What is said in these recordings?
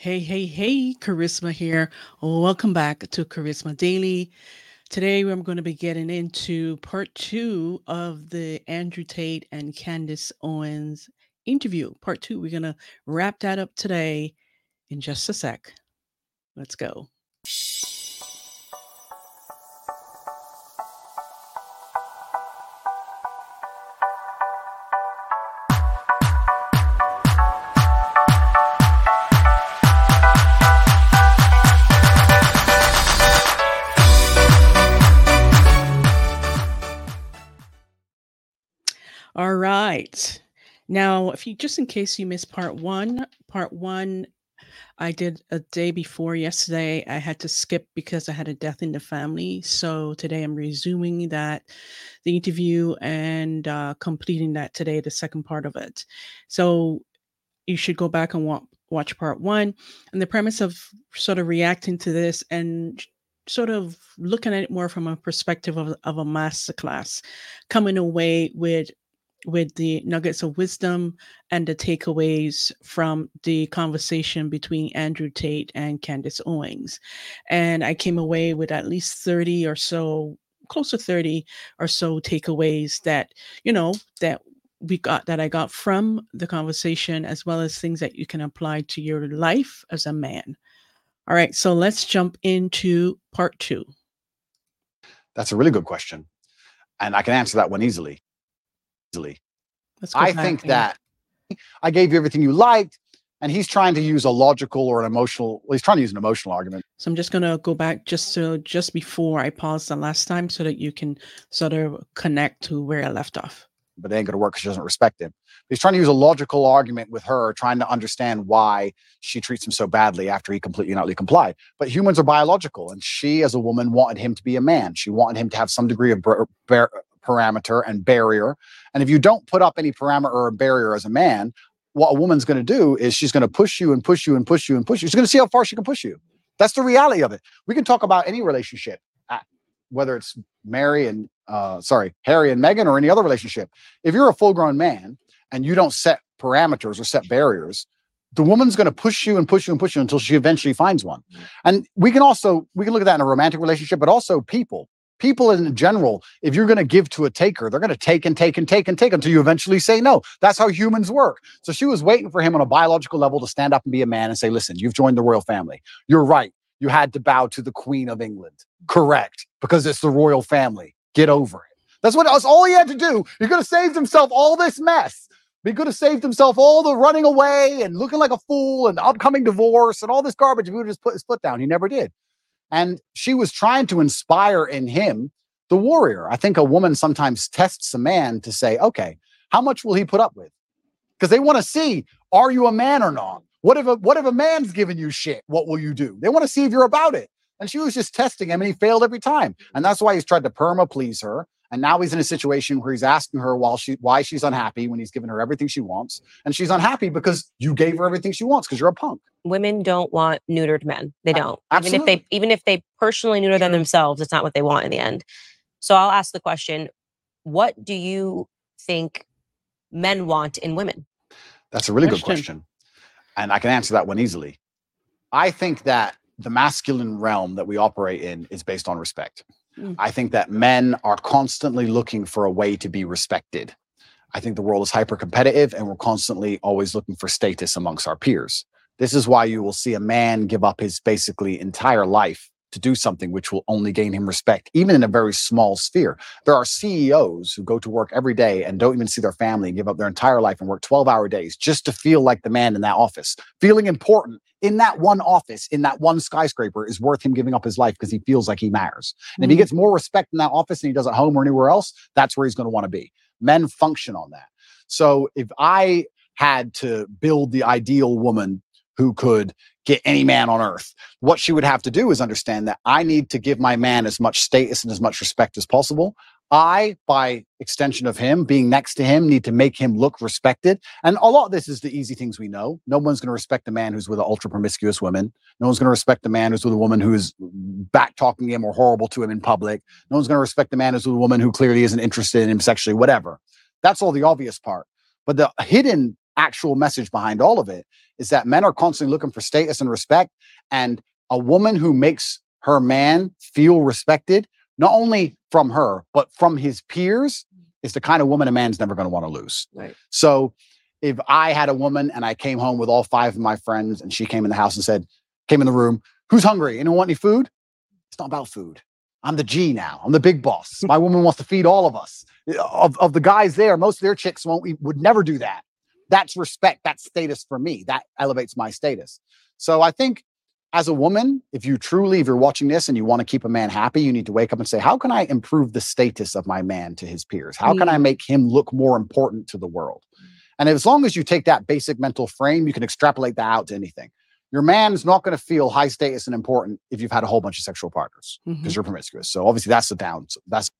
Hey, hey, hey, Charisma here. Welcome back to Charisma Daily. Today, we're going to be getting into part two of the Andrew Tate and Candace Owens interview. Part two, we're going to wrap that up today in just a sec. Let's go. Now, if you just in case you missed part one, part one, I did a day before yesterday. I had to skip because I had a death in the family. So today I'm resuming that, the interview, and uh, completing that today, the second part of it. So you should go back and wa- watch part one. And the premise of sort of reacting to this and sort of looking at it more from a perspective of, of a masterclass, coming away with with the nuggets of wisdom and the takeaways from the conversation between Andrew Tate and Candace Owens. And I came away with at least 30 or so, close to 30 or so takeaways that, you know, that we got that I got from the conversation, as well as things that you can apply to your life as a man. All right, so let's jump into part two. That's a really good question. And I can answer that one easily easily. I think that I gave you everything you liked, and he's trying to use a logical or an emotional. Well, he's trying to use an emotional argument. So I'm just gonna go back just so just before I paused the last time, so that you can sort of connect to where I left off. But it ain't gonna work because she doesn't respect him. He's trying to use a logical argument with her, trying to understand why she treats him so badly after he completely and utterly complied. But humans are biological, and she, as a woman, wanted him to be a man. She wanted him to have some degree of er, parameter and barrier. And if you don't put up any parameter or barrier as a man, what a woman's going to do is she's going to push you and push you and push you and push you. She's going to see how far she can push you. That's the reality of it. We can talk about any relationship, uh, whether it's Mary and uh, sorry, Harry and Meghan or any other relationship. If you're a full grown man and you don't set parameters or set barriers, the woman's going to push you and push you and push you until she eventually finds one. And we can also we can look at that in a romantic relationship, but also people people in general, if you're going to give to a taker, they're going to take and take and take and take until you eventually say no. That's how humans work. So she was waiting for him on a biological level to stand up and be a man and say, listen, you've joined the royal family. You're right. You had to bow to the Queen of England. Correct. Because it's the royal family. Get over it. That's what that's all he had to do. He could have saved himself all this mess. He could have saved himself all the running away and looking like a fool and upcoming divorce and all this garbage if he would have just put his foot down. He never did. And she was trying to inspire in him the warrior. I think a woman sometimes tests a man to say, okay, how much will he put up with? Because they want to see, are you a man or not? What if a what if a man's giving you shit? What will you do? They want to see if you're about it. And she was just testing him and he failed every time. And that's why he's tried to perma please her. And now he's in a situation where he's asking her while she why she's unhappy when he's given her everything she wants. And she's unhappy because you gave her everything she wants because you're a punk. Women don't want neutered men. They don't. Absolutely. Even if they even if they personally neuter them themselves, it's not what they want in the end. So I'll ask the question, what do you think men want in women? That's a really question. good question. And I can answer that one easily. I think that the masculine realm that we operate in is based on respect. Mm. I think that men are constantly looking for a way to be respected. I think the world is hyper competitive and we're constantly always looking for status amongst our peers. This is why you will see a man give up his basically entire life to do something which will only gain him respect, even in a very small sphere. There are CEOs who go to work every day and don't even see their family and give up their entire life and work 12 hour days just to feel like the man in that office. Feeling important in that one office, in that one skyscraper, is worth him giving up his life because he feels like he matters. And mm-hmm. if he mm-hmm. gets more respect in that office than he does at home or anywhere else, that's where he's going to want to be. Men function on that. So if I had to build the ideal woman who could get any man on earth. What she would have to do is understand that I need to give my man as much status and as much respect as possible. I, by extension of him, being next to him, need to make him look respected. And a lot of this is the easy things we know. No one's going to respect a man who's with an ultra promiscuous woman. No one's going to respect a man who's with a woman who's back talking him or horrible to him in public. No one's going to respect a man who's with a woman who clearly isn't interested in him sexually, whatever. That's all the obvious part. But the hidden actual message behind all of it is that men are constantly looking for status and respect. And a woman who makes her man feel respected, not only from her, but from his peers, mm-hmm. is the kind of woman a man's never going to want to lose. Right. So if I had a woman and I came home with all five of my friends and she came in the house and said, came in the room, who's hungry? Anyone want any food? It's not about food. I'm the G now. I'm the big boss. My woman wants to feed all of us. Of, of the guys there, most of their chicks won't we would never do that. That's respect. That's status for me. That elevates my status. So I think as a woman, if you truly, if you're watching this and you want to keep a man happy, you need to wake up and say, How can I improve the status of my man to his peers? How can I mm. make him look more important to the world? And as long as you take that basic mental frame, you can extrapolate that out to anything. Your man is not going to feel high status and important if you've had a whole bunch of sexual partners because mm-hmm. you're promiscuous. So obviously that's the down. That's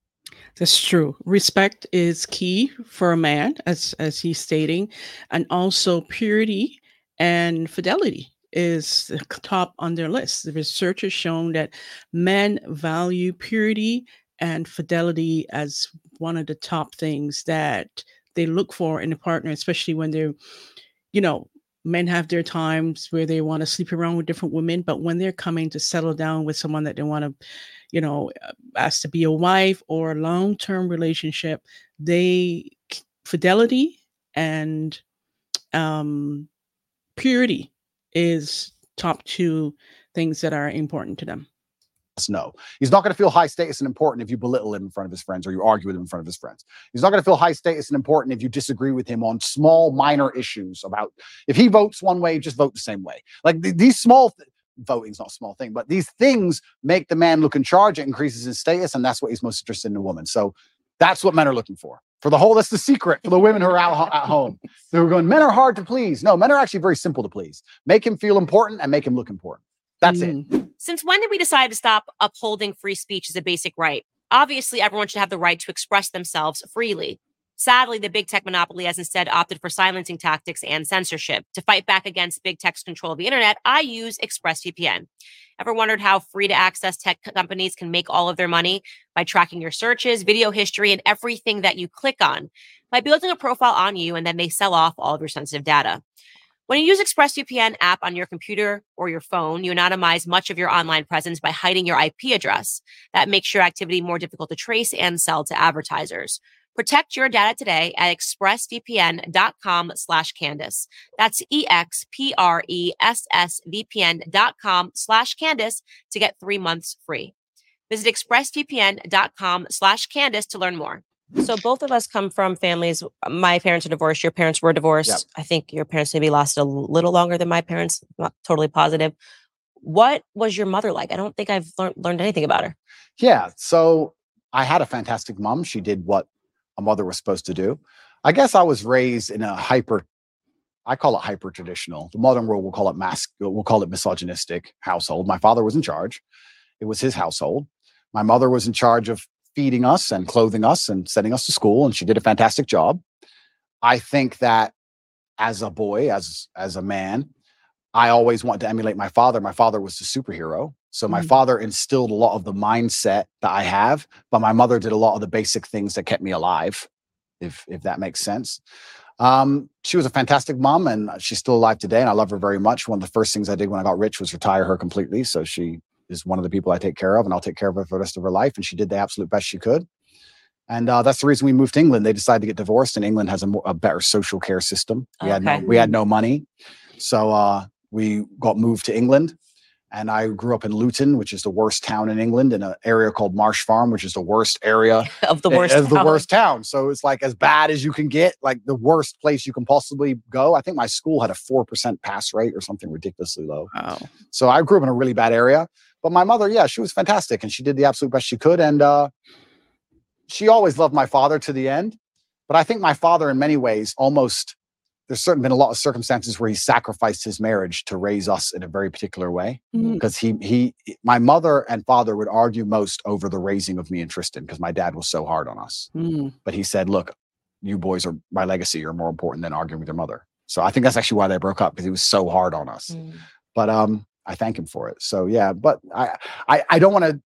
that's true. Respect is key for a man, as as he's stating, and also purity and fidelity is top on their list. The research has shown that men value purity and fidelity as one of the top things that they look for in a partner, especially when they're, you know, men have their times where they want to sleep around with different women, but when they're coming to settle down with someone that they want to, you know, uh, ask to be a wife or a long term relationship, they fidelity and um, purity is top two things that are important to them. No, he's not going to feel high status and important if you belittle him in front of his friends or you argue with him in front of his friends. He's not going to feel high status and important if you disagree with him on small, minor issues about if he votes one way, just vote the same way. Like th- these small th- voting's not a small thing, but these things make the man look in charge. It increases his status, and that's what he's most interested in a woman. So that's what men are looking for. For the whole, that's the secret for the women who are out at home. They're going, men are hard to please. No, men are actually very simple to please. Make him feel important and make him look important. That's mm. it. Since when did we decide to stop upholding free speech as a basic right? Obviously, everyone should have the right to express themselves freely. Sadly, the big tech monopoly has instead opted for silencing tactics and censorship. To fight back against big tech's control of the internet, I use ExpressVPN. Ever wondered how free to access tech companies can make all of their money by tracking your searches, video history, and everything that you click on? By building a profile on you, and then they sell off all of your sensitive data. When you use ExpressVPN app on your computer or your phone, you anonymize much of your online presence by hiding your IP address. That makes your activity more difficult to trace and sell to advertisers. Protect your data today at expressvpn.com slash Candace. That's E-X-P-R-E-S-S-V-P-N dot com slash Candace to get three months free. Visit expressvpn.com slash Candace to learn more. So both of us come from families. My parents are divorced. Your parents were divorced. Yep. I think your parents maybe lasted a little longer than my parents. Not totally positive. What was your mother like? I don't think I've learned learned anything about her. Yeah. So I had a fantastic mom. She did what a mother was supposed to do. I guess I was raised in a hyper, I call it hyper traditional. The modern world will call it mask, we'll call it misogynistic household. My father was in charge. It was his household. My mother was in charge of feeding us and clothing us and sending us to school, and she did a fantastic job. I think that as a boy, as as a man, I always wanted to emulate my father. My father was a superhero. So my mm-hmm. father instilled a lot of the mindset that I have, but my mother did a lot of the basic things that kept me alive, if if that makes sense. Um, she was a fantastic mom and she's still alive today, and I love her very much. One of the first things I did when I got rich was retire her completely. So she is one of the people I take care of, and I'll take care of her for the rest of her life. And she did the absolute best she could. And uh, that's the reason we moved to England. They decided to get divorced, and England has a, more, a better social care system. We okay. had no, we had no money, so uh, we got moved to England and I grew up in Luton, which is the worst town in England, in an area called Marsh Farm, which is the worst area of the worst of the worst town. So it's like as bad as you can get, like the worst place you can possibly go. I think my school had a four percent pass rate or something ridiculously low. Wow. So I grew up in a really bad area. But my mother, yeah, she was fantastic, and she did the absolute best she could, and uh, she always loved my father to the end. But I think my father, in many ways, almost there's certainly been a lot of circumstances where he sacrificed his marriage to raise us in a very particular way because mm-hmm. he he my mother and father would argue most over the raising of me and Tristan because my dad was so hard on us mm. but he said look you boys are my legacy are more important than arguing with your mother so I think that's actually why they broke up because he was so hard on us mm. but um I thank him for it so yeah but I I, I don't want to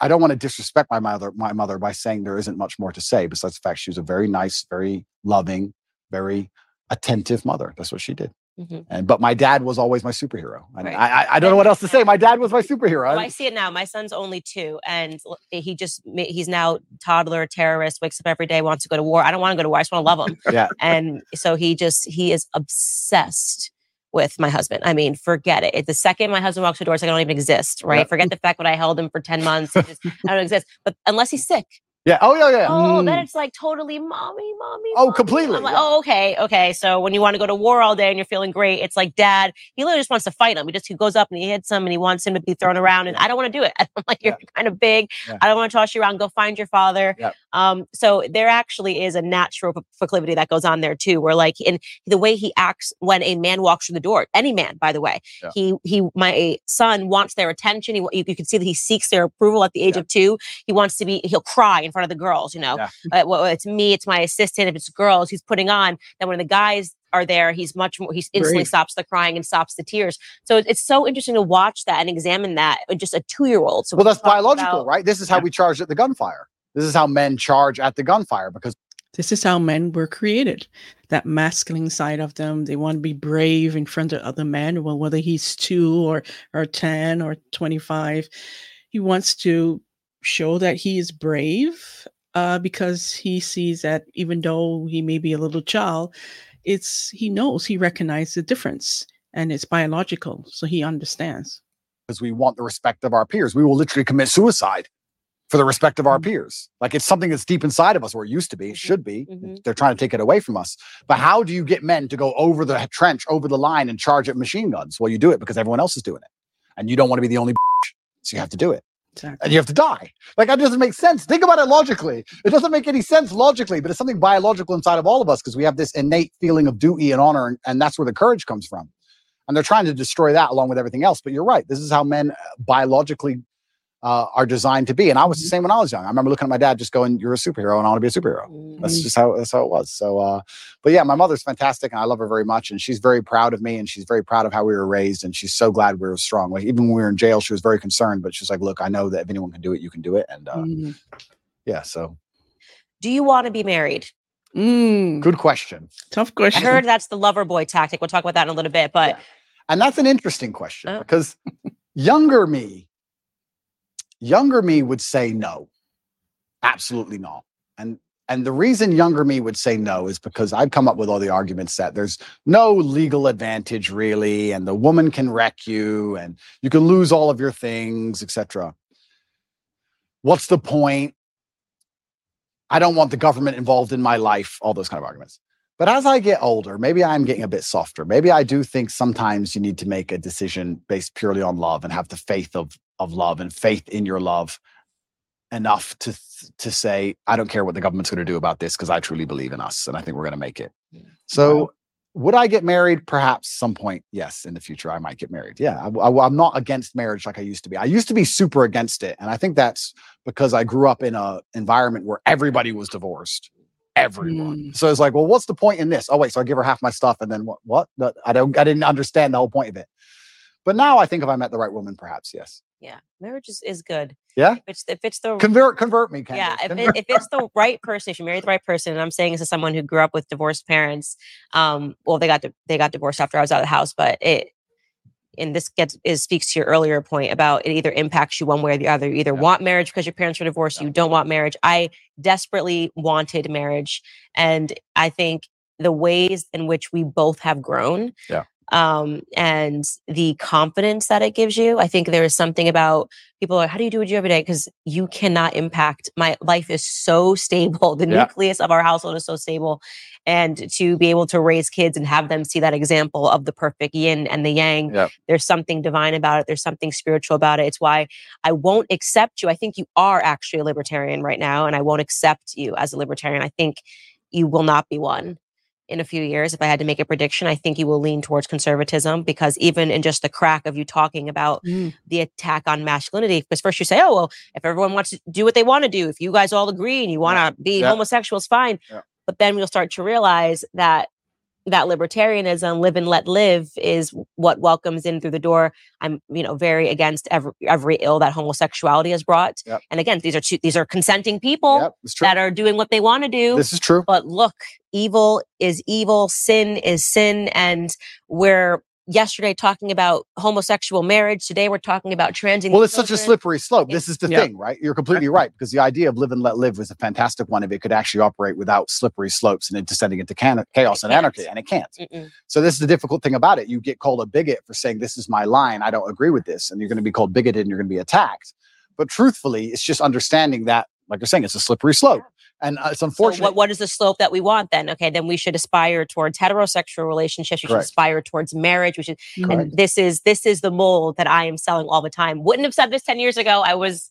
I don't want to disrespect my mother my mother by saying there isn't much more to say besides the fact she was a very nice very loving very attentive mother. That's what she did. Mm-hmm. And but my dad was always my superhero. And right. I, I, I don't know what else to say. My dad was my superhero. Oh, I see it now. My son's only two, and he just he's now toddler terrorist. Wakes up every day, wants to go to war. I don't want to go to war. I just want to love him. yeah. And so he just he is obsessed with my husband. I mean, forget it. The second my husband walks the door, it's like I don't even exist, right? Yep. Forget the fact that I held him for 10 months. Just, I don't exist. But unless he's sick, yeah. Oh, yeah, yeah. Oh, mm. then it's like totally mommy, mommy. Oh, mommy. completely. I'm like, yeah. Oh, okay, okay. So when you want to go to war all day and you're feeling great, it's like dad. He literally just wants to fight him. He just he goes up and he hits him and he wants him to be thrown around. And I don't want to do it. I'm like, you're yeah. kind of big. Yeah. I don't want to toss you around. Go find your father. Um. So there actually is a natural proclivity that goes on there too, where like in the way he acts when a man walks through the door, any man, by the way, he he my son wants their attention. He you, you can see that he seeks their approval at the age of two. He wants to be. He'll cry in front of the girls. You know yeah. uh, well, it's me, it's my assistant. If it's girls, he's putting on. Then when the guys are there, he's much more. He instantly Great. stops the crying and stops the tears. So it's so interesting to watch that and examine that. Just a two year old. So well, that's biological, about, right? This is how yeah. we charge at the gunfire. This is how men charge at the gunfire because this is how men were created. That masculine side of them, they want to be brave in front of other men. Well, whether he's two or or ten or twenty five, he wants to show that he is brave uh, because he sees that even though he may be a little child, it's he knows he recognizes the difference and it's biological, so he understands. Because we want the respect of our peers, we will literally commit suicide for the respect of our mm-hmm. peers. Like it's something that's deep inside of us, or it used to be, mm-hmm. should be. Mm-hmm. They're trying to take it away from us. But how do you get men to go over the trench, over the line, and charge at machine guns? Well, you do it because everyone else is doing it, and you don't want to be the only, so you have to do it. Exactly. And you have to die. Like that doesn't make sense. Think about it logically. It doesn't make any sense logically, but it's something biological inside of all of us because we have this innate feeling of duty and honor, and, and that's where the courage comes from. And they're trying to destroy that along with everything else. But you're right. This is how men uh, biologically uh, are designed to be. And I was the mm-hmm. same when I was young. I remember looking at my dad just going, "You're a superhero, and I want to be a superhero." Mm-hmm. That's just how that's how it was. So, uh, but yeah, my mother's fantastic, and I love her very much, and she's very proud of me, and she's very proud of how we were raised, and she's so glad we were strong. Like even when we were in jail, she was very concerned, but she's like, "Look, I know that if anyone can do it, you can do it." And uh, mm-hmm. yeah, so. Do you want to be married? Mm. Good question. Tough question. I heard that's the lover boy tactic. We'll talk about that in a little bit, but. Yeah. And that's an interesting question oh. because younger me Younger me would say no, absolutely not. And and the reason younger me would say no is because I've come up with all the arguments that there's no legal advantage really, and the woman can wreck you, and you can lose all of your things, etc. What's the point? I don't want the government involved in my life, all those kind of arguments. But as I get older, maybe I'm getting a bit softer. Maybe I do think sometimes you need to make a decision based purely on love and have the faith of of love and faith in your love enough to to say I don't care what the government's going to do about this because I truly believe in us and I think we're going to make it. So wow. would I get married? Perhaps some point, yes, in the future I might get married. Yeah, I, am not against marriage like I used to be. I used to be super against it, and I think that's because I grew up in a environment where everybody was divorced everyone. Mm. So it's like, well, what's the point in this? Oh wait, so I give her half my stuff, and then what? What? I don't. I didn't understand the whole point of it. But now I think if I met the right woman, perhaps yes. Yeah, marriage is, is good. Yeah, if it's if it's the convert convert me. Yeah, if, it, if it's the right person, if you marry the right person, and I'm saying this is someone who grew up with divorced parents. Um, well, they got they got divorced after I was out of the house, but it and this gets is speaks to your earlier point about it either impacts you one way or the other. You either yeah. want marriage because your parents are divorced, yeah. you don't want marriage. I desperately wanted marriage, and I think the ways in which we both have grown yeah um, and the confidence that it gives you. I think there is something about people are, how do you do what you do every day? Because you cannot impact. My life is so stable. The yeah. nucleus of our household is so stable. And to be able to raise kids and have them see that example of the perfect yin and the yang, yeah. there's something divine about it. There's something spiritual about it. It's why I won't accept you. I think you are actually a libertarian right now, and I won't accept you as a libertarian. I think you will not be one in a few years, if I had to make a prediction, I think you will lean towards conservatism because even in just the crack of you talking about mm. the attack on masculinity, because first you say, oh, well, if everyone wants to do what they want to do, if you guys all agree and you want to yeah. be yeah. homosexuals, fine. Yeah. But then we'll start to realize that that libertarianism, live and let live, is what welcomes in through the door. I'm, you know, very against every every ill that homosexuality has brought. Yep. And again, these are two, these are consenting people yep, that are doing what they want to do. This is true. But look, evil is evil, sin is sin, and we're yesterday talking about homosexual marriage. Today we're talking about transing. Well, it's children. such a slippery slope. This is the yeah. thing, right? You're completely right because the idea of live and let live was a fantastic one if it could actually operate without slippery slopes and descending into can- chaos and anarchy, and it can't. Mm-mm. So this is the difficult thing about it. You get called a bigot for saying this is my line. I don't agree with this, and you're going to be called bigoted and you're going to be attacked. But truthfully, it's just understanding that, like you're saying, it's a slippery slope. Yeah and uh, it's unfortunate. So what, what is the slope that we want then? Okay, then we should aspire towards heterosexual relationships. We Correct. should aspire towards marriage. We should, Correct. and this is this is the mold that I am selling all the time. Wouldn't have said this ten years ago. I was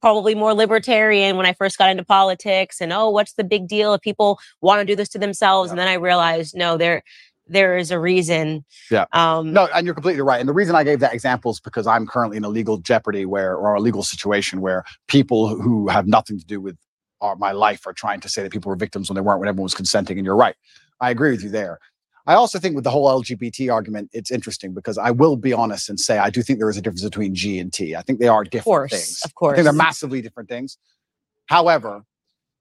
probably more libertarian when I first got into politics. And oh, what's the big deal if people want to do this to themselves? Yeah. And then I realized, no, there there is a reason. Yeah. Um, no, and you're completely right. And the reason I gave that example is because I'm currently in a legal jeopardy where, or a legal situation where people who have nothing to do with our, my life are trying to say that people were victims when they weren't, when everyone was consenting. And you're right. I agree with you there. I also think with the whole LGBT argument, it's interesting because I will be honest and say I do think there is a difference between G and T. I think they are different of course, things. Of course. I think they're massively different things. However,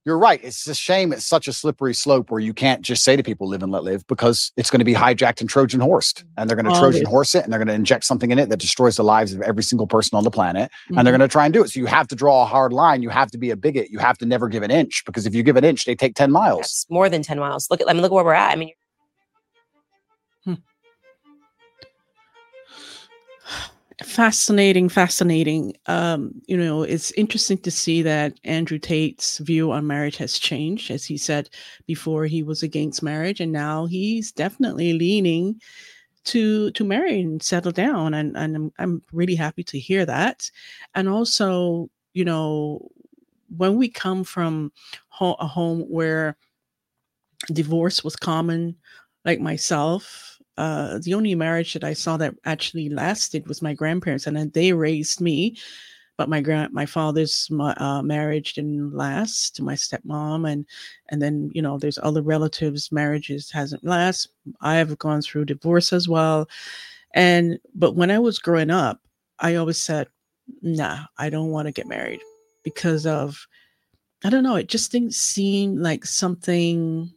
you're right. It's a shame it's such a slippery slope where you can't just say to people live and let live because it's going to be hijacked and Trojan horsed. And they're going to Trojan horse it and they're going to inject something in it that destroys the lives of every single person on the planet. Mm-hmm. And they're mm-hmm. going to try and do it. So you have to draw a hard line. You have to be a bigot. You have to never give an inch because if you give an inch, they take 10 miles. That's more than 10 miles. Look at, I mean, look where we're at. I mean, Fascinating, fascinating. Um, you know, it's interesting to see that Andrew Tate's view on marriage has changed. As he said before, he was against marriage, and now he's definitely leaning to to marry and settle down. And and I'm, I'm really happy to hear that. And also, you know, when we come from ho- a home where divorce was common, like myself, uh, the only marriage that I saw that actually lasted was my grandparents, and then they raised me. But my grand, my father's uh, marriage didn't last to my stepmom, and and then you know there's other relatives' marriages hasn't last. I have gone through divorce as well, and but when I was growing up, I always said, "Nah, I don't want to get married," because of I don't know. It just didn't seem like something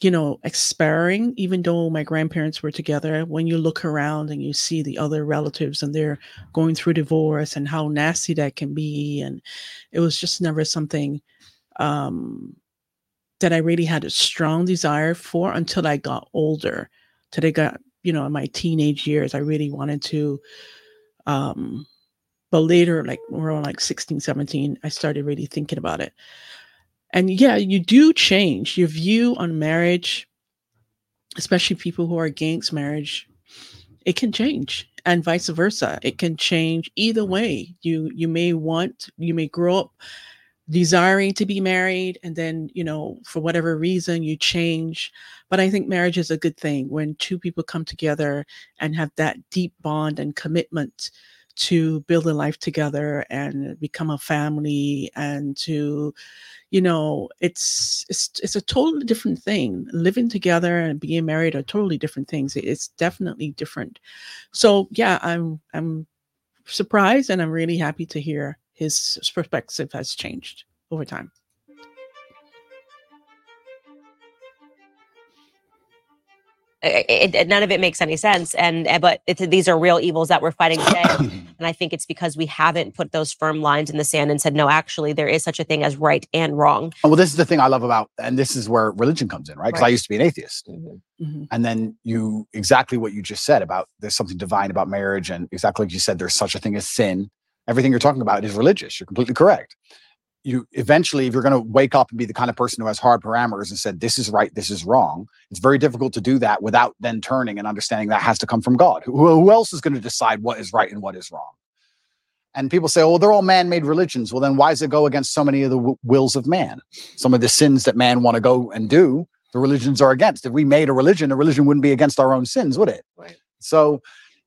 you know, expiring, even though my grandparents were together, when you look around and you see the other relatives and they're going through divorce and how nasty that can be. And it was just never something um, that I really had a strong desire for until I got older. Till I got, you know, in my teenage years, I really wanted to. Um, but later, like around like 16, 17, I started really thinking about it and yeah, you do change your view on marriage, especially people who are against marriage. It can change, and vice versa. It can change either way. You you may want, you may grow up desiring to be married, and then you know for whatever reason you change. But I think marriage is a good thing when two people come together and have that deep bond and commitment to build a life together and become a family and to you know it's it's it's a totally different thing. Living together and being married are totally different things. It's definitely different. So yeah i'm i'm surprised and i'm really happy to hear his perspective has changed over time it, it, none of it makes any sense. And eh, but these are real evils that we're fighting today. And i think it's because we haven't put those firm lines in the sand and said no actually there is such a thing as right and wrong. Well this is the thing i love about and this is where religion comes in right? Because right. i used to be an atheist. Mm-hmm. Mm-hmm. and then you exactly what you just said about there's something divine about marriage and exactly like you said there's such a thing as sin. Everything you're talking about is religious. You're completely correct you eventually if you're going to wake up and be the kind of person who has hard parameters and said this is right this is wrong it's very difficult to do that without then turning and understanding that has to come from god. Who, who else is going to decide what is right and what is wrong? And people say oh they're all man-made religions. Well then why does it go against so many of the w- wills of man? Some of the sins that man want to go and do the religions are against. If we made a religion a religion wouldn't be against our own sins would it? Right. so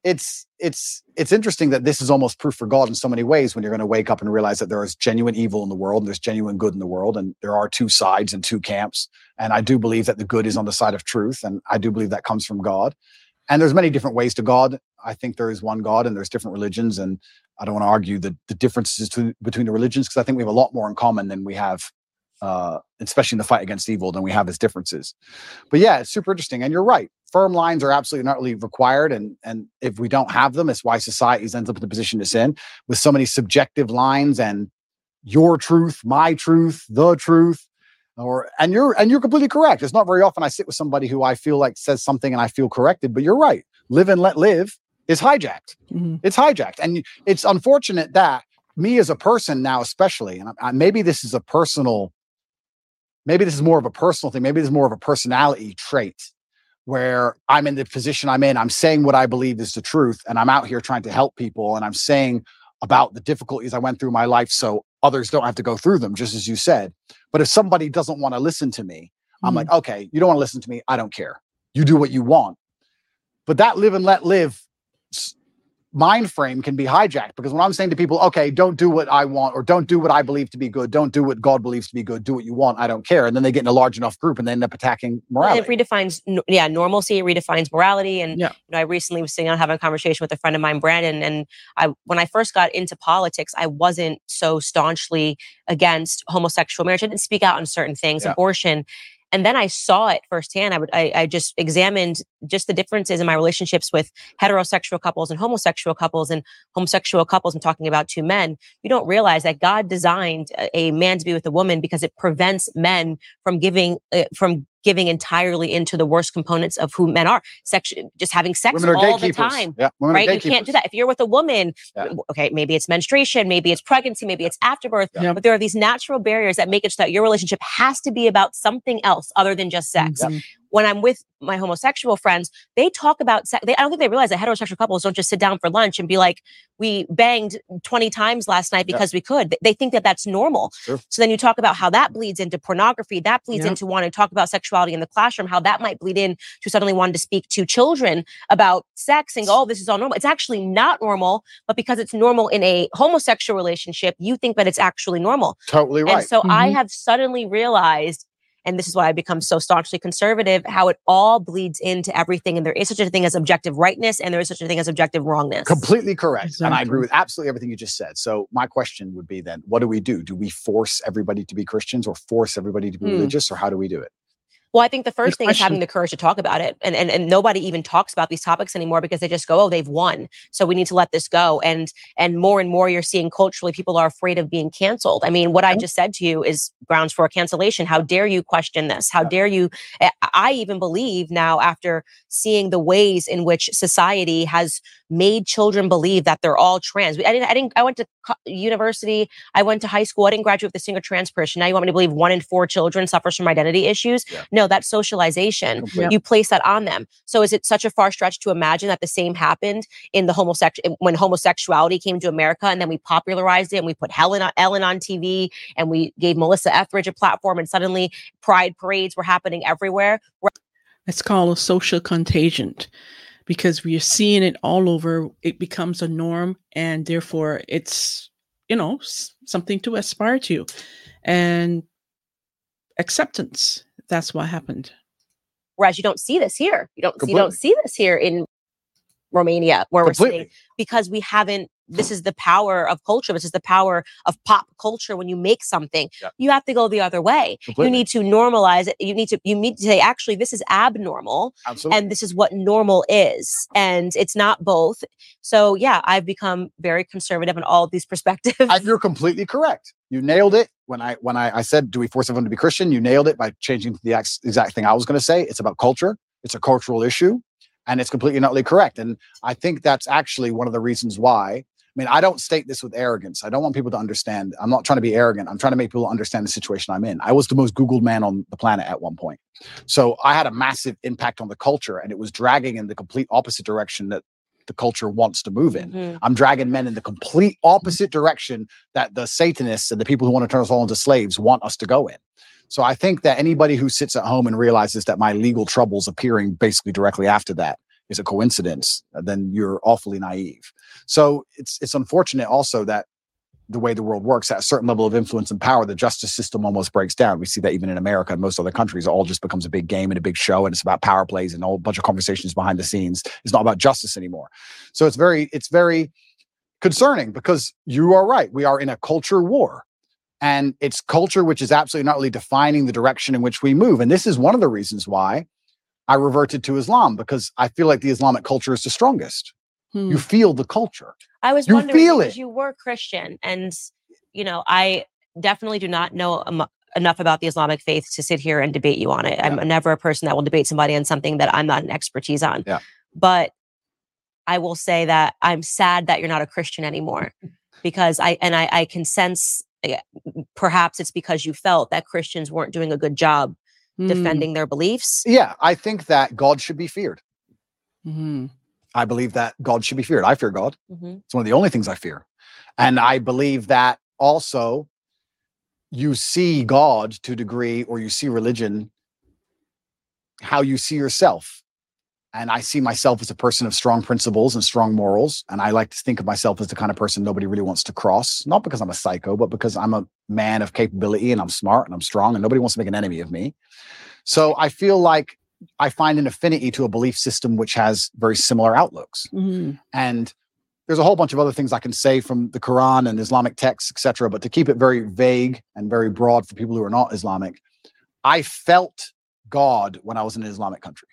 it's it's it's interesting that this is almost proof for God in so many ways when you're going to wake up and realize that there is genuine evil in the world and there's genuine good in the world and there are two sides and two camps. And I do believe that the good is on the side of truth and I do believe that comes from God. And there's many different ways to God. I think there is one God and there's different religions and I don't want to argue the the differences to, between the religions because I think we have a lot more in common than we have uh, especially in the fight against evil than we have as differences. But yeah it's super interesting and you're right firm lines are absolutely not really required and and if we don't have them it's why societies ends up in the position it's in. With so many subjective lines and your truth my truth the truth or and you're and you're completely correct. It's not very often i sit with somebody who i feel like says something and i feel corrected but you're right. Live and let live is hijacked. Mm-hmm. it's hijacked and it's unfortunate that me as a person now especially and I, maybe this is a personal maybe this is more of a personal thing maybe this is more of a personality trait where I'm in the position I'm in, I'm saying what I believe is the truth, and I'm out here trying to help people, and I'm saying about the difficulties I went through my life so others don't have to go through them, just as you said. But if somebody doesn't want to listen to me, mm-hmm. I'm like, mm-hmm. okay, you don't want to listen to me. I don't care. You do what you want. But that live and let live mind frame can be hijacked because when I'm saying to people, okay, don't do what I want or don't do what I believe to be good, don't do what God believes to be good, do what you want, I don't care. And then they get in a large enough group and they end up attacking morality. And it redefines, yeah, normalcy, it redefines morality. And yeah. you know, I recently was sitting down having a conversation with a friend of mine, Brandon, and I when I first got into politics, I wasn't so staunchly against homosexual marriage. I didn't speak out on certain things, yeah. abortion. And then I saw it firsthand. I would, I, I just examined just the differences in my relationships with heterosexual couples and homosexual couples and homosexual couples. I'm talking about two men. You don't realize that God designed a man to be with a woman because it prevents men from giving, uh, from giving entirely into the worst components of who men are. Sex just having sex all the time yeah, right? you can't do that. If you're with a woman yeah. okay maybe it's menstruation maybe it's pregnancy maybe it's afterbirth yeah. but there are these natural barriers that make it so that your relationship has to be about something else other than just sex. Mm-hmm when I'm with my homosexual friends, they talk about sex. They, I don't think they realize that heterosexual couples don't just sit down for lunch and be like, we banged 20 times last night because yeah. we could. They think that that's normal. Sure. So then you talk about how that bleeds into pornography, that bleeds yeah. into wanting to talk about sexuality in the classroom, how that might bleed in to suddenly wanting to speak to children about sex and go, oh, this is all normal. It's actually not normal, but because it's normal in a homosexual relationship, you think that it's actually normal. Totally right. And so mm-hmm. I have suddenly realized and this is why I become so staunchly conservative, how it all bleeds into everything. And there is such a thing as objective rightness, and there is such a thing as objective wrongness. Completely correct. Exactly. And I agree with absolutely everything you just said. So my question would be then, what do we do? Do we force everybody to be Christians or force everybody to be hmm. religious, or how do we do it? Well, I think the first Good thing question. is having the courage to talk about it. And, and and nobody even talks about these topics anymore because they just go, oh, they've won. So we need to let this go. And and more and more you're seeing culturally people are afraid of being canceled. I mean, what I just said to you is grounds for a cancellation. How dare you question this? How dare you I even believe now after seeing the ways in which society has made children believe that they're all trans. I didn't I didn't I went to university, I went to high school, I didn't graduate with a single trans person. Now you want me to believe one in four children suffers from identity issues? Yeah. No, that's socialization. You place that on them. So is it such a far stretch to imagine that the same happened in the homosexual when homosexuality came to America and then we popularized it and we put Helen on, Ellen on TV and we gave Melissa Etheridge a platform and suddenly pride parades were happening everywhere. It's called a social contagion because we're seeing it all over. It becomes a norm and therefore it's, you know, something to aspire to. And acceptance that's what happened. Whereas you don't see this here. You don't you don't see this here in Romania where Completely. we're sitting because we haven't this is the power of culture. This is the power of pop culture. When you make something, you have to go the other way. Completely. You need to normalize it. You need to you need to say, actually, this is abnormal, Absolutely. and this is what normal is, and it's not both. So yeah, I've become very conservative in all of these perspectives. And you're completely correct. You nailed it when I when I, I said, "Do we force everyone to be Christian?" You nailed it by changing the ex- exact thing I was going to say. It's about culture. It's a cultural issue, and it's completely and utterly correct. And I think that's actually one of the reasons why mean, I don't state this with arrogance. I don't want people to understand. I'm not trying to be arrogant. I'm trying to make people understand the situation I'm in. I was the most Googled man on the planet at one point. So I had a massive impact on the culture and it was dragging in the complete opposite direction that the culture wants to move in. Mm-hmm. I'm dragging men in the complete opposite direction that the Satanists and the people who want to turn us all into slaves want us to go in. So I think that anybody who sits at home and realizes that my legal troubles appearing basically directly after that is a coincidence, then you're awfully naive. So it's it's unfortunate also that the way the world works, at a certain level of influence and power, the justice system almost breaks down. We see that even in America and most other countries, it all just becomes a big game and a big show, and it's about power plays and a whole bunch of conversations behind the scenes. It's not about justice anymore. So it's very, it's very concerning because you are right. We are in a culture war. And it's culture which is absolutely not really defining the direction in which we move. And this is one of the reasons why I reverted to Islam, because I feel like the Islamic culture is the strongest. Hmm. You feel the culture. I was you wondering feel because it. you were Christian, and you know, I definitely do not know um, enough about the Islamic faith to sit here and debate you on it. Yeah. I'm never a person that will debate somebody on something that I'm not an expertise on. Yeah. But I will say that I'm sad that you're not a Christian anymore because I and I, I can sense perhaps it's because you felt that Christians weren't doing a good job mm. defending their beliefs. Yeah, I think that God should be feared. Mm-hmm. I believe that God should be feared. I fear God. Mm-hmm. It's one of the only things I fear. And I believe that also you see God to a degree, or you see religion how you see yourself. And I see myself as a person of strong principles and strong morals. And I like to think of myself as the kind of person nobody really wants to cross, not because I'm a psycho, but because I'm a man of capability and I'm smart and I'm strong and nobody wants to make an enemy of me. So I feel like I find an affinity to a belief system which has very similar outlooks. Mm-hmm. And there's a whole bunch of other things I can say from the Quran and Islamic texts, etc. But to keep it very vague and very broad for people who are not Islamic, I felt God when I was in an Islamic country.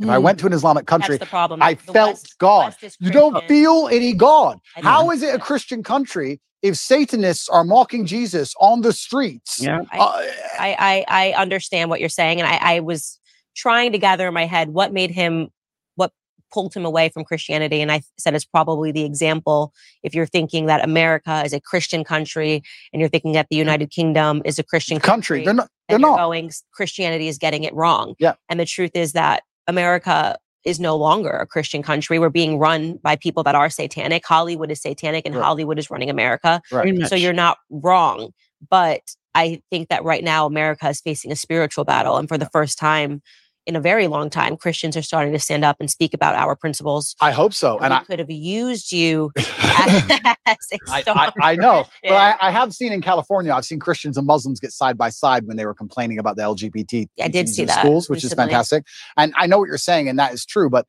If mm. I went to an Islamic country, the problem. I the felt West, God. you don't feel any God. How is it a Christian country if Satanists are mocking Jesus on the streets? Yeah. I, uh, I, I, I, understand what you're saying. And I, I was trying to gather in my head what made him what pulled him away from Christianity. And I said it's probably the example if you're thinking that America is a Christian country and you're thinking that the United Kingdom is a Christian country. country. They're not they're not going Christianity is getting it wrong. Yeah. And the truth is that America is no longer a Christian country. We're being run by people that are satanic. Hollywood is satanic and right. Hollywood is running America. Right. So you're not wrong. But I think that right now America is facing a spiritual battle. And for the first time in a very long time, Christians are starting to stand up and speak about our principles. I hope so. And, and I could have used you as, I, I, I, know, yeah. but I, I, have seen in California, I've seen Christians and Muslims get side by side when they were complaining about the LGBT I did see that schools, which recently. is fantastic. And I know what you're saying, and that is true, but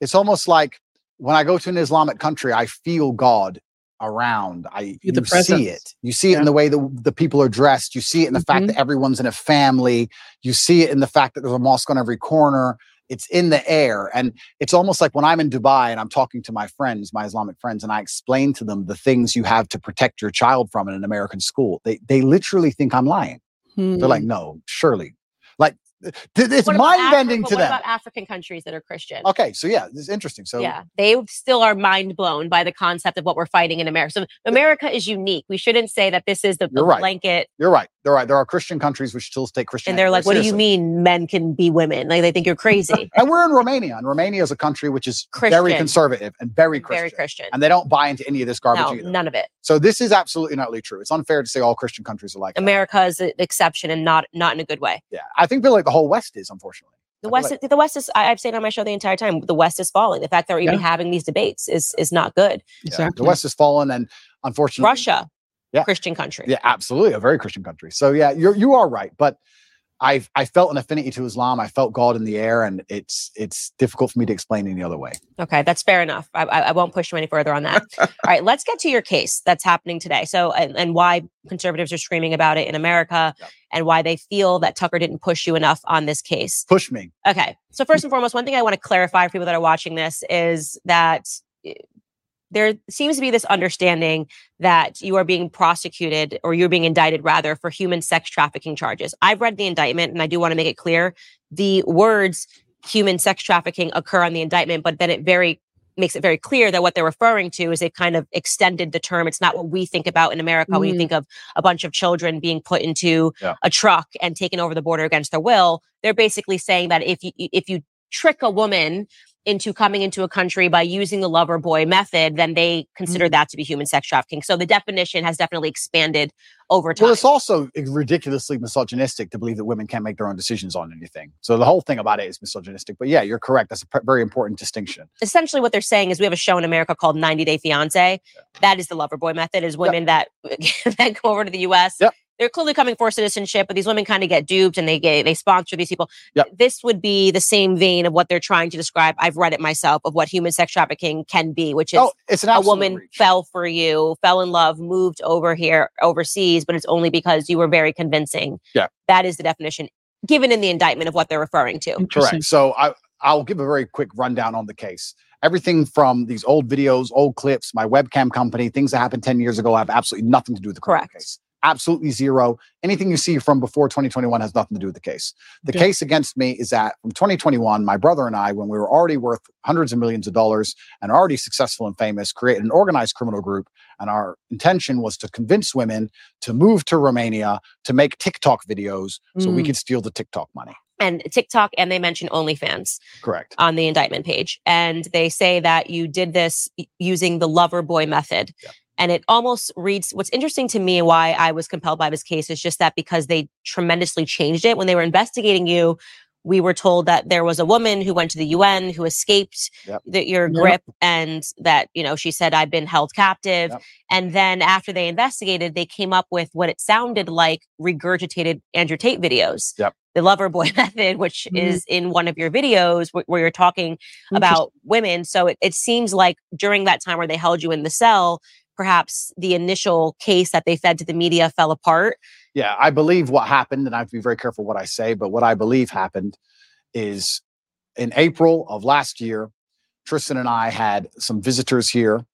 it's almost like when I go to an Islamic country, I feel God around. I you see it. You see it yeah. in the way the, the people are dressed. You see it in the mm-hmm. fact that everyone's in a family. You see it in the fact that there's a mosque on every corner. It's in the air. And it's almost like when I'm in Dubai and I'm talking to my friends, my Islamic friends, and I explain to them the things you have to protect your child from in an American school. They they literally think I'm lying. Hmm. They're like, no, surely. It's mind bending to them. about African countries that are Christian? Okay, so yeah, this is interesting. So yeah, they still are mind blown by the concept of what we're fighting in America. So America is unique. We shouldn't say that this is the, the right. blanket. You're right. They're right. There are Christian countries which still take Christian. And they're like, "What seriously. do you mean men can be women?" Like they think you're crazy. and we're in Romania, and Romania is a country which is Christian. very conservative and very Christian. Very Christian. And they don't buy into any of this garbage no, either. None of it. So this is absolutely not true. It's unfair to say all Christian countries are like America that. is an exception and not not in a good way. Yeah, I think like the whole West is unfortunately. The West, like, the West is. I, have said on my show the entire time. The West is falling. The fact that we're even yeah. having these debates is is not good. Exactly. The West is fallen, and unfortunately, Russia, yeah. Christian country. Yeah, absolutely, a very Christian country. So yeah, you're you are right, but I I felt an affinity to Islam. I felt God in the air, and it's it's difficult for me to explain any other way. Okay, that's fair enough. I, I won't push you any further on that. All right, let's get to your case that's happening today. So, and, and why conservatives are screaming about it in America, yep. and why they feel that Tucker didn't push you enough on this case. Push me. Okay, so first and foremost, one thing I want to clarify for people that are watching this is that there seems to be this understanding that you are being prosecuted or you're being indicted rather for human sex trafficking charges. I've read the indictment and I do want to make it clear the words human sex trafficking occur on the indictment, but then it very makes it very clear that what they're referring to is a kind of extended the term. It's not what we think about in America mm. when you think of a bunch of children being put into yeah. a truck and taken over the border against their will. They're basically saying that if you if you trick a woman into coming into a country by using the lover boy method, then they consider mm. that to be human sex trafficking. So the definition has definitely expanded over time. Well, it's also ridiculously misogynistic to believe that women can't make their own decisions on anything. So the whole thing about it is misogynistic. But yeah, you're correct. That's a very important distinction. Essentially, what they're saying is we have a show in America called 90 Day Fiance. Yeah. That is the lover boy method. Is women yep. that that go over to the U.S. Yep they're clearly coming for citizenship, but these women kind of get duped and they get they sponsor these people. Yep. This would be the same vein of what they're trying to describe. I've read it myself of what human sex trafficking can be, which is oh, it's a woman reach. fell for you, fell in love, moved over here overseas, but it's only because you were very convincing. Yeah. That is the definition given in the indictment of what they're referring to. Correct. So I I'll give a very quick rundown on the case. Everything from these old videos, old clips, my webcam company, things that happened 10 years ago have absolutely nothing to do with the Correct. case absolutely zero. Anything you see from before 2021 has nothing to do with the case. The okay. case against me is that from 2021, my brother and I, when we were already worth hundreds of millions of dollars and already successful and famous, created an organized criminal group. And our intention was to convince women to move to Romania to make TikTok videos so we mm. could steal the TikTok money and TikTok, and they mention OnlyFans. Correct. On the indictment page. And they say that you did this using the lover boy method. And it almost reads what's interesting to me why I was compelled by this case is just that because they tremendously changed it. When they were investigating you, we were told that there was a woman who went to the UN who escaped yep. the, your yep. grip and that, you know, she said, I've been held captive. Yep. And then after they investigated, they came up with what it sounded like regurgitated Andrew Tate videos. The lover boy method, which mm-hmm. is in one of your videos where, where you're talking about women. So it, it seems like during that time where they held you in the cell, perhaps the initial case that they fed to the media fell apart. Yeah, I believe what happened, and I have to be very careful what I say, but what I believe happened is in April of last year, Tristan and I had some visitors here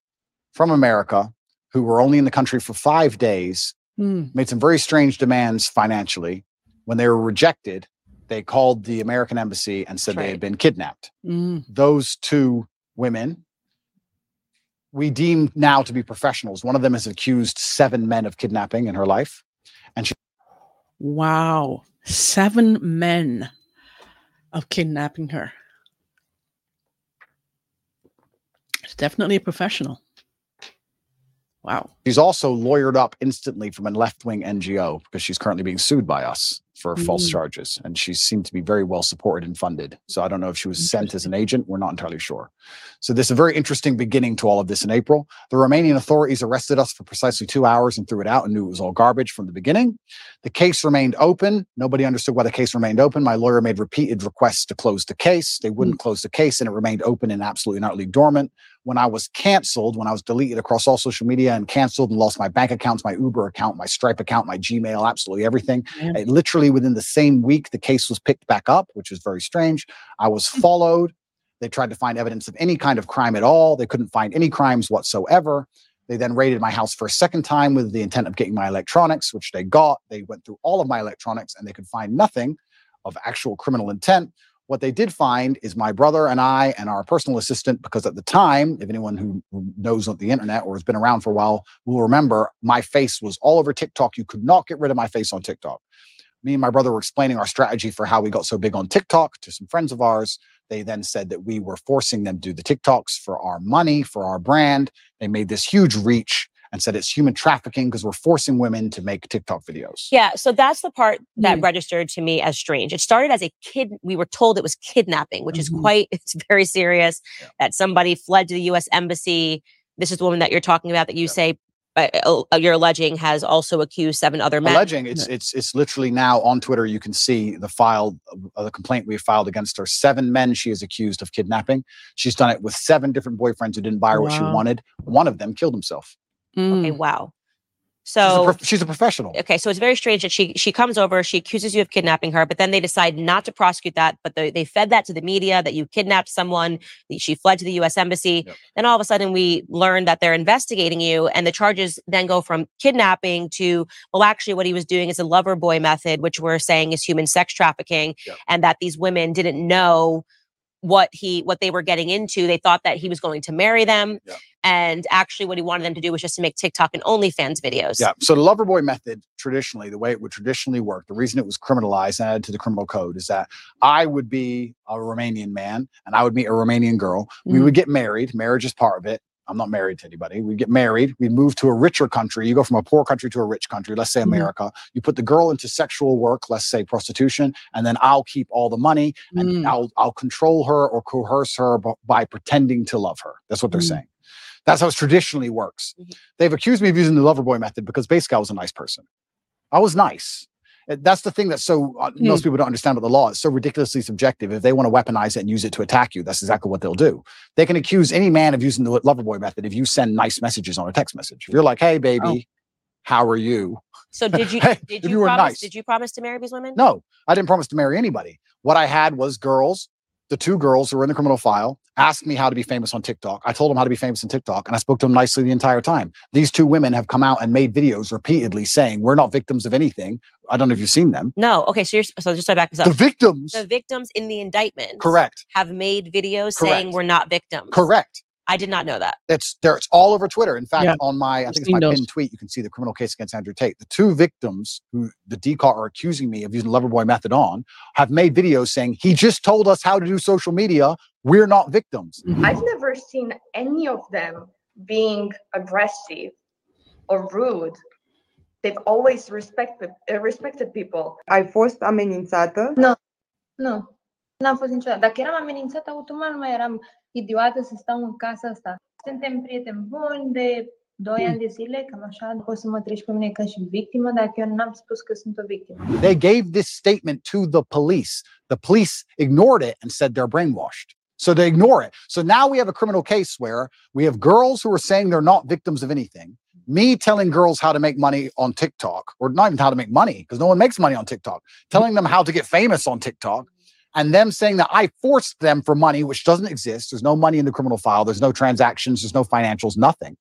from America who were only in the country for five days, mm. made some very strange demands financially. When they were rejected, they called the American embassy and said right. they had been kidnapped. Mm. Those two women we deem now to be professionals. One of them has accused seven men of kidnapping in her life. And she Wow. Seven men of kidnapping her. It's definitely a professional. Wow. She's also lawyered up instantly from a left wing NGO because she's currently being sued by us for mm. false charges. And she seemed to be very well supported and funded. So I don't know if she was sent as an agent. We're not entirely sure. So this is a very interesting beginning to all of this in April. The Romanian authorities arrested us for precisely two hours and threw it out and knew it was all garbage from the beginning. The case remained open. Nobody understood why the case remained open. My lawyer made repeated requests to close the case. They wouldn't mm. close the case and it remained open and absolutely not utterly dormant. When I was canceled, when I was deleted across all social media and canceled and lost my bank accounts, my Uber account, my Stripe account, my Gmail, absolutely everything. It literally within the same week, the case was picked back up, which was very strange. I was hmm. followed. They tried to find evidence of any kind of crime at all. They couldn't find any crimes whatsoever. They then raided my house for a second time with the intent of getting my electronics, which they got. They went through all of my electronics and they could find nothing of actual criminal intent. What they did find is my brother and I and our personal assistant, because at the time, if anyone who knows the internet or has been around for a while will remember, my face was all over TikTok. You could not get rid of my face on TikTok me and my brother were explaining our strategy for how we got so big on TikTok to some friends of ours. They then said that we were forcing them to do the TikToks for our money, for our brand. They made this huge reach and said it's human trafficking because we're forcing women to make TikTok videos. Yeah. So that's the part that mm. registered to me as strange. It started as a kid. We were told it was kidnapping, which mm-hmm. is quite, it's very serious yeah. that somebody fled to the US embassy. This is the woman that you're talking about that you yeah. say uh, uh, you're alleging has also accused seven other men. Alleging it's it's it's literally now on Twitter. You can see the file, uh, the complaint we filed against her. Seven men she is accused of kidnapping. She's done it with seven different boyfriends who didn't buy her wow. what she wanted. One of them killed himself. Mm. Okay, wow. So she's a, she's a, professional. Okay, so it's very strange that she she comes over, she accuses you of kidnapping her, but then they decide not to prosecute that. But they, they fed that to the media that you kidnapped someone. She fled to the U.S. embassy. Yep. Then all of a sudden, we learn that they're investigating you, and the charges then go from kidnapping to well, actually, what he was doing is a lover boy method, which we're saying is human sex trafficking, yep. and that these women didn't know what he what they were getting into they thought that he was going to marry them yeah. And actually, what he wanted them to do was just to make TikTok and OnlyFans videos. Yeah. So the lover boy method, traditionally, the way it would traditionally work, the reason it was criminalized and added to the criminal code is that I would be a Romanian man and I would meet a Romanian girl. Mm. We would get married. Marriage is part of it. I'm not married to anybody. We get married. We move to a richer country. You go from a poor country to a rich country, let's say mm-hmm. America. Mm-hmm. You put the girl into sexual work, let's say prostitution, and then I'll keep all the money and mm. I'll I'll control her or coerce her by pretending to love her. That's what they're mm. saying. That's how it traditionally works. Mm-hmm. They've accused me of using the lover boy method because basically I was a nice person. I was nice. That's the thing that so uh, mm. most people don't understand about the law. It's so ridiculously subjective. If they want to weaponize it and use it to attack you, that's exactly what they'll do. They can accuse any man of using the lover boy method if you send nice messages on a text message. If you're like, "Hey, baby, oh. how are you?" So did you hey, did you, you promise, nice. did you promise to marry these women? No, I didn't promise to marry anybody. What I had was girls the two girls who were in the criminal file asked me how to be famous on TikTok. I told them how to be famous on TikTok and I spoke to them nicely the entire time. These two women have come out and made videos repeatedly saying we're not victims of anything. I don't know if you've seen them. No. Okay. So you're so just to back this up. The victims. The victims in the indictment. Correct. Have made videos Correct. saying we're not victims. Correct. I did not know that. It's there. It's all over Twitter. In fact, yeah. on my I think it's my pinned tweet, you can see the criminal case against Andrew Tate. The two victims who the DIICOT are accusing me of using Loverboy method on have made videos saying he just told us how to do social media. We're not victims. Mm-hmm. I've never seen any of them being aggressive or rude. They've always respected uh, respected people. Ai fost amenințată? Nu, nu, n-am fost niciodată. Dacă eram amenințată, automat nu mai eram idiotă să stau în casa asta. Suntem prieteni buni de doi ani de zile, cam așa, poți să mă treci pe mine ca și victimă, dacă eu n-am spus că sunt o victimă. They gave this statement to the police. The police ignored it and said they're brainwashed. So they ignore it. So now we have a criminal case where we have girls who are saying they're not victims of anything. Me telling girls how to make money on TikTok, or not even how to make money, because no one makes money on TikTok, telling them how to get famous on TikTok and them saying that I forced them for money, which doesn't exist. There's no money in the criminal file. There's no transactions. There's no financials, nothing.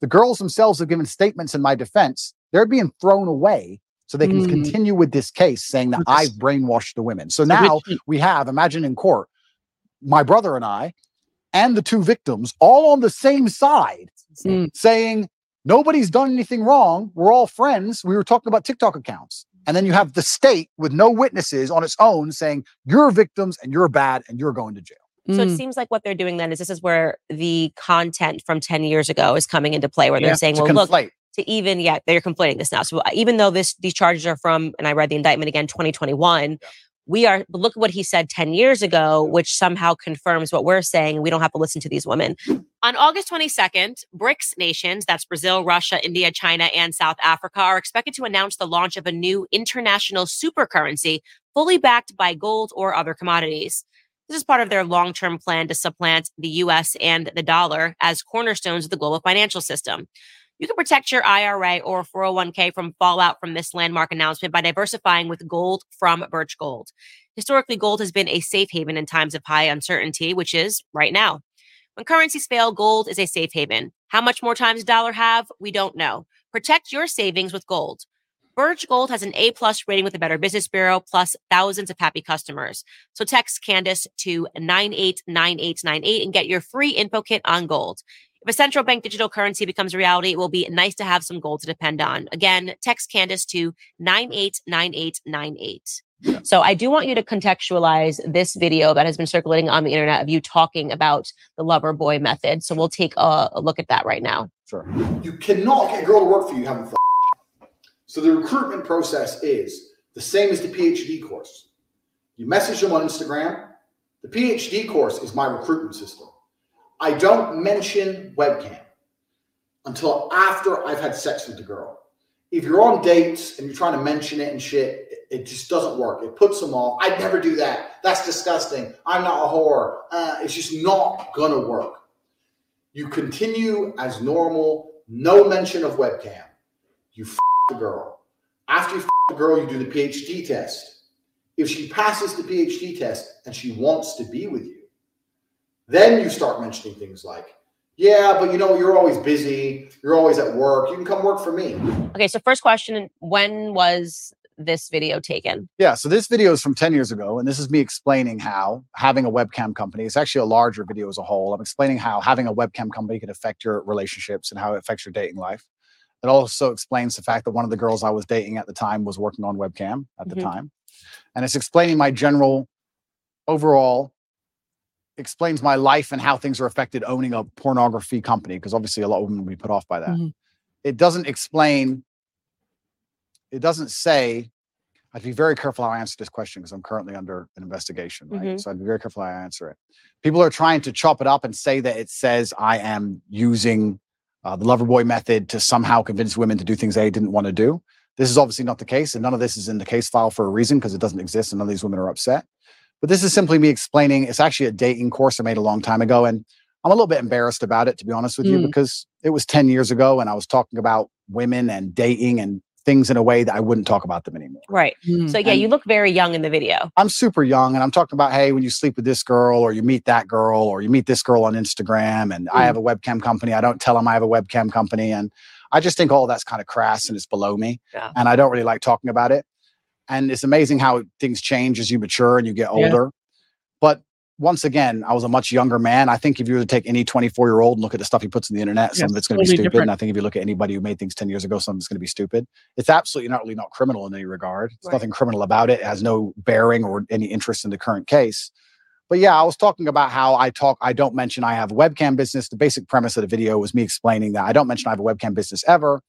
The girls themselves have given statements in my defense. They're being thrown away so they can mm. continue with this case saying that I've brainwashed the women. So now we have, imagine in court, my brother and I and the two victims all on the same side mm. saying nobody's done anything wrong. We're all friends. We were talking about TikTok accounts. And then you have the state with no witnesses on its own saying you're victims and you're bad and you're going to jail. So mm. it seems like what they're doing then is this is where the content from 10 years ago is coming into play, where they're yeah, saying, well, conflate. look, to even, yeah, they're conflating this now. So even though this these charges are from, and I read the indictment again, 2021, yeah we are look at what he said 10 years ago which somehow confirms what we're saying we don't have to listen to these women. On august 22nd brics nations that's brazil russia india china and south africa are expected to announce the launch of a new international super currency fully backed by gold or other commodities. This is part of their long-term plan to supplant the us and the dollar as cornerstones of the global financial system you can protect your IRA or 401k from fallout from this landmark announcement by diversifying with gold from Birch Gold. Historically, gold has been a safe haven in times of high uncertainty, which is right now. When currencies fail, gold is a safe haven. How much more time does dollar have? We don't know. Protect your savings with gold. Birch Gold has an A plus rating with the Better Business Bureau, plus thousands of happy customers. So text Candace to 989898 and get your free info kit on gold. If a central bank digital currency becomes a reality, it will be nice to have some gold to depend on. Again, text Candace to 989898. So I do want you to contextualize this video that has been circulating on the internet of you talking about the lover boy method. So we'll take a, a look at that right now. Sure. You cannot get a girl to work for you having fun. So the recruitment process is the same as the PhD course. You message them on Instagram. The PhD course is my recruitment system. I don't mention webcam until after I've had sex with the girl. If you're on dates and you're trying to mention it and shit, it just doesn't work. It puts them off. I'd never do that. That's disgusting. I'm not a whore. Uh, it's just not gonna work. You continue as normal, no mention of webcam. You f- the girl. After you f- the girl, you do the PhD test. If she passes the PhD test and she wants to be with you, then you start mentioning things like, yeah, but you know, you're always busy. You're always at work. You can come work for me. Okay. So, first question When was this video taken? Yeah, so this video is from 10 years ago, and this is me explaining how having a webcam company, it's actually a larger video as a whole. I'm explaining how having a webcam company can affect your relationships and how it affects your dating life. It also explains the fact that one of the girls I was dating at the time was working on webcam at the Mhm. time. And it's explaining my general overall explains my life and how things are affected owning a pornography company because obviously a lot of women will be put off by that. Mhm. It doesn't explain it doesn't say I'd be very careful how I answer this question because I'm currently under an investigation, right? Mhm. So I'd be very careful how I answer it. People are trying to chop it up and say that it says I am using uh, the lover boy method to somehow convince women to do things they didn't want to do. This is obviously not the case, and none of this is in the case file for a reason because it doesn't exist, and none of these women are upset. But this is simply me explaining. It's actually a dating course I made a long time ago, and I'm a little bit embarrassed about it, to be honest with you, Mm. because it was 10 years ago, and I was talking about women and dating and things in a way that I wouldn't talk about them anymore. Right. Mm. So yeah, And- you look very young in the video. I'm super young and I'm talking about, hey, when you sleep with this girl or you meet that girl or you meet this girl on Instagram and I Mm. have a webcam company. I don't tell them I have a webcam company. And I just think all that's kind of crass and it's below me. Yeah. And I don't really like talking about it. And it's amazing how things change as you mature and you get Yeah. older. But once again, I was a much younger man. I think if you were to take any 24 year old and look at the stuff he puts on the internet, some Yes, of it's going to be stupid. different. And I think if you look at anybody who made things 10 years ago, some of it's going to be stupid. It's absolutely not really not criminal in any regard. There's Right. nothing criminal about it. It has no bearing or any interest in the current case. But yeah, I was talking about how I talk, I don't mention I have a webcam business. The basic premise of the video was me explaining that I don't mention I have a webcam business ever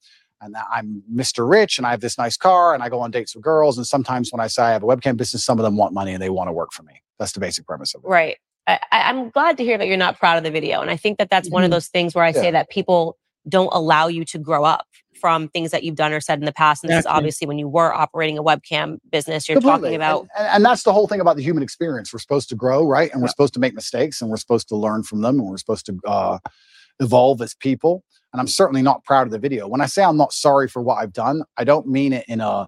and I'm Mr. Rich and I have this nice car and I go on dates with girls. And sometimes when I say I have a webcam business, some of them want money and they want to work for me. That's the basic premise of it. Right. I, I'm glad to hear that you're not proud of the video. And I think that that's one of Mhm. those things where I Yeah. say that people don't allow you to grow up from things that you've done or said in the past. And this is obviously when you were operating a webcam business. You're talking about and, and, and that's the whole thing about the human experience. We're supposed to grow, right? And we're supposed to make mistakes and we're supposed to learn from them and we're supposed to uh, evolve as people. And I'm certainly not proud of the video. When I say I'm not sorry for what I've done, I don't mean it in a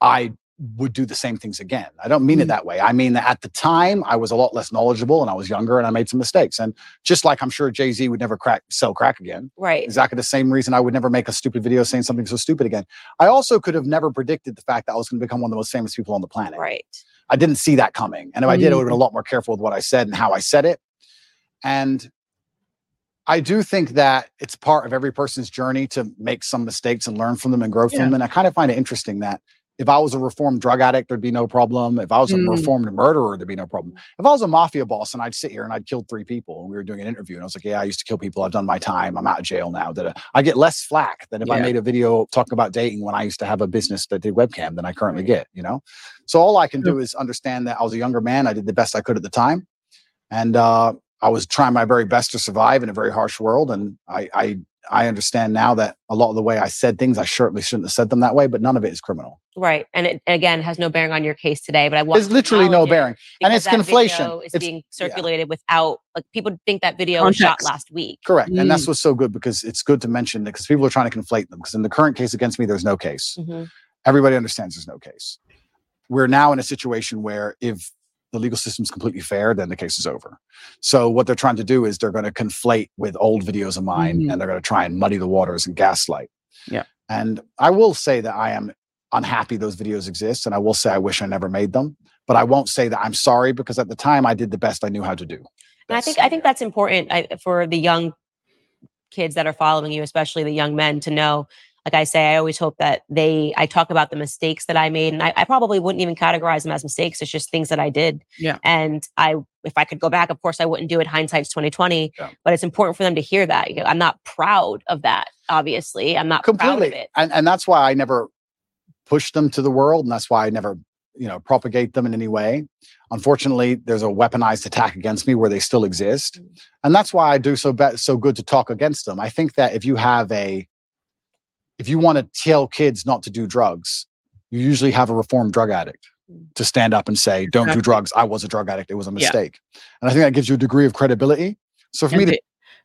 I would do the same things again. I don't mean it Mm. that way. I mean that at the time I was a lot less knowledgeable and I was younger and I made some mistakes. And just like I'm sure Jay Z would never crack sell crack again, right. exactly the same reason I would never make a stupid video saying something so stupid again. I also could have never predicted the fact that I was going to become one of the most famous people on the planet. Right. I didn't see that coming. And if I did, I would have been a Mm. lot more careful with what I said and how I said it. And I do think that it's part of every person's journey to make some mistakes and learn from them and grow from Yeah. them. And I kind of find it interesting that if I was a reformed drug addict, there'd be no problem. If I was a Mm. reformed murderer, there'd be no problem. If I was a mafia boss and I'd sit here and I'd killed three people and we were doing an interview and I was like, yeah, I used to kill people. I've done my time. I'm out of jail now. That I get less flack than if I made a video talking about dating when I used to have a business that did webcam than I currently Right. get, you know? So all I can do is understand that I was a younger man. I did the best I could at the time. And uh, I was trying my very best to survive in a very harsh world. And I, I, I understand now that a lot of the way I said things, I certainly shouldn't have said them that way, but none of it is criminal. Right. And it again has no bearing on your case today. But I want There's to literally no acknowledge it bearing. And because it's that video conflation. Is It's- being yeah. circulated without like people think that video was shot last week. Correct. And that's Mm. what's so good because it's good to mention that because people are trying to conflate them. Because in the current case against me, there's no case. Mhm. Everybody understands there's no case. We're now in a situation where if the legal system's completely fair, then the case is over. So what they're trying to do is they're going to conflate with old videos of mine Mhm. and they're going to try and muddy the waters and gaslight. Yeah. And I will say that I am unhappy those videos exist. And I will say I wish I never made them. But I won't say that I'm sorry because at the time I did the best I knew how to do. And I think I think that's important I, for the young kids that are following you, especially the young men, to know. Like I say, I always hope that they. I talk about the mistakes that I made, and I, I probably wouldn't even categorize them as mistakes. It's just things that I did. Yeah. And I, if I could go back, of course, I wouldn't do it. Hindsight's twenty twenty. Yeah. But it's important for them to hear that. You know, I'm not proud of that. Obviously, I'm not proud of completely it. and and that's why i never push them to the world and that's why i never you know propagate them in any way unfortunately there's a weaponized attack against me where they still exist Mm. and that's why i do so be- so good to talk against them i think that if you have a if you want to tell kids not to do drugs you usually have a reformed drug addict to stand up and say don't do drugs. I was a drug addict. It was a Yeah. mistake. And i think that gives you a degree of credibility. So for me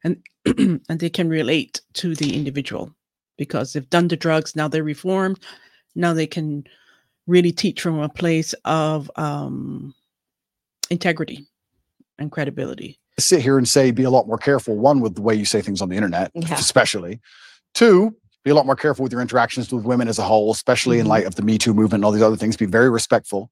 and to and and they can relate to the individual because they've done the drugs now they're reformed. Now they can really teach from a place of um integrity and credibility. Sit here and say be a lot more careful one with the way you say things on the internet Yeah. especially. Two Be a lot more careful with your interactions with women as a whole, especially in Mhm. light of the Me Too movement and all these other things. Be very respectful.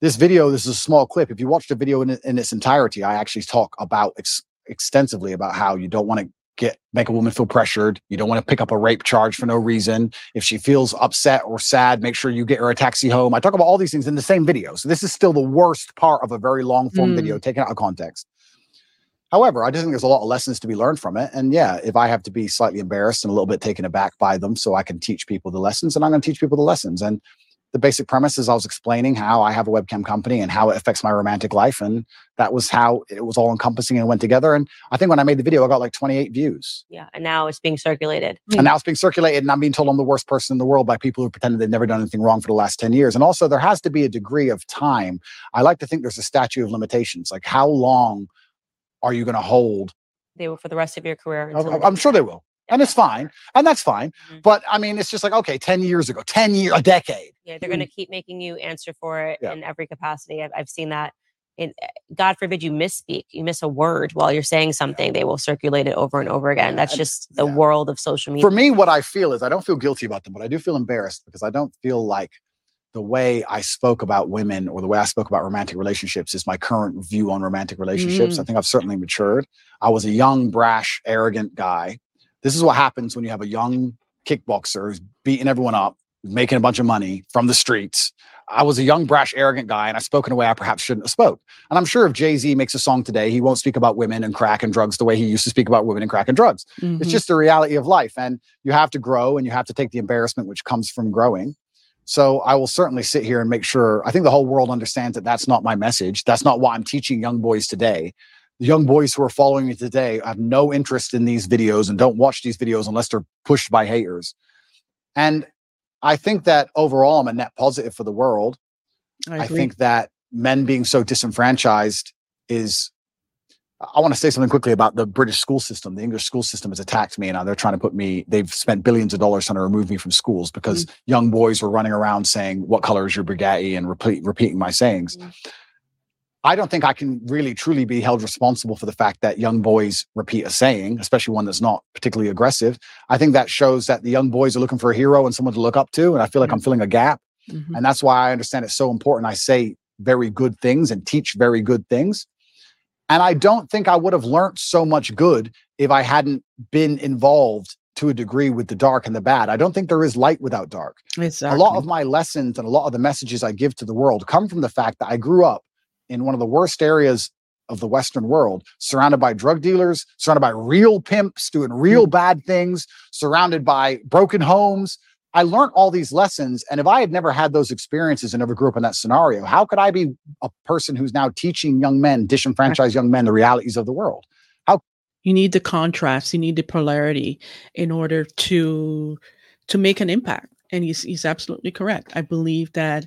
This video, this is a small clip. If you watch the video in, in its entirety, I actually talk about ex- extensively about how you don't want to get make a woman feel pressured. You don't want to pick up a rape charge for no reason. If she feels upset or sad, make sure you get her a taxi home. I talk about all these things in the same video. So this is still the worst part of a very long form Mm. video taken out of context. However, I just think there's a lot of lessons to be learned from it. And yeah, if I have to be slightly embarrassed and a little bit taken aback by them so I can teach people the lessons, and I'm going to teach people the lessons. And the basic premise is I was explaining how I have a webcam company and how it affects my romantic life. And that was how it was all encompassing and went together. And I think when I made the video, I got like 28 views. Yeah. And now it's being circulated. Hmm. And now it's being circulated, and I'm being told I'm the worst person in the world by people who pretended they've never done anything wrong for the last 10 years. And also, there has to be a degree of time. I like to think there's a statute of limitations. Like, how long are you going to hold They will for the rest of your career. I'm- I'm, sure they will. And it's fine. And that's fine. Mhm. But I mean, it's just like, okay, 10 years ago, 10 years, a decade. Yeah, they're going to keep making you answer for it Yeah. in every capacity. I've, I've seen that. In, eh, God forbid you misspeak, you miss a word while you're saying something, they will circulate it over and over again. That's just the yeah. world of social media. For me, what I feel is I don't feel guilty about them, but I do feel embarrassed because I don't feel like the way I spoke about women or the way I spoke about romantic relationships is my current view on romantic relationships. I think I've certainly matured. I was a young, brash, arrogant guy. This is what happens when you have a young kickboxer who's beating everyone up, making a bunch of money from the streets. I was a young, brash, arrogant guy, and I spoke in a way I perhaps shouldn't have spoke. And I'm sure if Jay Z makes a song today, he won't speak about women and crack and drugs the way he used to speak about women and crack and drugs. It's Mhm. just the reality of life. And you have to grow and you have to take the embarrassment which comes from growing. So I will certainly sit here and make sure I think the whole world understands that that's not my message. That's not what I'm teaching young boys today. The young boys who are following me today have no interest in these videos and don't watch these videos unless they're pushed by haters. And I think that overall, I'm a net positive for the world. I, I think that men being so disenfranchised is. I want to say something quickly about the British school system. The English school system has attacked me, and now they're trying to put me. They've spent billions of dollars trying to remove me from schools because young boys were running around saying, "What color is your Bugatti?" and repeat, repeating my sayings. Mhm. I don't think I can really truly be held responsible for the fact that young boys repeat a saying, especially one that's not particularly aggressive. I think that shows that the young boys are looking for a hero and someone to look up to, and I feel like I'm filling a gap. Mhm. And that's why I understand it's so important. I say very good things and teach very good things. And I don't think I would have learned so much good if I hadn't been involved to a degree with the dark and the bad. I don't think there is light without dark. exactly. A lot of my lessons and a lot of the messages I give to the world come from the fact that I grew up in one of the worst areas of the Western world, surrounded by drug dealers, surrounded by real pimps doing real mm. bad things, surrounded by broken homes. I learned all these lessons. And if I had never had those experiences and never grew up in that scenario, how could I be a person who's now teaching young men, disenfranchised young men, the realities of the world? How you need the contrast you need the polarity in order to to make an impact and he's he's absolutely correct i believe that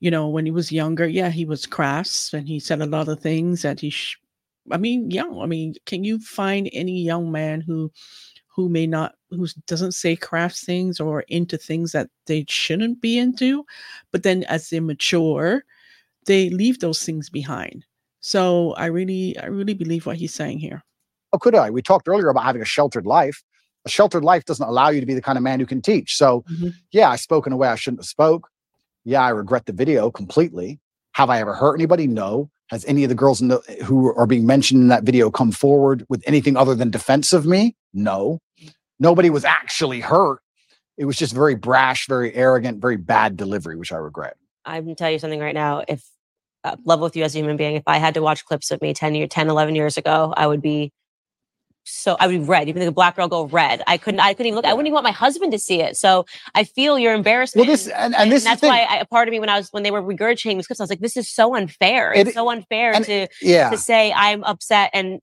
you know when he was younger yeah he was crass and he said a lot of things that he sh- i mean yeah i mean can you find any young man who who may not who doesn't say crass things or into things that they shouldn't be into but then as they mature they leave those things behind so i really i really believe what he's saying here How could I? We talked earlier about having a sheltered life. A sheltered life doesn't allow you to be the kind of man who can teach. So, Mhm. yeah, I spoke in a way I shouldn't have spoke. Yeah, I regret the video completely. Have I ever hurt anybody? No. Has any of the girls in the, who are being mentioned in that video come forward with anything other than defense of me? No. Nobody was actually hurt. It was just very brash, very arrogant, very bad delivery, which I regret. I'm gonna tell you something right now. If uh, love with you as a human being, if I had to watch clips of me 10 year, 10, 11 years ago, I would be so I would be red. Even the black girl go red. I couldn't. I couldn't even look. I wouldn't even want my husband to see it. So I feel your embarrassment. Well, this and, and this is that's why I, a part of me when I was when they were regurgitating these clips, I was like, "This is so unfair. It- It's so unfair and- to yeah. to say I'm upset." And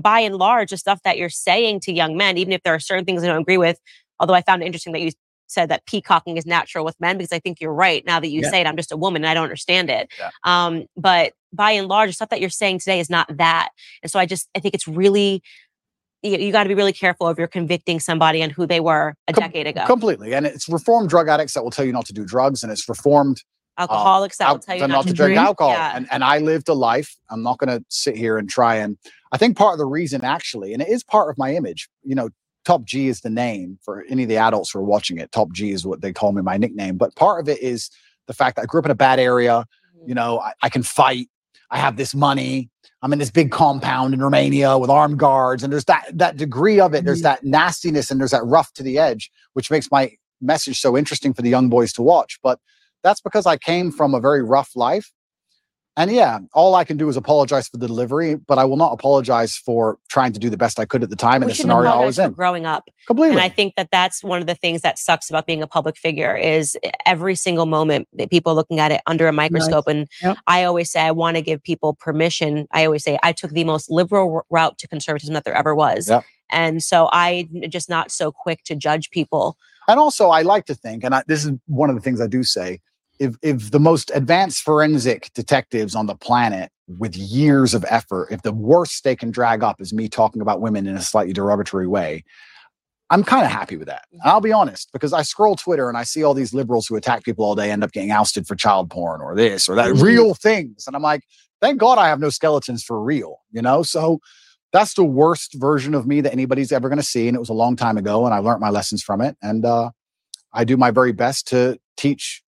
by and large, the stuff that you're saying to young men, even if there are certain things I don't agree with, although I found it interesting that you said that peacocking is natural with men because I think you're right. Now that you Yeah. say it, I'm just a woman and I don't understand it. Yeah. Um, but by and large, the stuff that you're saying today is not that. And so I just I think it's really you, you got to be really careful if you're convicting somebody on who they were a Com- decade ago. Completely. And it's reformed drug addicts that will tell you not to do drugs, and it's reformed Alcoholics that will tell you tell not, to drink drink. alcohol. Yeah. And and I lived a life. I'm not going to sit here and try and. I think part of the reason, actually, and it is part of my image. You know, Top G is the name for any of the adults who are watching it. Top G is what they call me, my nickname. But part of it is the fact that I grew up in a bad area. You know, I, I can fight. I have this money. I'm in this big compound in Romania with armed guards, and there's that that degree of it. There's Mhm. that nastiness and there's that rough to the edge, which makes my message so interesting for the young boys to watch. But that's because I came from a very rough life. And yeah, all I can do is apologize for the delivery, but I will not apologize for trying to do the best I could at the time in the scenario I was in. growing up. Completely. And I think that that's one of the things that sucks about being a public figure is every single moment that people are looking at it under a microscope. And Yep. I always say I want to give people permission. I always say I took the most liberal route to conservatism that there ever was. Yep. And so I'm just not so quick to judge people. And also, I like to think, and I, this is one of the things I do say, if if the most advanced forensic detectives on the planet with years of effort, if the worst they can drag up is me talking about women in a slightly derogatory way, I'm kind of happy with that. And I'll be honest, because I scroll Twitter and I see all these liberals who attack people all day end up getting ousted for child porn or this or that, Mhm. real things. And I'm like, thank God I have no skeletons for real, you know? So that's the worst version of me that anybody's ever going to see. And it was a long time ago, and I learned my lessons from it. And uh, I do my very best to teach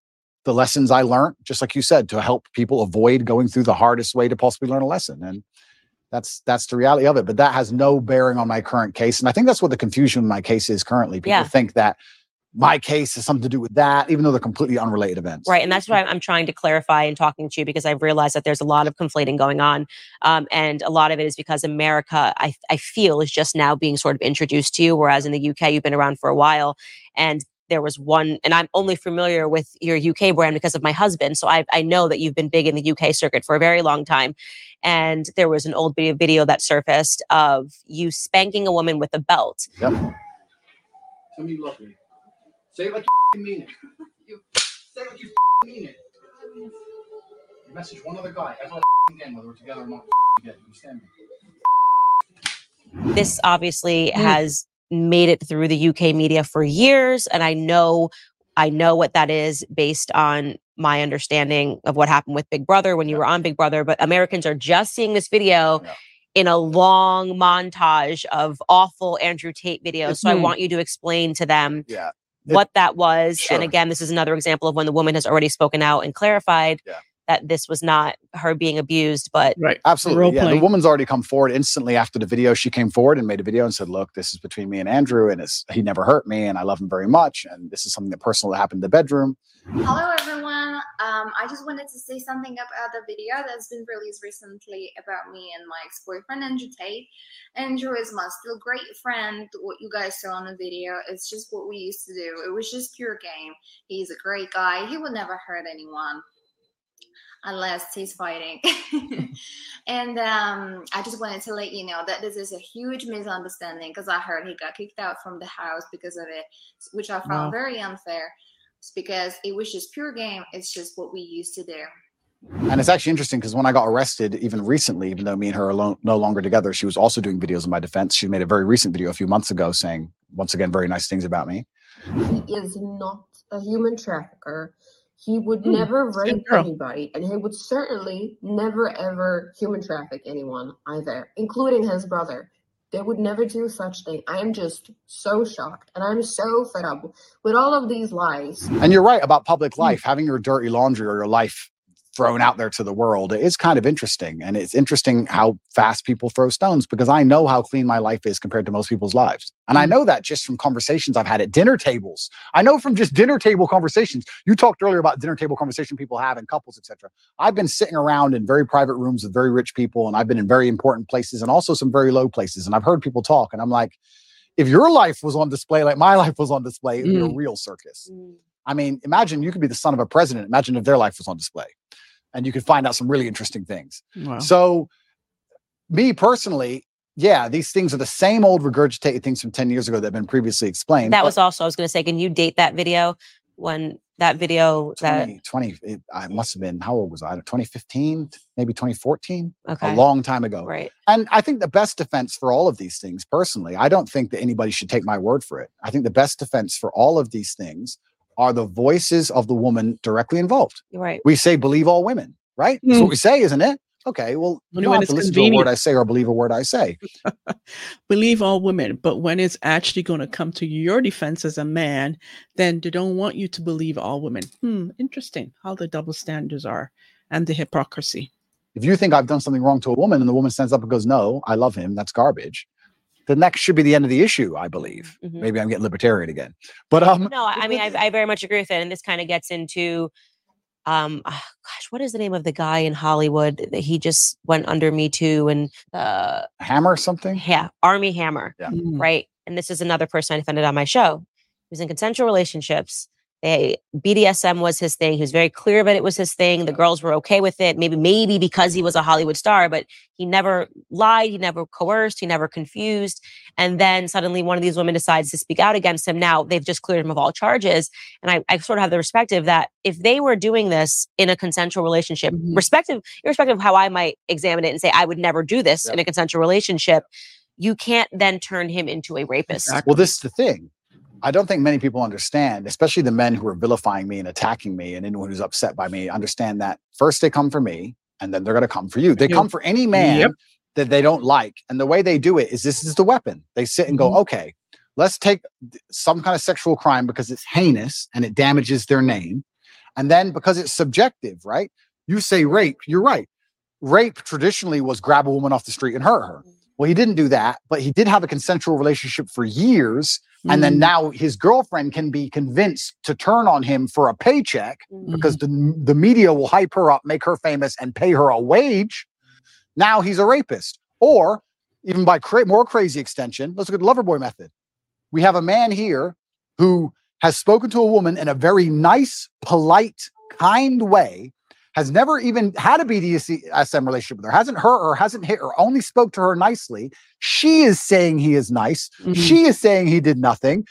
the lessons I learned, just like you said, to help people avoid going through the hardest way to possibly learn a lesson. And that's that's the reality of it. But that has no bearing on my current case. And I think that's what the confusion in my case is currently. People Yeah. think that my case has something to do with that, even though they're completely unrelated events. Right. And that's why I'm trying to clarify and talking to you because I've realized that there's a lot of conflating going on. Um, and a lot of it is because America, I, I feel, is just now being sort of introduced to you, whereas in the UK, you've been around for a while. And there was one, and I'm only familiar with your UK brand because of my husband. So I, I know that you've been big in the UK circuit for a very long time. And there was an old video, video that surfaced of you spanking a woman with a belt. Yep. Tell me you love me. Say it like you mean it. You say it like you mean it. You message one other guy ever again, whether we're together or not. Again, you understand me? this obviously Mm. has made it through the UK media for years and I know I know what that is based on my understanding of what happened with Big Brother when you were on Big Brother but Americans are just seeing this video Yeah. in a long montage of awful Andrew Tate videos so I Mhm. want you to explain to them Yeah. It- what that was Sure. and again this is another example of when the woman has already spoken out and clarified Yeah. That this was not her being abused but Right. Absolutely. Role Yeah. The woman's already come forward instantly after the video. She came forward and made a video and said, Look, this is between me and Andrew, and it's he never hurt me, and I love him very much. And this is something that personal that happened in the bedroom. Hello everyone. Um, I just wanted to say something about the video that's been released recently about me and my ex-boyfriend Andrew Tate. Andrew is my still great friend. What you guys saw on the video is just what we used to do. It was just pure game. He's a great guy. He would never hurt anyone unless he's fighting. and um, I just wanted to let you know that this is a huge misunderstanding because I heard he got kicked out from the house because of it, which I found Wow. very unfair. It's because it was just pure game. It's just what we used to do. And it's actually interesting because when I got arrested, even recently, even though me and her are lo- no longer together, she was also doing videos in my defense. She made a very recent video a few months ago saying, once again, very nice things about me. He is not a human trafficker. He would Hmm, never rape anybody, and he would certainly never ever human traffic anyone either, including his brother. They would never do such thing. I am just so shocked, and I'm so fed up with all of these lies. And you're right about public life, having your dirty laundry or your life thrown out there to the world. It is kind of interesting. And it's interesting how fast people throw stones because I know how clean my life is compared to most people's lives. And I Mm. know that just from conversations I've had at dinner tables. I know from just dinner table conversations. You talked earlier about dinner table conversation people have in couples, etc. I've been sitting around in very private rooms with very rich people, and I've been in very important places and also some very low places. And I've heard people talk, and I'm like, if your life was on display like my life was on display, it'd be a real circus. I mean, imagine you could be the son of a president. Imagine if their life was on display and you could find out some really interesting things. Wow. So, me personally, yeah, these things are the same old regurgitated things from 10 years ago that have been previously explained. that but was also I was going to say can you date that video when that video that 20, 20 it, I must have been, how old was I? 2015, maybe 2014, okay a long time ago. right And I think the best defense for all of these things, personally, I don't think that anybody should take my word for it. I think the best defense for all of these things are the voices of the woman directly involved. right we say believe all women, right? That's Mm. what we say, isn't it? Okay, well, you Only don't when have to listen to a word. I say or believe a word I say. Believe all women, but when it's actually going to come to your defense as a man, then they don't want you to believe all women. Hmm, interesting how the double standards are and the hypocrisy. If you think I've done something wrong to a woman and the woman stands up and goes, No, I love him, that's garbage, then that should be the end of the issue, I believe. Mhm. Maybe I'm getting libertarian again. But um No, I I mean, I, I very much agree with it. And this kind of gets into, um, ah, gosh, what is the name of the guy in Hollywood that he just went under Me Too and, uh, hammer something. yeah, Armie Hammer, Yeah. Mm. right? And this is another person I defended on my show. He was in consensual relationships. They BDSM was his thing. He was very clear about it was his thing. The girls were okay with it. Maybe, maybe because he was a Hollywood star, but he never lied. He never coerced. He never confused. And then suddenly one of these women decides to speak out against him. Now they've just cleared him of all charges. And I, I sort of have the perspective that if they were doing this in a consensual relationship, Mhm. respective, irrespective of how I might examine it and say, I would never do this Yep. in a consensual relationship, you can't then turn him into a rapist. Exactly. Well, this is the thing. I don't think many people understand, especially the men who are vilifying me and attacking me and anyone who's upset by me, understand that first they come for me and then they're going to come for you. They come for any man Yep. that they don't like. And the way they do it is this is the weapon. They sit and go, Mhm. okay, let's take some kind of sexual crime because it's heinous and it damages their name. And then because it's subjective, right? You say rape, you're right. Rape traditionally was grab a woman off the street and hurt her. Well, he didn't do that, but he did have a consensual relationship for years. And then Mm. now his girlfriend can be convinced to turn on him for a paycheck because the, the media will hype her up, make her famous, and pay her a wage. Now he's a rapist. Or even by cra- more crazy extension, let's look at the Loverboy method. We have a man here who has spoken to a woman in a very nice, polite, kind way, has never even had a BDSM relationship with her, hasn't hurt her, hasn't hit her, only spoke to her nicely. She is saying he is nice. Mhm. She is saying he did nothing.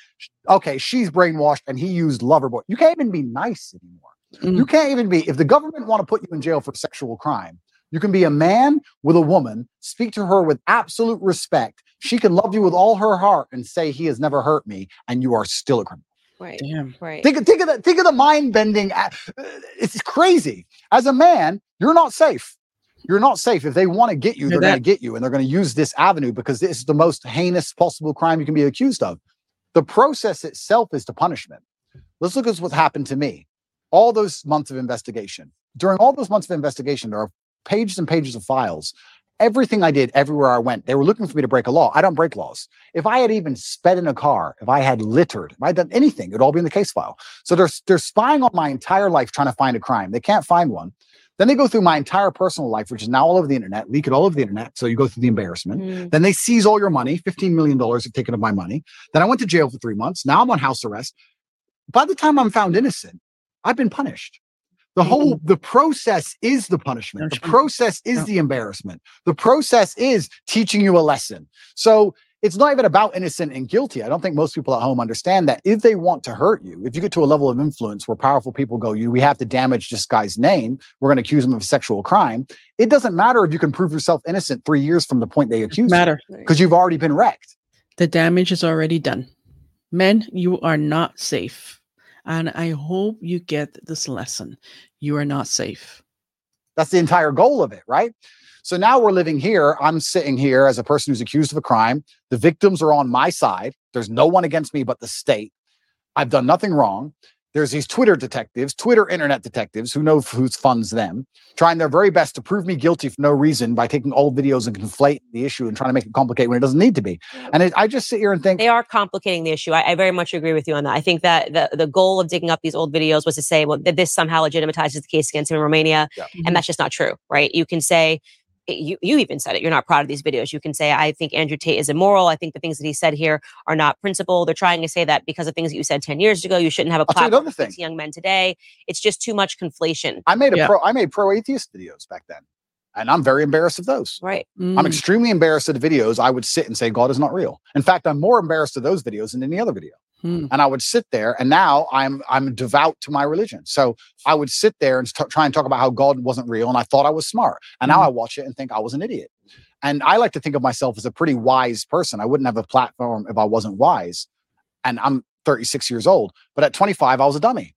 Okay, she's brainwashed and he used Loverboy. You can't even be nice anymore. Mm. You can't even be, if the government want to put you in jail for sexual crime, you can be a man with a woman, speak to her with absolute respect. She can love you with all her heart and say he has never hurt me, and you are still a criminal. Right. Damn. Right. Think, of- think of the think of the mind bending. It's crazy. As a man, you're not safe. You're not safe. If they want to get you, they're going to get you, and they're going to use this avenue because this is the most heinous possible crime you can be accused of. The process itself is the punishment. Let's look at what happened to me. All those months of investigation. During all those months of investigation, there are pages and pages of files. Everything I did, everywhere I went, they were looking for me to break a law. I don't break laws. If I had even sped in a car, if I had littered, if I had done anything, it would all be in the case file. So they're, they're spying on my entire life trying to find a crime. They can't find one. Then they go through my entire personal life, which is now all over the internet, leak it all over the internet. So you go through the embarrassment. Mm. Then they seize all your money, $15 million are taken of my money. Then I went to jail for three months. Now I'm on house arrest. By the time I'm found innocent, I've been punished. The whole the process is the punishment. The process is the embarrassment. The process is teaching you a lesson. So it's not even about innocent and guilty. I don't think most people at home understand that if they want to hurt you, if you get to a level of influence where powerful people go, you we have to damage this guy's name, we're going to accuse him of sexual crime. It doesn't matter if you can prove yourself innocent three years from the point they accuse you Matter. because you've already been wrecked. The damage is already done. Men, you are not safe. And I hope you get this lesson. You are not safe. That's the entire goal of it, right? So now we're living here. I'm sitting here as a person who's accused of a crime. The victims are on my side. There's no one against me but the state. I've done nothing wrong. There's these Twitter detectives, Twitter internet detectives who know who funds them, trying their very best to prove me guilty for no reason by taking old videos and conflate the issue and trying to make it complicated when it doesn't need to be. Mm. And it, I just sit here and think, They are complicating the issue. I, I very much agree with you on that. I think that the, the goal of digging up these old videos was to say, well, that this somehow legitimizes the case against him in Romania. Yeah. And mm-hmm. that's just not true, right? You can say, you, you even said it, you're not proud of these videos. You can say, I think Andrew Tate is immoral. I think the things that he said here are not principled. They're trying to say that because of things that you said 10 years ago, you shouldn't have a I'll tell you platform another to thing. young men today. It's just too much conflation, I made a Yeah. pro I made pro atheist videos back then. And I'm very embarrassed of those. right? I'm Mm. extremely embarrassed of the videos. I would sit and say, God is not real. In fact, I'm more embarrassed of those videos than any other video. Mm. And I would sit there, and now I'm I'm devout to my religion. So I would sit there and t- try and talk about how God wasn't real, and I thought I was smart. And now Mhm. I watch it and think I was an idiot. And I like to think of myself as a pretty wise person. I wouldn't have a platform if I wasn't wise. And I'm 36 years old, but at 25, I was a dummy.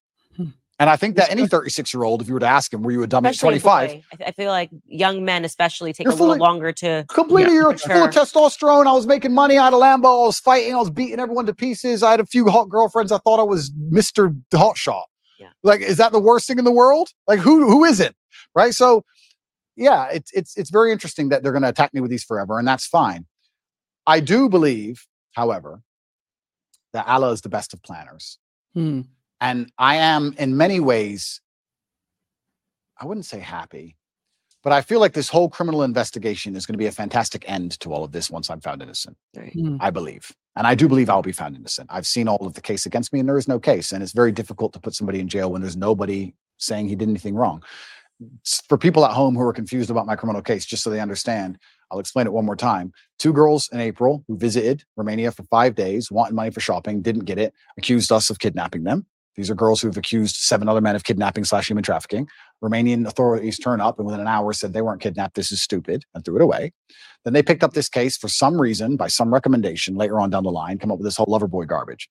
And I think that any 36 year old, if you were to ask him, were you a dummy at Especially 25? I, I feel like young men, especially, take You're a little longer to. Completely, Yeah. you're full of testosterone. I was making money. out of Lambo. I was fighting. I was beating everyone to pieces. I had a few hot girlfriends. I thought I was Mr. Hotshot. Yeah. Like, is that the worst thing in the world? Like, who who is it? Right. So, yeah, it's it's it's very interesting that they're going to attack me with these forever, and that's fine. I do believe, however, that Allah is the best of planners. Hmm. And I am in many ways, I wouldn't say happy, but I feel like this whole criminal investigation is going to be a fantastic end to all of this once I'm found innocent. Right. Hmm. I believe. And I do believe I'll be found innocent. I've seen all of the case against me and there is no case. And it's very difficult to put somebody in jail when there's nobody saying he did anything wrong. For people at home who are confused about my criminal case, just so they understand, I'll explain it one more time. Two girls in April who visited Romania for five days, wanted money for shopping, didn't get it, accused us of kidnapping them. These are girls who have accused seven other men of kidnapping slash human trafficking. Romanian authorities turn up and within an hour said they weren't kidnapped. This is stupid and threw it away. Then they picked up this case for some reason, by some recommendation later on down the line, come up with this whole lover boy garbage.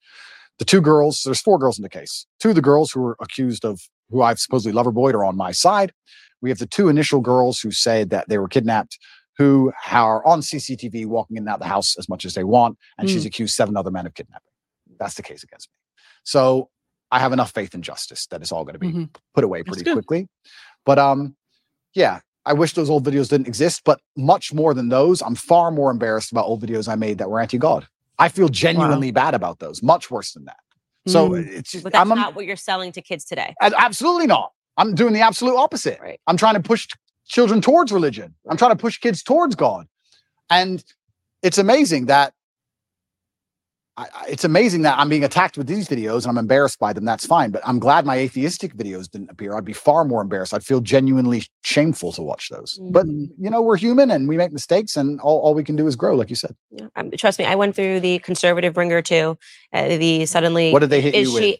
The two girls, there's four girls in the case. Two of the girls who were accused of who I've supposedly lover boyed are on my side. We have the two initial girls who said that they were kidnapped, who are on CCTV walking in and out the house as much as they want, and she's hmm. accused seven other men of kidnapping. That's the case against me. So I have enough faith in justice that it's all going to be Mhm. put away pretty quickly. But um, yeah, I wish those old videos didn't exist. But much more than those, I'm far more embarrassed about old videos I made that were anti-God. I feel genuinely bad about those, much worse than that. So Mm. it's just, But that's I'm not what you're selling to kids today. absolutely not. I'm doing the absolute opposite. Right. I'm trying to push children towards religion. I'm trying to push kids towards God. And it's amazing that I, it's amazing that I'm being attacked with these videos and I'm embarrassed by them. That's fine. But I'm glad my atheistic videos didn't appear. I'd be far more embarrassed. I'd feel genuinely shameful to watch those. But Mhm. you know, we're human and we make mistakes, and all, all we can do is grow, like you said. Yeah. Um, trust me, I went through the conservative wringer too. Uh, the suddenly What did they hit you with?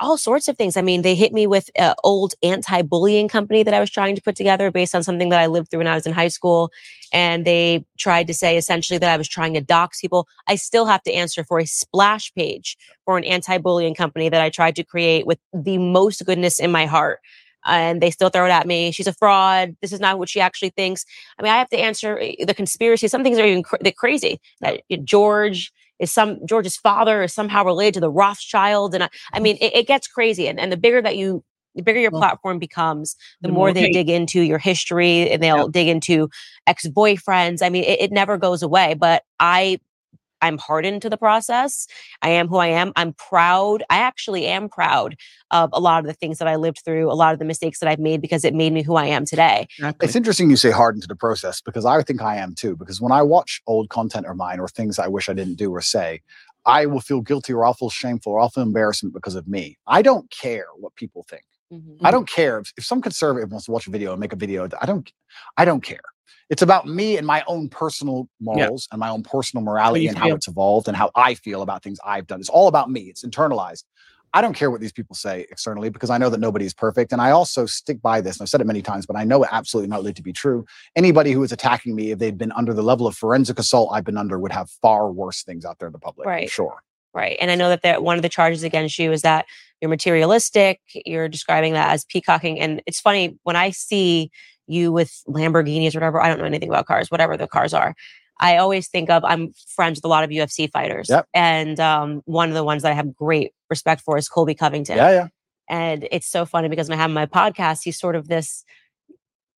All sorts of things. I mean, they hit me with an old anti-bullying company that I was trying to put together based on something that I lived through when I was in high school, and they tried to say essentially that I was trying to dox people. I still have to answer for a splash page for an anti-bullying company that I tried to create with the most goodness in my heart. And they still throw it at me. She's a fraud. This is not what she actually thinks. I mean, I have to answer uh, the conspiracy. Some things are even cr- crazy. That George is some George's father is somehow related to the Rothschild, and I, I mean, it, it gets crazy. And and the bigger that you, the bigger your Well, platform becomes, the, the more, more they hate. dig into your history, and they'll dig into ex boyfriends. I mean, it, it never goes away. But I. I'm hardened to the process. I am who I am. I'm proud. I actually am proud of a lot of the things that I lived through, a lot of the mistakes that I've made because it made me who I am today. Exactly. It's interesting you say hardened to the process because I think I am too. Because when I watch old content of mine or things I wish I didn't do or say, I will feel guilty or I'll feel shameful or I'll feel embarrassment because of me. I don't care what people think. Mhm. I don't care if, if some conservative wants to watch a video and make a video. I don't. I don't care. It's about me and my own personal morals and my own personal morality and how it's evolved and how I feel about things I've done. It's all about me. It's internalized. I don't care what these people say externally because I know that nobody is perfect. And I also stick by this. And I've said it many times, but I know it absolutely not lived to be true. Anybody who is attacking me, if they'd been under the level of forensic assault I've been under, would have far worse things out there in the public. Right. sure. Right. And I know that there, one of the charges against you is that you're materialistic. You're describing that as peacocking. And it's funny when I see you with Lamborghinis or whatever, I don't know anything about cars, whatever the cars are. I always think of I'm friends with a lot of UFC fighters. Yep. And um, one of the ones that I have great respect for is Colby Covington. Yeah, yeah. And it's so funny because when I have my podcast, he's sort of this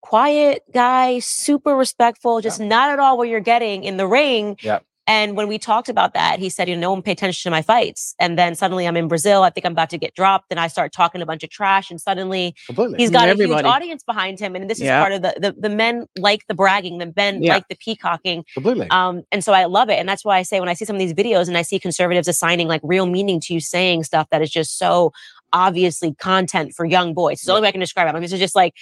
quiet guy, super respectful, just not at all what you're getting in the ring. Yeah. And when we talked about that, he said, you know, no one pay attention to my fights. And then suddenly I'm in Brazil. I think I'm about to get dropped. And I start talking a bunch of trash. And suddenly Completely. he's got a huge audience behind him. And this is Yeah. part of the, the the men like the bragging, the men Yeah. like the peacocking. Completely. Um, and so I love it. And that's why I say when I see some of these videos and I see conservatives assigning like real meaning to you saying stuff that is just so obviously content for young boys. It's the only way I can describe it. I mean, this is just like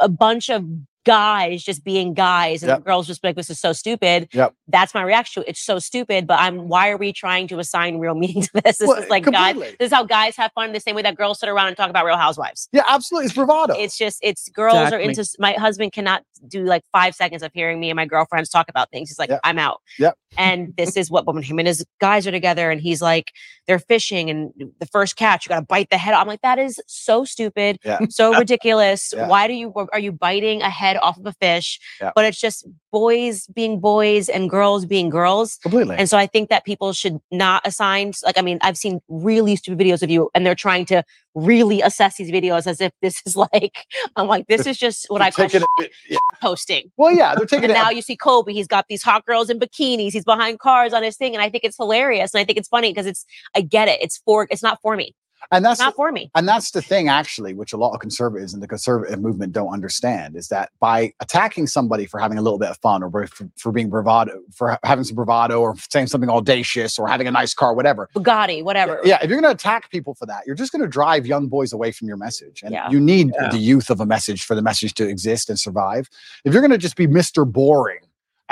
a bunch of guys just being guys and Yep. the girls just be like this is so stupid Yep. that's my reaction to it. it's so stupid but i'm why are we trying to assign real meaning to this this Well, is like guys this is how guys have fun the same way that girls sit around and talk about real housewives Yeah, absolutely. It's bravado. it's just it's girls are into my husband cannot do like five seconds of hearing me and my girlfriends talk about things he's like Yep. i'm out Yep. and this is what when him and his guys are together and he's like they're fishing and the first catch you gotta bite the head off. i'm like that is so stupid Yeah. so ridiculous Yeah. why do you are you biting a head off of a fish Yeah. but it's just boys being boys and girls being girls completely. and so I think that people should not assign, like, I mean, I've seen really stupid videos of you and they're trying to really assess these videos as if this is like, I'm like, this is just what I call it- yeah. posting. Well, yeah, they're taking And it. now you see Colby, he's got these hot girls in bikinis, he's behind cars on his thing. And I think it's hilarious. And I think it's funny because it's, I get it. It's for, it's not for me. And that's not for me. And that's the thing, actually, which a lot of conservatives and the conservative movement don't understand is that by attacking somebody for having a little bit of fun or for, for being bravado, for having some bravado or saying something audacious or having a nice car, whatever. Bugatti, whatever. Yeah, if you're going to attack people for that, you're just going to drive young boys away from your message. And Yeah. you need Yeah. the youth of a message for the message to exist and survive. If you're going to just be Mr. Boring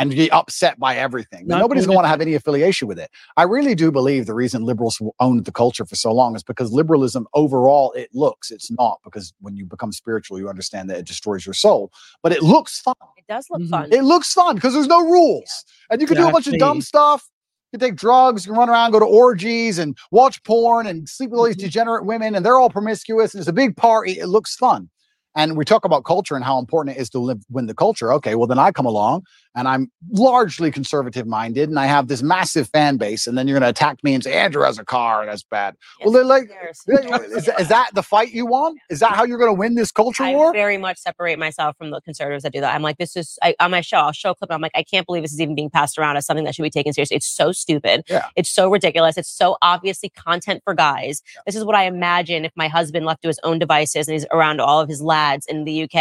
and be upset by everything, Not nobody's going going to want to have any affiliation with it. I really do believe the reason liberals owned the culture for so long is because liberalism overall it looks, it's not because when you become spiritual, you understand that it destroys your soul, but it looks fun. It does look Mhm. fun. It looks fun because there's no rules. And you can do a bunch of dumb stuff. You can take drugs, you can run around, go to orgies and watch porn and sleep with all these Mhm. degenerate women, and they're all promiscuous, and it's a big party. It looks fun. And we talk about culture and how important it is to live win the culture. Okay, well, then I come along and I'm largely conservative minded and I have this massive fan base, and then you're gonna attack me and say, Andrew has a car, and that's bad. Well, they're like, is, is that the fight you want? Is that how you're gonna win this culture I war? very much separate myself from the conservatives that do that. I'm like, this is I, on my show. I'll show a clip. And I'm like, I can't believe this is even being passed around as something that should be taken seriously. It's so stupid. Yeah. It's so ridiculous. It's so obviously content for guys. This is what I imagine if my husband left to his own devices and he's around all of his lads in the UK.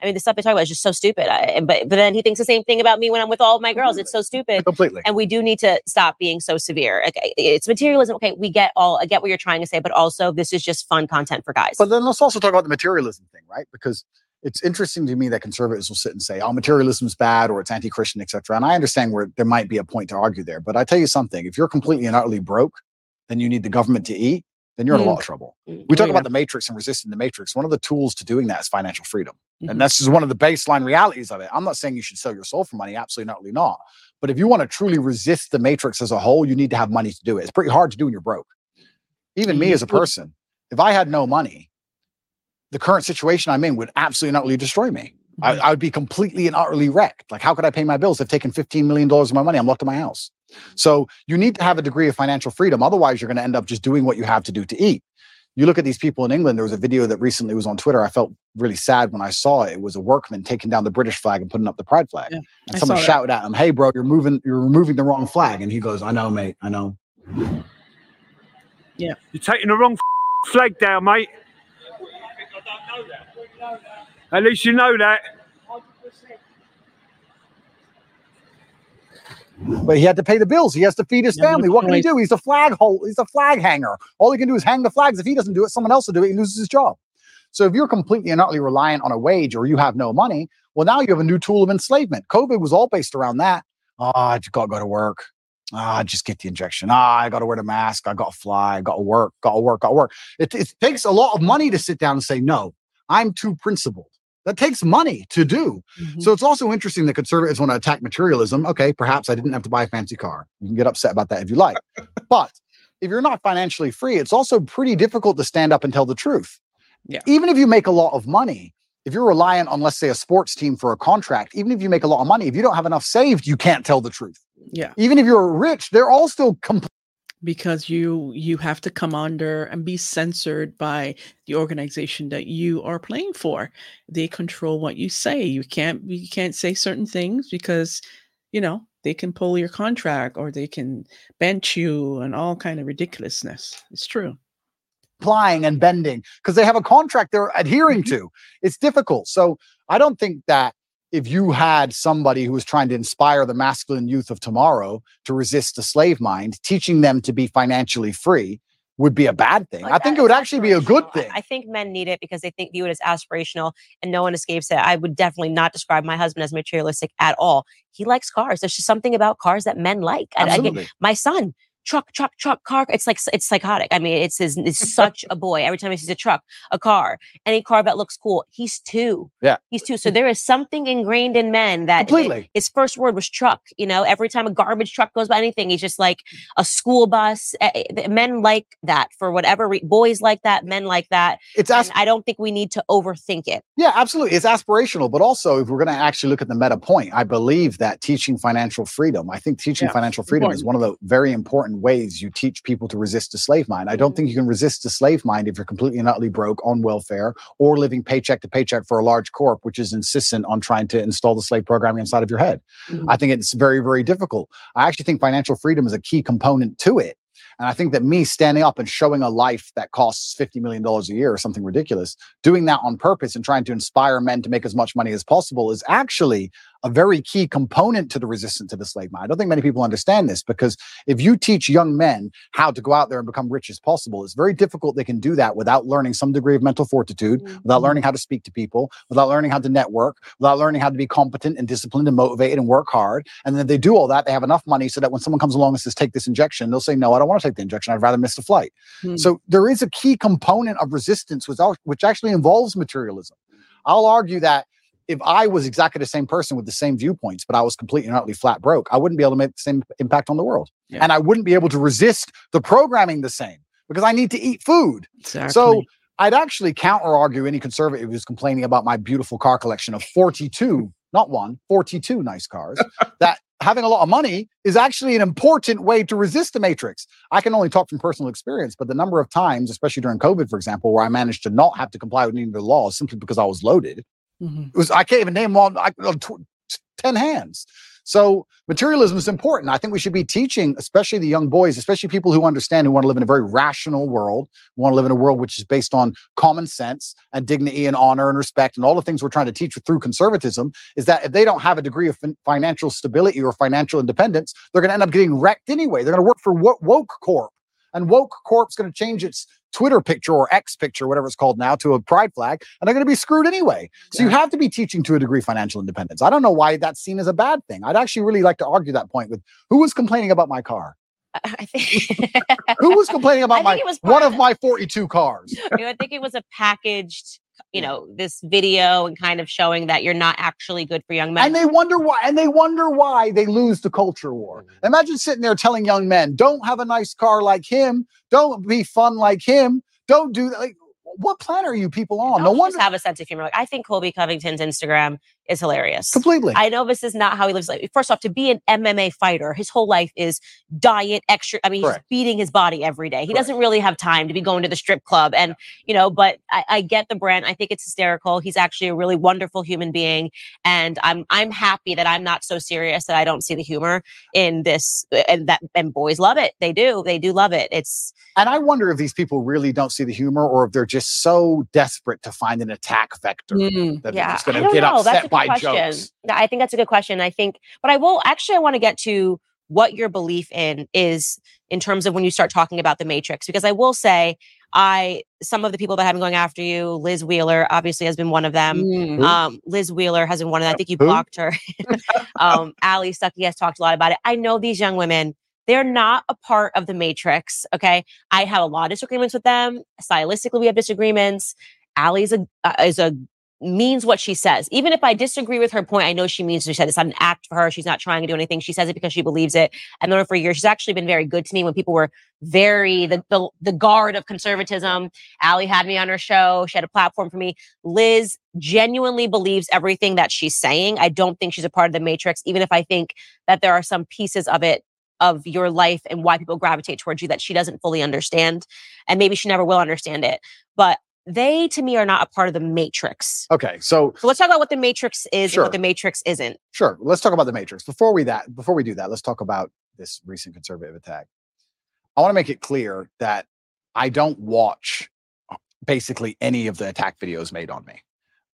I mean, the stuff they talk about is just so stupid. I, but but then he thinks the same thing about me when I'm with all of my girls. It's so stupid. Completely. And we do need to stop being so severe. Okay, it's materialism. Okay, we get all. I get what you're trying to say, but also this is just fun content for guys. But then let's also talk about the materialism thing, right? Because it's interesting to me that conservatives will sit and say, "Oh, materialism is bad," or "It's anti-Christian," etc. And I understand where there might be a point to argue there. But I tell you something: if you're completely and utterly broke, then you need the government to eat. Then you're in a Mm. lot of trouble. We talk yeah. about the matrix and resisting the matrix. One of the tools to doing that is financial freedom. Mhm. And this is one of the baseline realities of it. I'm not saying you should sell your soul for money, absolutely not, really not. But if you want to truly resist the matrix as a whole, you need to have money to do it. It's pretty hard to do when you're broke. Even me Mhm. as a person, if I had no money, the current situation I'm in would absolutely not really destroy me. I. I would be completely and utterly wrecked. Like, how could I pay my bills? They've taken $15 million of my money. I'm locked in my house. Mm-hmm. So you need to have a degree of financial freedom. Otherwise, you're going to end up just doing what you have to do to eat. You look at these people in England. There was a video that recently was on Twitter. I felt really sad when I saw it. It was a workman taking down the British flag and putting up the pride flag. Yeah, and I someone shouted at him, "Hey, bro, you're moving. You're removing the wrong flag." And he goes, "I know, mate. I know." Yeah. You're taking the wrong f- flag down, mate. At least you know that. But he had to pay the bills. He has to feed his Yeah, family. What can he do? He's a flag hole. He's a flag hanger. All he can do is hang the flags. If he doesn't do it, someone else will do it. He loses his job. So if you're completely and utterly reliant on a wage or you have no money, well, now you have a new tool of enslavement. COVID was all based around that. Ah, I just got to go to work. Ah, just get the injection. Ah, I got to wear the mask. I got to fly. I got to work. Got to work. Got to work. It, it takes a lot of money to sit down and say, no, I'm too principled. That takes money to do. Mhm. So it's also interesting that conservatives want to attack materialism. Okay, perhaps I didn't have to buy a fancy car. You can get upset about that if you like. but if you're not financially free, it's also pretty difficult to stand up and tell the truth. Yeah. Even if you make a lot of money, if you're reliant on, let's say, a sports team for a contract, even if you make a lot of money, if you don't have enough saved, you can't tell the truth. yeah. Even if you're rich, they're all still because you you have to come under and be censored by the organization that you are playing for they control what you say you can't you can't say certain things because you know they can pull your contract or they can bench you and all kind of ridiculousness it's true applying and bending because they have a contract they're adhering Mm-hmm. to. It's difficult. So I don't think that if you had somebody who was trying to inspire the masculine youth of tomorrow to resist the slave mind, teaching them to be financially free, would be a bad thing. Like, I think it would actually be a good thing. I, I think men need it because they think view it as aspirational and no one escapes it. I would definitely not describe my husband as materialistic at all. He likes cars. There's just something about cars that men like. And again, Absolutely. my son, truck, truck, truck, car. It's like it's psychotic. I mean, it's his it's such a boy. Every time he sees a truck, a car, any car that looks cool, he's two. Yeah. He's two. So there is something ingrained in men that Completely. his first word was truck. You know, every time a garbage truck goes by anything, he's just like a school bus. Men like that for whatever re- boys like that, men like that. It's as- I don't think we need to overthink it. Yeah, absolutely. It's aspirational, but also if we're going to actually look at the meta point, I believe that teaching financial freedom, I think teaching Yeah, financial freedom is one of the very important ways you teach people to resist a slave mind. I don't think you can resist a slave mind if you're completely and utterly broke on welfare or living paycheck to paycheck for a large corp, which is insistent on trying to install the slave programming inside of your head. Mhm. I think it's very, very difficult. I actually think financial freedom is a key component to it. And I think that me standing up and showing a life that costs $50 million a year or something ridiculous, doing that on purpose and trying to inspire men to make as much money as possible is actually a very key component to the resistance to the slave mind. I don't think many people understand this because if you teach young men how to go out there and become rich as possible, it's very difficult they can do that without learning some degree of mental fortitude, without learning how to speak to people, without learning how to network, without learning how to be competent and disciplined and motivated and work hard. And then they do all that, they have enough money so that when someone comes along and says, take this injection, they'll say, no, I don't want to take the injection. I'd rather miss the flight. Hmm. So there is a key component of resistance which actually involves materialism. I'll argue that if I was exactly the same person with the same viewpoints, but I was completely and utterly flat broke, I wouldn't be able to make the same impact on the world. Yeah. And I wouldn't be able to resist the programming the same because I need to eat food. Exactly. So I'd actually counter argue any conservative who's complaining about my beautiful car collection of 42, not one, 42 nice cars, that having a lot of money is actually an important way to resist the matrix. I can only talk from personal experience, but the number of times, especially during COVID, for example, where I managed to not have to comply with any of the laws simply because I was loaded, Mhm. it was I can't even name all I, tw- 10 hands. So materialism is important. I think we should be teaching, especially the young boys, especially people who understand who want to live in a very rational world, want to live in a world which is based on common sense and dignity and honor and respect and all the things we're trying to teach through conservatism. Is that if they don't have a degree of fin- financial stability or financial independence, they're going to end up getting wrecked anyway. They're going to work for wo- woke corp, and woke corp's going to change its Twitter picture or X picture, whatever it's called now, to a pride flag, and they're going to be screwed anyway. So you have to be teaching to a degree financial independence. I don't know why that's seen as a bad thing. I'd actually really like to argue that point with who was complaining about my car? I think Who was complaining about my one part of my 42 cars? you know, I think it was a packaged, you know, this video and kind of showing that you're not actually good for young men. And they wonder why, and they wonder why they lose the culture war. Mm-hmm. Imagine sitting there telling young men, don't have a nice car like him, don't be fun like him, don't do that. Like, what planet are you people on? No Don't wonder have a sense of humor. Like I think Colby Covington's Instagram is hilarious. completely. I know this is not how he lives. Like, first off, to be an MMA fighter, his whole life is diet, extra. I mean, he's Correct. beating his body every day. He Correct. doesn't really have time to be going to the strip club. And, you know, but I, I get the brand. I think it's hysterical. He's actually a really wonderful human being. And I'm I'm happy that I'm not so serious that I don't see the humor in this. And that and boys love it. They do. They do love it. It's And I wonder if these people really don't see the humor or if they're just so desperate to find an attack vector Mm. that they're just gonna get know. Upset good by question. jokes. I think that's a good question. I think, but I will actually, I want to get to what your belief in is in terms of when you start talking about the matrix, because I will say, I some of the people that have been going after you, Liz Wheeler obviously has been one of them. Mm. Who? Um, Liz Wheeler has been one of them. I think you Who? blocked her. um, Allie Stuckey has talked a lot about it. I know these young women. They're not a part of the matrix. Okay. I have a lot of disagreements with them. Stylistically, we have disagreements. Allie is a uh, is a means what she says. Even if I disagree with her point, I know she means what she said. It's not an act for her. She's not trying to do anything. She says it because she believes it. I've known her for years. She's actually been very good to me when people were very the the, the guard of conservatism. Allie had me on her show. She had a platform for me. Liz genuinely believes everything that she's saying. I don't think she's a part of the matrix, even if I think that there are some pieces of it of your life and why people gravitate towards you that she doesn't fully understand. And maybe she never will understand it. But they to me are not a part of the matrix. Okay, so So let's talk about what the matrix is and what the matrix isn't. Sure. Let's talk about the Matrix. Before we that, before we do that, let's talk about this recent conservative attack. I want to make it clear that I don't watch uh, basically any of the attack videos made on me.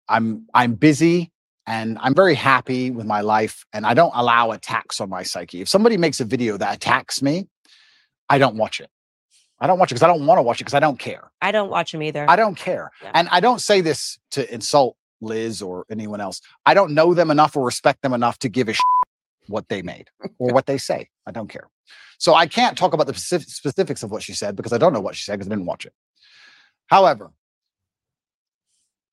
I'm I'm busy and I'm very happy with my life and I don't allow attacks on my psyche. If somebody makes a video that attacks me, I don't watch it. I don't watch it because I don't want to watch it because I don't care. I don't watch them either. I don't care. Yeah. And I don't say this to insult Liz or anyone else. I don't know them enough or respect them enough to give a shit what they made or what they say. I don't care. So I can't talk about the specifics of what she said because I don't know what she said because I didn't watch it. However,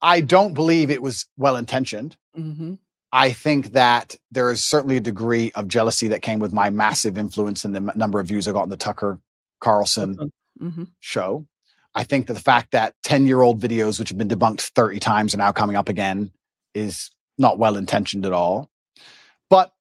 I don't believe it was well intentioned. hmm I think that there is certainly a degree of jealousy that came with my massive influence in the number of views I got on the Tucker Carlson hmm show. I think that the fact that 10 year old videos, which have been debunked 30 times, are now coming up again is not well intentioned at all. But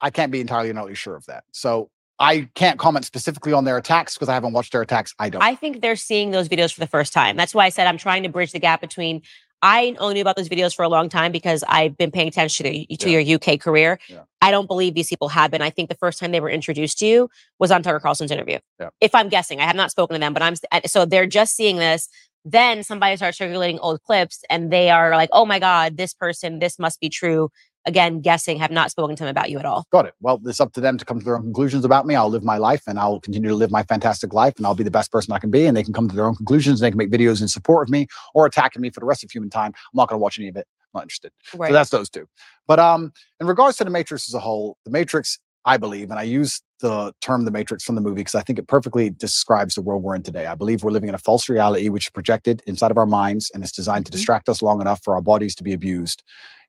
I can't be entirely and utterly sure of that. So I can't comment specifically on their attacks because I haven't watched their attacks. I don't. I think they're seeing those videos for the first time. That's why I said I'm trying to bridge the gap between. I only knew about those videos for a long time because I've been paying attention to, to your UK career. Yeah. I don't believe these people have been. I think the first time they were introduced to you was on Tucker Carlson's interview. Yeah. If I'm guessing, I have not spoken to them, but I'm so they're just seeing this. Then somebody starts circulating old clips, and they are like, "Oh my god, this person, this must be true." Again, guessing, have not spoken to them about you at all. Got it. Well, it's up to them to come to their own conclusions about me. I'll live my life and I'll continue to live my fantastic life and I'll be the best person I can be. And they can come to their own conclusions and they can make videos in support of me or attacking me for the rest of human time. I'm not going to watch any of it. I'm not interested. Right. So that's those two. But um, in regards to the Matrix as a whole, the Matrix, I believe, and I use the term the Matrix from the movie because I think it perfectly describes the world we're in today. I believe we're living in a false reality which is projected inside of our minds and it's designed to Mhm. distract us long enough for our bodies to be abused.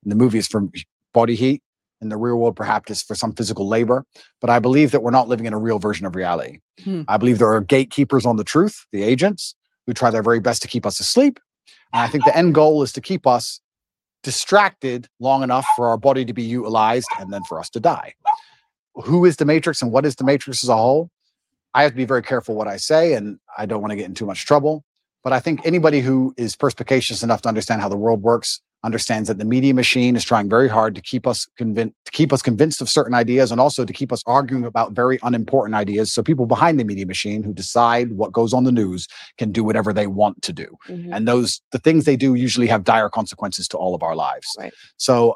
And the movie is from body heat. In the real world, perhaps for some physical labor. But I believe that we're not living in a real version of reality. Hmm. I believe there are gatekeepers on the truth, the agents, who try their very best to keep us asleep. And I think the end goal is to keep us distracted long enough for our body to be utilized and then for us to die. Who is the Matrix and what is the Matrix as a whole? I have to be very careful what I say, and I don't want to get in too much trouble. But I think anybody who is perspicacious enough to understand how the world works understands that the media machine is trying very hard to keep us convinced to keep us convinced of certain ideas and also to keep us arguing about very unimportant ideas so people behind the media machine who decide what goes on the news can do whatever they want to do Mhm. and those the things they do usually have dire consequences to all of our lives Right. so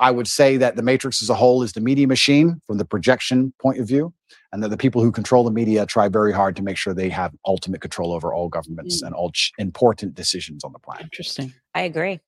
i would say that the matrix as a whole is the media machine from the projection point of view and that the people who control the media try very hard to make sure they have ultimate control over all governments Mm. and all ch- important decisions on the planet Interesting. I agree.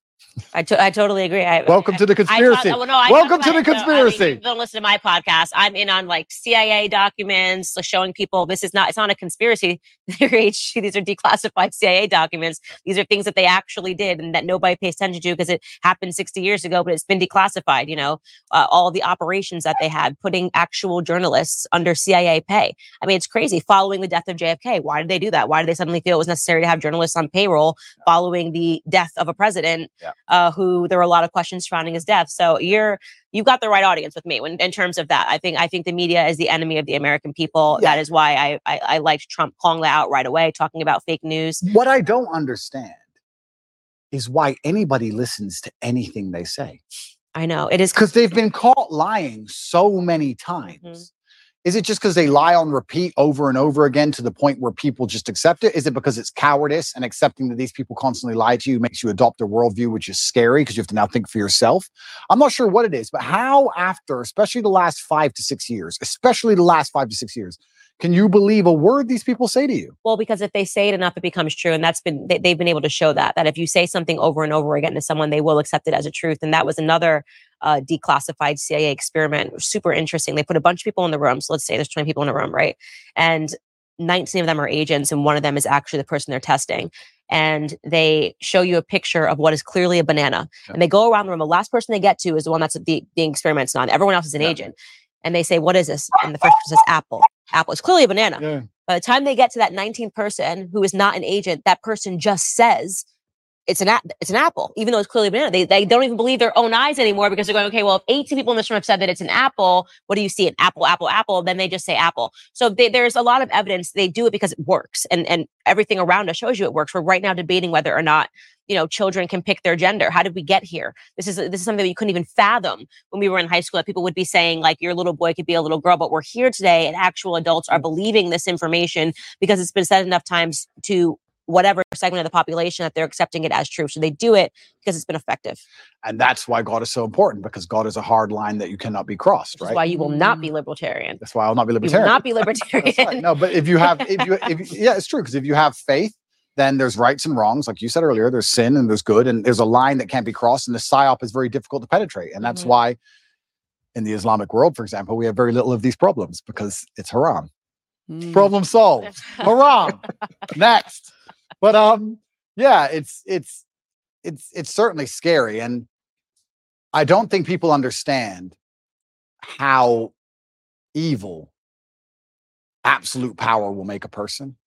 I, to- I totally agree. I, welcome to the I talk- conspiracy well, no, I welcome to about the it, though. I mean, conspiracy don't listen to my podcast. I'm in on like CIA documents, like, showing people this is not. It's not a conspiracy theory. These are declassified CIA documents. These are things that they actually did and that nobody pays attention to because it happened 60 years ago, but it's been declassified. You know, uh, all the operations that they had, putting actual journalists under CIA pay. I mean, it's crazy. Following the death of JFK, why did they do that? Why did they suddenly feel it was necessary to have journalists on payroll following the death of a president Yeah. Uh, who there were a lot of questions surrounding his death? So you're you've got the right audience with me when, in terms of that. I think I think the media is the enemy of the American people. Yeah. That is why I, I I liked Trump calling that out right away, talking about fake news. what i don't understand is why anybody listens to anything they say I know it is because they've been caught lying so many times. Mhm. Is it just because they lie on repeat over and over again to the point where people just accept it? Is it because it's cowardice and accepting that these people constantly lie to you makes you adopt a worldview, which is scary because you have to now think for yourself? I'm not sure what it is, but how, after especially the last five to six years, especially the last five to six years, can you believe a word these people say to you? Well, because if they say it enough, it becomes true, and that's been they, they've been able to show that that if you say something over and over again to someone, they will accept it as a truth. And that was another uh, declassified CIA experiment. Super interesting. They put a bunch of people in the room. So let's say there's 20 people in a room, right? And 19 of them are agents, and one of them is actually the person they're testing. And they show you a picture of what is clearly a banana. Yeah. And they go around the room. The last person they get to is the one that's be, being experimented on. Everyone else is an Yeah. agent. And they say, What is this? And the first person says, Apple. Apple. It's clearly a banana. Yeah. By the time they get to that 19th person who is not an agent, that person just says it's an a- it's an apple, even though it's clearly a banana. They, they don't even believe their own eyes anymore because they're going, okay, well, if 18 people in this room have said that it's an apple, what do you see? An apple, apple, apple. Then they just say apple. So they, there's a lot of evidence they do it because it works, and and everything around us shows you it works. We're right now debating whether or not you know children can pick their gender. How did we get here? This is this is something that you couldn't even fathom when we were in high school. That people would be saying like your little boy could be a little girl, but we're here today, and actual adults are believing this information because it's been said enough times to whatever segment of the population that they're accepting it as true. So they do it because it's been effective. And that's why God is so important because God is a hard line that you cannot be crossed, Which right? is why you will not be mm. libertarian. That's why I'll not be You will libertarian. not be libertarian. right. No, but if you have, if you, if you, yeah, it's true. Because if you have faith, then there's rights and wrongs. Like you said earlier, there's sin and there's good, and there's a line that can't be crossed. And the psyop is very difficult to penetrate. And that's Mhm. why in the Islamic world, for example, we have very little of these problems because it's haram. Mm. Problem solved. haram. Next. But um, yeah, it's it's it's it's certainly scary. And I don't think people understand how evil absolute power will make a person.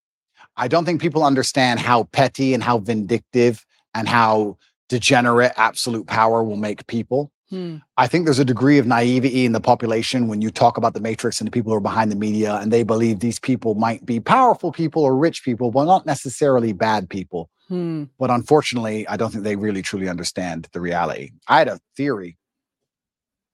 I don't think people understand how petty and how vindictive and how degenerate absolute power will make people. Hmm. I think there's a degree of naivety in the population when you talk about the matrix and the people who are behind the media and they believe these people might be powerful people or rich people, but not necessarily bad people. Hmm. But unfortunately, I don't think they really truly understand the reality. I had a theory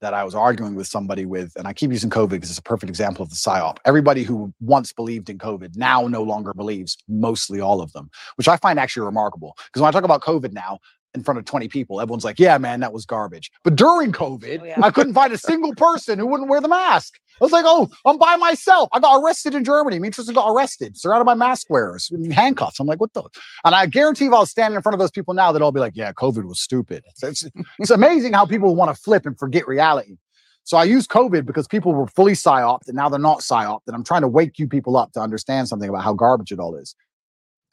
that I was arguing with somebody with, and I keep using COVID because it's a perfect example of the psyop. Everybody who once believed in COVID now no longer believes, mostly all of them, which I find actually remarkable. Because when I talk about COVID now, in front of 20 people, everyone's like, yeah, man, that was garbage. But during COVID, Oh, yeah. I couldn't find a single person who wouldn't wear the mask. I was like, oh, I'm by myself. I got arrested in Germany. Me and Tristan got arrested, surrounded by mask wearers, in handcuffs. I'm like, what the? And I guarantee if I was standing in front of those people now, they'd all be like, yeah, COVID was stupid. So It's, it's amazing how people want to flip and forget reality. So I use COVID because people were fully psyoped and now they're not psyoped. And I'm trying to wake you people up to understand something about how garbage it all is.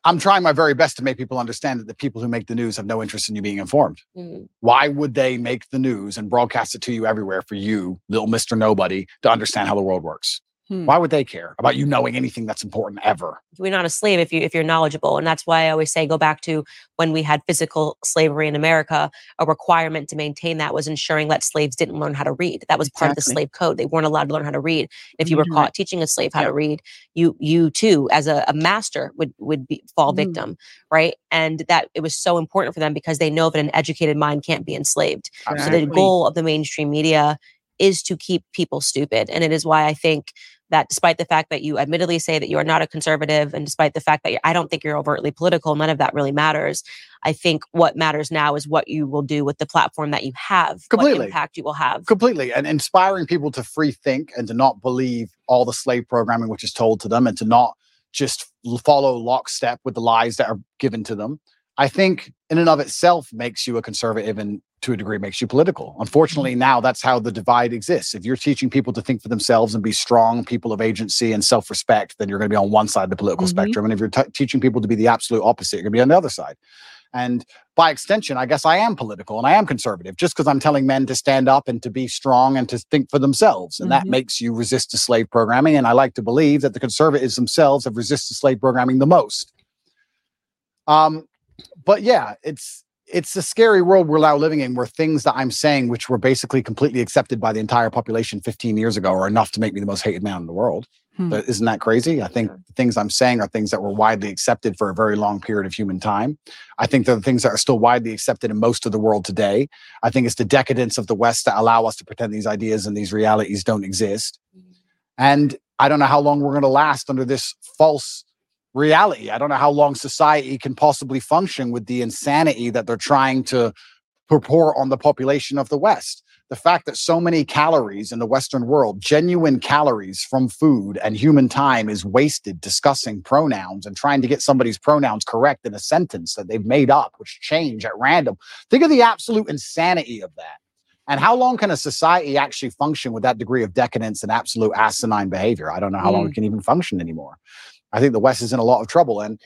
I'm trying my very best to make people understand that the people who make the news have no interest in you being informed. Mhm. Why would they make the news and broadcast it to you everywhere for you, little Mr. Nobody, to understand how the world works? Hmm. Why would they care about you knowing anything that's important ever? You're not a slave if you if you're knowledgeable, and that's why I always say go back to when we had physical slavery in America. A requirement to maintain that was ensuring that slaves didn't learn how to read. That was part of the slave code. They weren't allowed to learn how to read. If you were Mhm. caught teaching a slave how Yeah. to read, you you too, as a, a master, would would be, fall Mhm. victim, right? And that it was so important for them because they know that an educated mind can't be enslaved. So the goal of the mainstream media is to keep people stupid. And it is why I think that despite the fact that you admittedly say that you are not a conservative, and despite the fact that you're, I don't think you're overtly political, none of that really matters. I think what matters now is what you will do with the platform that you have, Completely. what impact you will have. Completely. And inspiring people to free think and to not believe all the slave programming which is told to them and to not just follow lockstep with the lies that are given to them. I think in and of itself makes you a conservative and to a degree makes you political. Unfortunately, now that's how the divide exists. If you're teaching people to think for themselves and be strong people of agency and self respect, then you're going to be on one side of the political Mhm. spectrum. And if you're t- teaching people to be the absolute opposite, you're going to be on the other side. And by extension, I guess I am political and I am conservative just because I'm telling men to stand up and to be strong and to think for themselves. And that Mhm. makes you resist to slave programming. And I like to believe that the conservatives themselves have resisted slave programming the most. Um, but yeah, it's it's a scary world we're now living in where things that I'm saying, which were basically completely accepted by the entire population 15 years ago, are enough to make me the most hated man in the world. Hmm. But isn't that crazy? I think the things I'm saying are things that were widely accepted for a very long period of human time. I think they're the things that are still widely accepted in most of the world today. I think it's the decadence of the West that allow us to pretend these ideas and these realities don't exist. And I don't know how long we're going to last under this false reality. I don't know how long society can possibly function with the insanity that they're trying to purport on the population of the West. The fact that so many calories in the Western world, genuine calories from food and human time, is wasted discussing pronouns and trying to get somebody's pronouns correct in a sentence that they've made up, which change at random. Think of the absolute insanity of that. And how long can a society actually function with that degree of decadence and absolute asinine behavior? I don't know how long hmm. it can even function anymore. I think the West is in a lot of trouble. And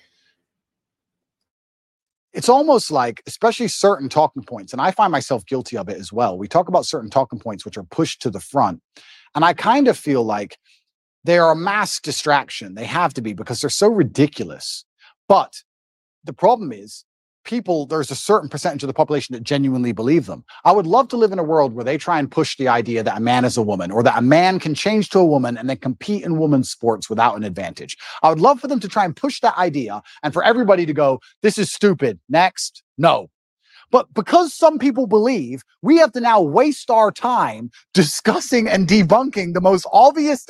it's almost like, especially certain talking points, and I find myself guilty of it as well. We talk about certain talking points which are pushed to the front. And I kind of feel like they are a mass distraction. They have to be because they're so ridiculous. But the problem is, people, there's a certain percentage of the population that genuinely believe them. I would love to live in a world where they try and push the idea that a man is a woman or that a man can change to a woman and then compete in women's sports without an advantage. I would love for them to try and push that idea and for everybody to go, this is stupid. Next. No. But because some people believe, we have to now waste our time discussing and debunking the most obvious,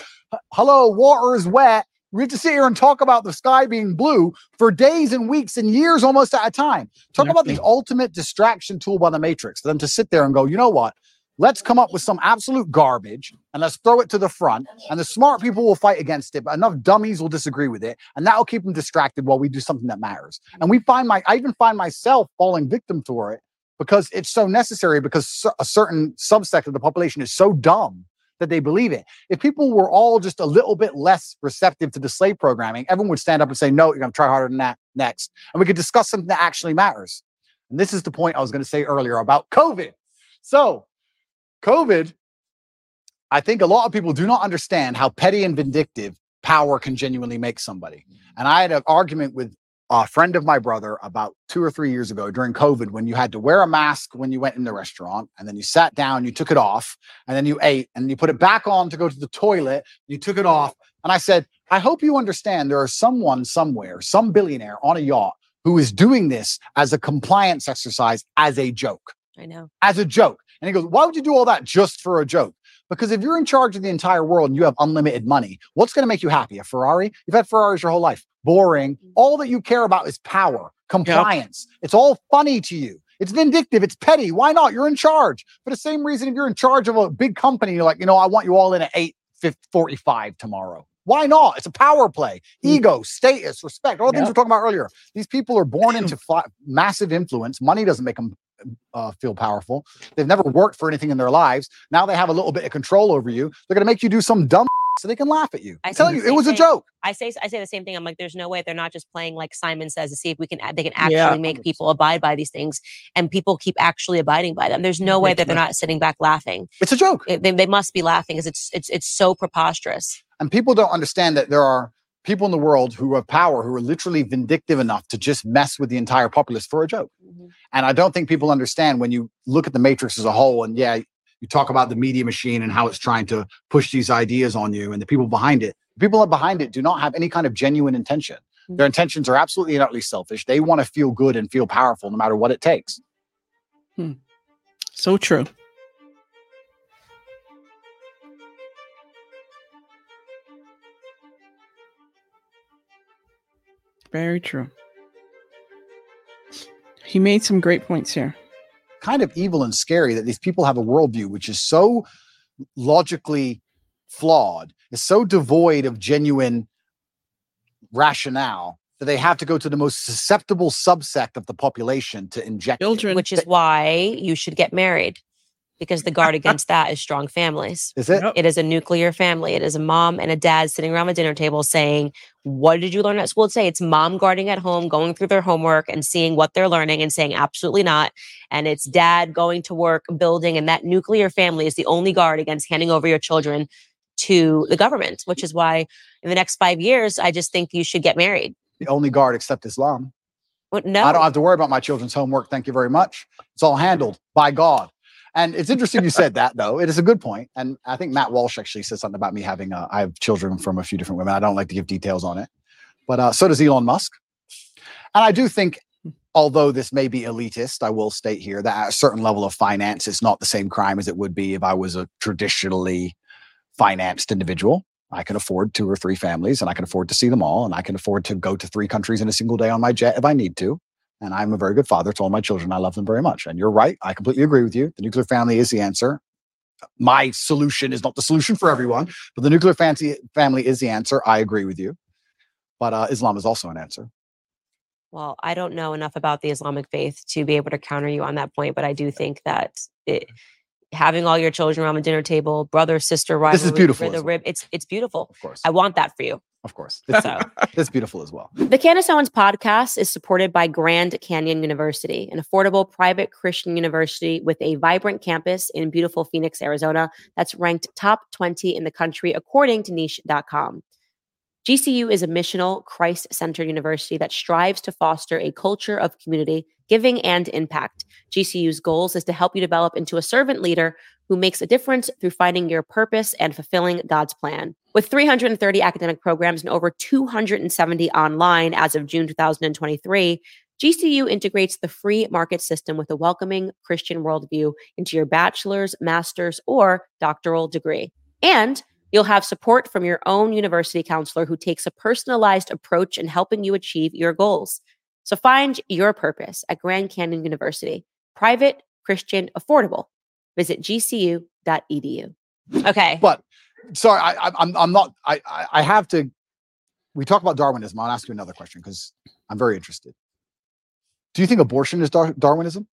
hello, water is wet. We have to sit here and talk about the sky being blue for days and weeks and years almost at a time. Talk about the ultimate distraction tool by the Matrix for them to sit there and go, you know what? Let's come up with some absolute garbage and let's throw it to the front. And the smart people will fight against it, but enough dummies will disagree with it. And that will keep them distracted while we do something that matters. And we find my, I even find myself falling victim to it because it's so necessary because a certain subsect of the population is so dumb that they believe it. If people were all just a little bit less receptive to the slave programming, everyone would stand up and say, no, you're going to try harder than that next. And we could discuss something that actually matters. And this is the point I was going to say earlier about COVID. So, COVID, I think a lot of people do not understand how petty and vindictive power can genuinely make somebody. Mm-hmm. And I had an argument with a friend of my brother about two or three years ago during COVID when you had to wear a mask when you went in the restaurant and then you sat down, you took it off, and then you ate and you put it back on to go to the toilet, you took it off. And I said, I hope you understand there is someone somewhere, some billionaire on a yacht who is doing this as a compliance exercise as a joke. I know. As a joke. And he goes, Why would you do all that just for a joke? Because if you're in charge of the entire world and you have unlimited money, what's going to make you happy? A Ferrari? You've had Ferraris your whole life. Boring. Mm-hmm. All that you care about is power, compliance. Yep. It's all funny to you. It's vindictive. It's petty. Why not? You're in charge. For the same reason, if you're in charge of a big company, you're like, you know, I want you all in at 8 45 tomorrow. Why not? It's a power play. Mm. Ego, status, respect, all the yep. things we are talking about earlier. These people are born into massive influence. Money doesn't make them uh, feel powerful. They've never worked for anything in their lives. Now they have a little bit of control over you. They're going to make you do some dumb so they can laugh at you. I am telling you, it was thing. a joke. I say I say the same thing. I'm like, there's no way they're not just playing like Simon says to see if we can they can actually yeah. make people abide by these things, and people keep actually abiding by them. There's no way that they're not sitting back laughing. It's a joke. It, they, they must be laughing because it's it's it's so preposterous. And people don't understand that there are people in the world who have power who are literally vindictive enough to just mess with the entire populace for a joke. Mm-hmm. And I don't think people understand when you look at the matrix as a whole and yeah, you talk about the media machine and how it's trying to push these ideas on you and the people behind it. The people behind it do not have any kind of genuine intention. Mm-hmm. Their intentions are absolutely and utterly selfish. They want to feel good and feel powerful no matter what it takes. Hmm. So true. Very true. He made some great points here. Kind of evil and scary that these people have a worldview which is so logically flawed, is so devoid of genuine rationale that they have to go to the most susceptible subsect of the population to inject children, which is why you should get married because the guard against that is strong families. Is it? It is a nuclear family. It is a mom and a dad sitting around a dinner table saying, What did you learn at school today? It's mom guarding at home, going through their homework and seeing what they're learning and saying, Absolutely not. And it's dad going to work, building. And that nuclear family is the only guard against handing over your children to the government, which is why in the next five years, I just think you should get married. The only guard except Islam. Well, no. I don't have to worry about my children's homework. Thank you very much. It's all handled by God. And it's interesting you said that though. It is a good point. And I think Matt Walsh actually said something about me having uh, I have children from a few different women. I don't like to give details on it, but uh, so does Elon Musk. And I do think, although this may be elitist, I will state here that at a certain level of finance, it's not the same crime as it would be if I was a traditionally financed individual. I can afford two or three families and I can afford to see them all. And I can afford to go to three countries in a single day on my jet if I need to. And I'm a very good father to all my children. I love them very much. And you're right. I completely agree with you. The nuclear family is the answer. My solution is not the solution for everyone, but the nuclear fancy family is the answer. I agree with you. But uh, Islam is also an answer. Well, I don't know enough about the Islamic faith to be able to counter you on that point, but I do think that it, having all your children around the dinner table, brother sister rivalry, this is beautiful. The rib, it's it's beautiful. Of course, I want that for you. Of course, it's, so. it's beautiful as well. The Candace Owens podcast is supported by Grand Canyon University, an affordable private Christian university with a vibrant campus in beautiful Phoenix, Arizona. That's ranked top twenty in the country according to Niche.com. GCU is a missional, Christ centered university that strives to foster a culture of community, giving, and impact. GCU's goals is to help you develop into a servant leader who makes a difference through finding your purpose and fulfilling God's plan. With 330 academic programs and over 270 online as of June 2023, GCU integrates the free market system with a welcoming Christian worldview into your bachelor's, master's, or doctoral degree. And You'll have support from your own university counselor who takes a personalized approach in helping you achieve your goals. So find your purpose at Grand Canyon University. Private, Christian, affordable. Visit gcu.edu. Okay. But sorry, I, I, I'm I'm not. I I I have to. We talk about Darwinism. I'll ask you another question because I'm very interested. Do you think abortion is Dar- Darwinism?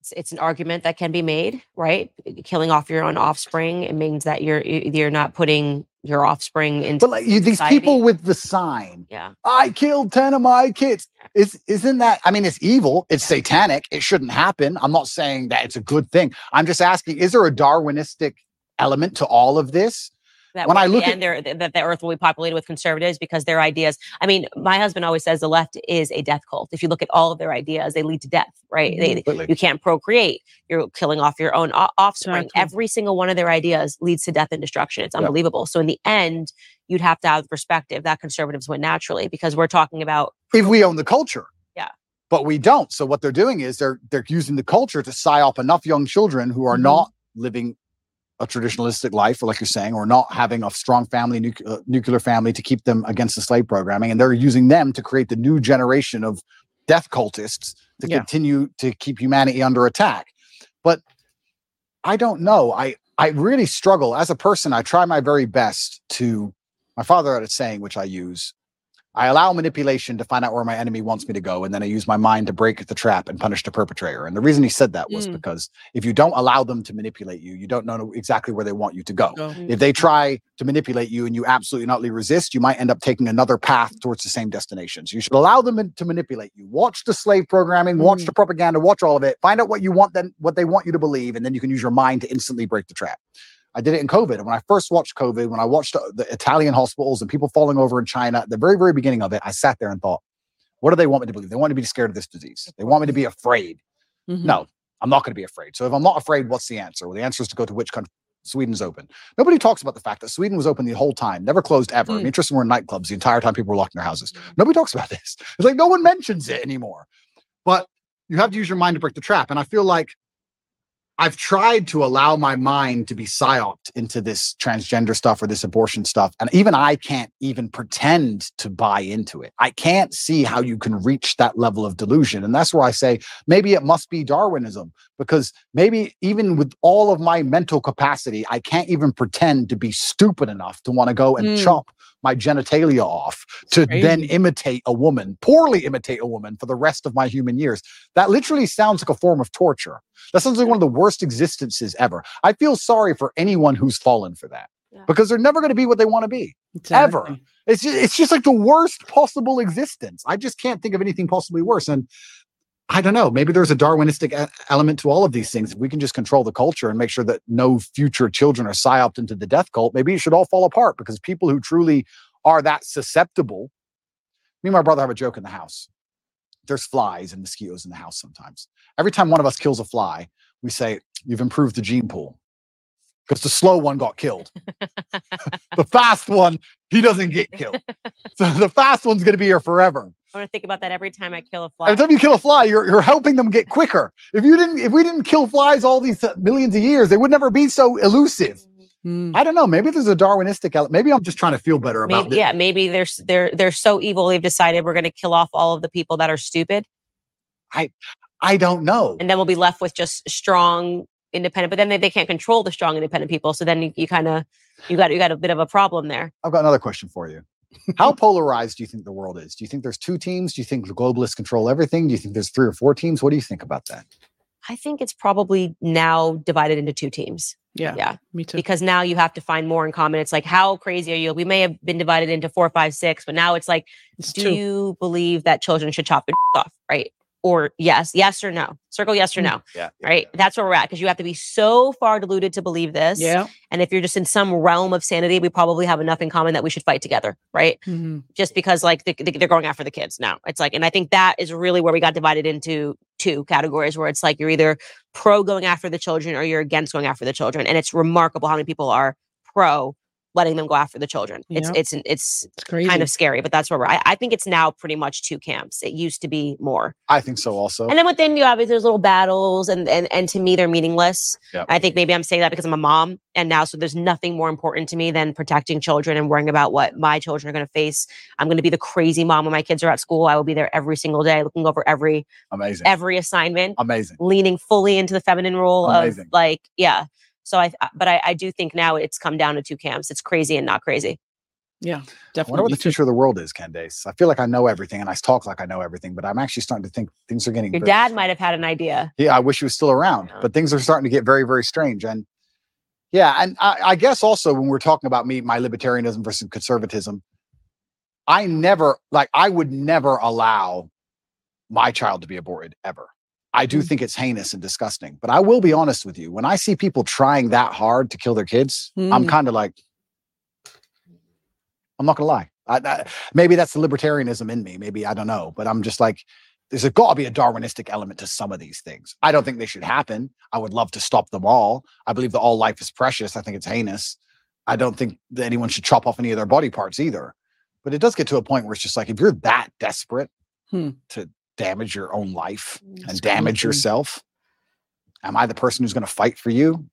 it's, it's an argument that can be made, right? Killing off your own offspring it means that you're you're not putting your offspring into But like you, these people with the sign, yeah. I killed ten of my kids. Is isn't that? I mean, it's evil. It's satanic. It shouldn't happen. I'm not saying that it's a good thing. I'm just asking: Is there a Darwinistic element to all of this? That When when I I look the at- end that the earth will be populated with conservatives because their ideas i mean my husband always says the left is a death cult if you look at all of their ideas they lead to death right they, you can't procreate you're killing off your own offspring Exactly. every single one of their ideas leads to death and destruction it's Yeah. unbelievable so in the end you'd have to have the perspective that conservatives win naturally because we're talking about If we own the culture, Yeah. but we don't. So what they're doing is they're they're using the culture to psyop enough young children who are Mhm. not living a traditionalistic life, or like you're saying, or not having a strong family, nuc- uh, nuclear family to keep them against the slave programming, and they're using them to create the new generation of death cultists to Yeah. continue to keep humanity under attack. But I don't know. I I really struggle as a person. I try my very best to. My father had a saying which I use. I allow manipulation to find out where my enemy wants me to go, and then I use my mind to break the trap and punish the perpetrator. And the reason he said that was Mm. because if you don't allow them to manipulate you, you don't know exactly where they want you to go. Go. If they try to manipulate you and you absolutely not resist, you might end up taking another path towards the same destinations. You should allow them to manipulate you. Watch the slave programming, watch Mhm. the propaganda, watch all of it. Find out what you want them, what they want you to believe, and then you can use your mind to instantly break the trap. I did it in COVID. And when I first watched COVID, when I watched the, Italian hospitals and people falling over in China, at the very, very beginning of it, I sat there and thought, what do they want me to believe? They want me to be scared of this disease. They want me to be afraid. Mhm. No, I'm not going to be afraid. So if I'm not afraid, what's the answer? Well, the answer is to go to which country? Sweden's open. Nobody talks about the fact that Sweden was open the whole time, never closed ever. I Mm. mean, interesting, we're in nightclubs the entire time people were locked in their houses. Nobody talks about this. It's like no one mentions it anymore. But you have to use your mind to break the trap. And I feel like I've tried to allow my mind to be psyoped into this transgender stuff or this abortion stuff. And even I can't even pretend to buy into it. I can't see how you can reach that level of delusion. And that's where I say maybe it must be Darwinism, because maybe even with all of my mental capacity, I can't even pretend to be stupid enough to want to go and Mm. chop my genitalia off to then imitate a woman, poorly imitate a woman for the rest of my human years. That literally sounds like a form of torture. That sounds like one of the worst existences ever. I feel sorry for anyone who's fallen for that Yeah. because they're never going to be what they want to be. Exactly. It's just, it's just like the worst possible existence. I just can't think of anything possibly worse. And I don't know. Maybe there's a Darwinistic element to all of these things. If we can just control the culture and make sure that no future children are psyoped into the death cult, maybe it should all fall apart because people who truly are that susceptible. Me and my brother have a joke in the house. There's flies and mosquitoes in the house sometimes. Every time one of us kills a fly, we say, You've improved the gene pool. Because the slow one got killed. the fast one, he doesn't get killed. So the fast one's going to be here forever. I want to think about that every time i kill a fly Every time you kill a fly, you're, you're helping them get quicker. If you didn't, if we didn't kill flies all these uh, millions of years, they would never be so elusive. Mm. I don't know. Maybe there's a Darwinistic element. Maybe I'm just trying to feel better about maybe, it. yeah maybe they're they're they're so evil they've decided we're going to kill off all of the people that are stupid I I don't know. and then we'll be left with just strong independent but then they, they can't control the strong independent people so then you, you kind of you got you got a bit of a problem there I've got another question for you. How polarized do you think the world is? Do you think there's two teams? Do you think the globalists control everything? Do you think there's three or four teams? What do you think about that? i think it's probably now divided into two teams Yeah. yeah Me too. because now you have to find more in common it's like how crazy are you we may have been divided into four five six but now it's like It's do two. you believe that children should chop their off right or yes yes or no circle yes or Mm. no Yeah. right that's where we're at because you have to be so far deluded to believe this Yeah. and if you're just in some realm of sanity we probably have enough in common that we should fight together right Mhm. just because like they, they- they're going after the kids now it's like and i think that is really where we got divided into two categories where it's like you're either pro going after the children or you're against going after the children and it's remarkable how many people are pro letting them go after the children—it's—it's—it's It's crazy. kind of scary, but that's where we're. I, I think it's now pretty much two camps. It used to be more, I think so also. and then within you obviously there's little battles, and and and to me they're meaningless. Yep. I think maybe I'm saying that because I'm a mom, and now so there's nothing more important to me than protecting children and worrying about what my children are going to face. I'm going to be the crazy mom when my kids are at school. I will be there every single day, looking over every Amazing. every assignment Amazing. leaning fully into the feminine role Amazing. of like yeah so i uh, but I, I do think now it's come down to two camps it's crazy and not crazy yeah, definitely. I wonder definitely. what the future of the world is, Candace. I feel like I know everything and I talk like I know everything, but I'm actually starting to think things are getting your very- dad might have had an idea Yeah, I wish he was still around, Yeah. but things are starting to get very, very strange. And yeah, and I, I guess also when we're talking about me, my libertarianism versus conservatism, I never like I would never allow my child to be aborted ever. I do Mm. think it's heinous and disgusting, but I will be honest with you. When I see people trying that hard to kill their kids, I'm Mm. kind of like, I'm not gonna lie. I, I, maybe that's the libertarianism in me. Maybe I don't know, but I'm just like, there's got to be a Darwinistic element to some of these things. I don't think they should happen. I would love to stop them all. I believe that all life is precious. I think it's heinous. I don't think that anyone should chop off any of their body parts either. But it does get to a point where it's just like, if you're that desperate Hmm. to damage your own life That's and damage crazy. yourself, am I the person who's going to fight for you?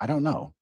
I don't know.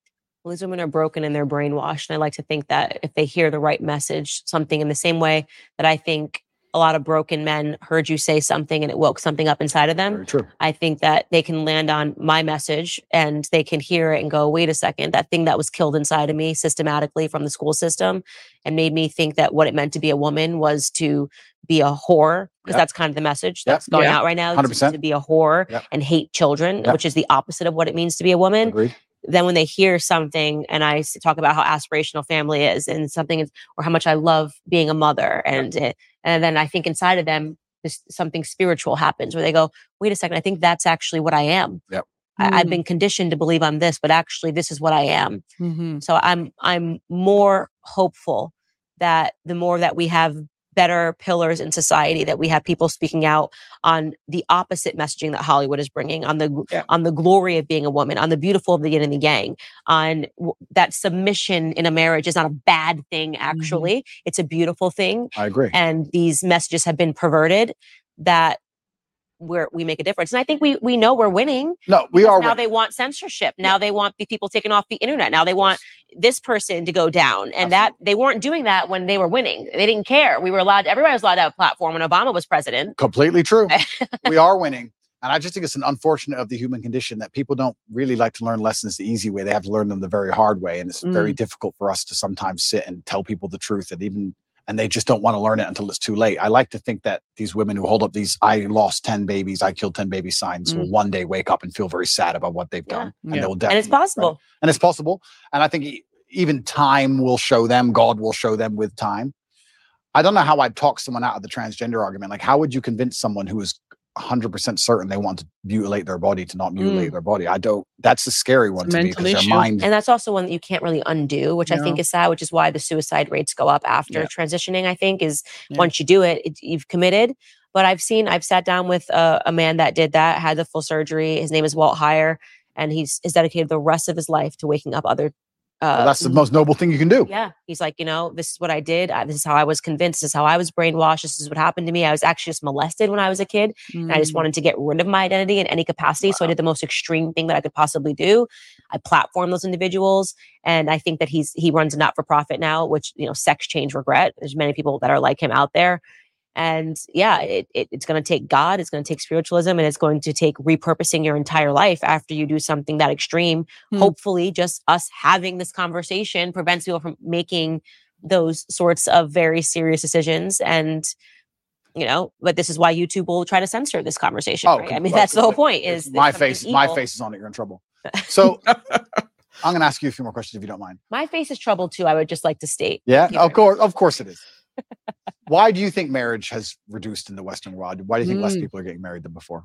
well, these women are broken and they're brainwashed and i like to think that if they hear the right message something in the same way that i think a lot of broken men heard you say something and it woke something up inside of them. I think that they can land on my message and they can hear it and go, wait a second, that thing that was killed inside of me systematically from the school system and made me think that what it meant to be a woman was to be a whore, because Yep. that's kind of the message Yep. that's going Yeah. out right now to, 100%. to be a whore Yep. and hate children, Yep. which is the opposite of what it means to be a woman Agreed. then when they hear something and i talk about how aspirational family is and something is, or how much I love being a mother and it, and then I think inside of them this something spiritual happens where they go, wait a second, I think that's actually what I am. Yep. I, I've Mm. been conditioned to believe I'm this, but actually this is what I am. Mhm. So I'm I'm more hopeful that the more that we have better pillars in society that we have people speaking out on the opposite messaging that Hollywood is bringing on the Yeah. on the glory of being a woman on the beautiful of the yin and the yang on w- that submission in a marriage is not a bad thing mm-hmm. actually it's a beautiful thing I agree. and these messages have been perverted that where we make a difference and I think we we know we're winning No, we are. now winning. they want censorship. Now they want the people taken off the internet. Now they want this person to go down. And that they weren't doing that when they were winning. They didn't care. We were allowed, everybody was allowed to have a platform when Obama was president. completely true. we are winning. And I just think it's an unfortunate of the human condition that people don't really like to learn lessons the easy way. They have to learn them the very hard way. And it's very mm. difficult for us to sometimes sit and tell people the truth and even and they just don't want to learn it until it's too late. I like to think that these women who hold up these I lost 10 babies, I killed 10 baby signs will mm. one day wake up and feel very sad about what they've Yeah. done. And Yeah. they will And it's possible. and it's possible. And I think even time will show them, God will show them with time. I don't know how I'd talk someone out of the transgender argument. Like, how would you convince someone who is 100% certain they want to mutilate their body to not mutilate mm. their body? I don't, that's the scary one It's to me because their mind, And that's also one that you can't really undo, which I think is sad, which is why the suicide rates go up after Yeah. transitioning. I think is Yeah. once you do it, it, you've committed. But I've seen, I've sat down with a, a man that did that, had the full surgery. His name is Walt Heyer, and he's is dedicated the rest of his life to waking up other. Uh, well, that's the most noble thing you can do. yeah, he's like, you know, this is what I did. I, this is how I was convinced. This is how I was brainwashed. This is what happened to me. I was actually just molested when I was a kid. And I just Mm. wanted to get rid of my identity in any capacity. So I did the most extreme thing that I could possibly do. I platform those individuals. And I think that he's he runs a not-for-profit now, which you know, sex change regret. There's many people that are like him out there. And yeah, it, it, it's going to take God, it's going to take spiritualism, and it's going to take repurposing your entire life after you do something that extreme. Hmm. Hopefully, just us having this conversation prevents people from making those sorts of very serious decisions. And you know, but this is why YouTube will try to censor this conversation. Oh, right? I mean, well, that's the whole point. Is my face, my face is on it. You're in trouble. So I'm going to ask you a few more questions if you don't mind. My face is troubled too. I would just like to state. Yeah, Keep of course, of course it is. Why do you think marriage has reduced in the Western world? Why do you think less Mm. people are getting married than before?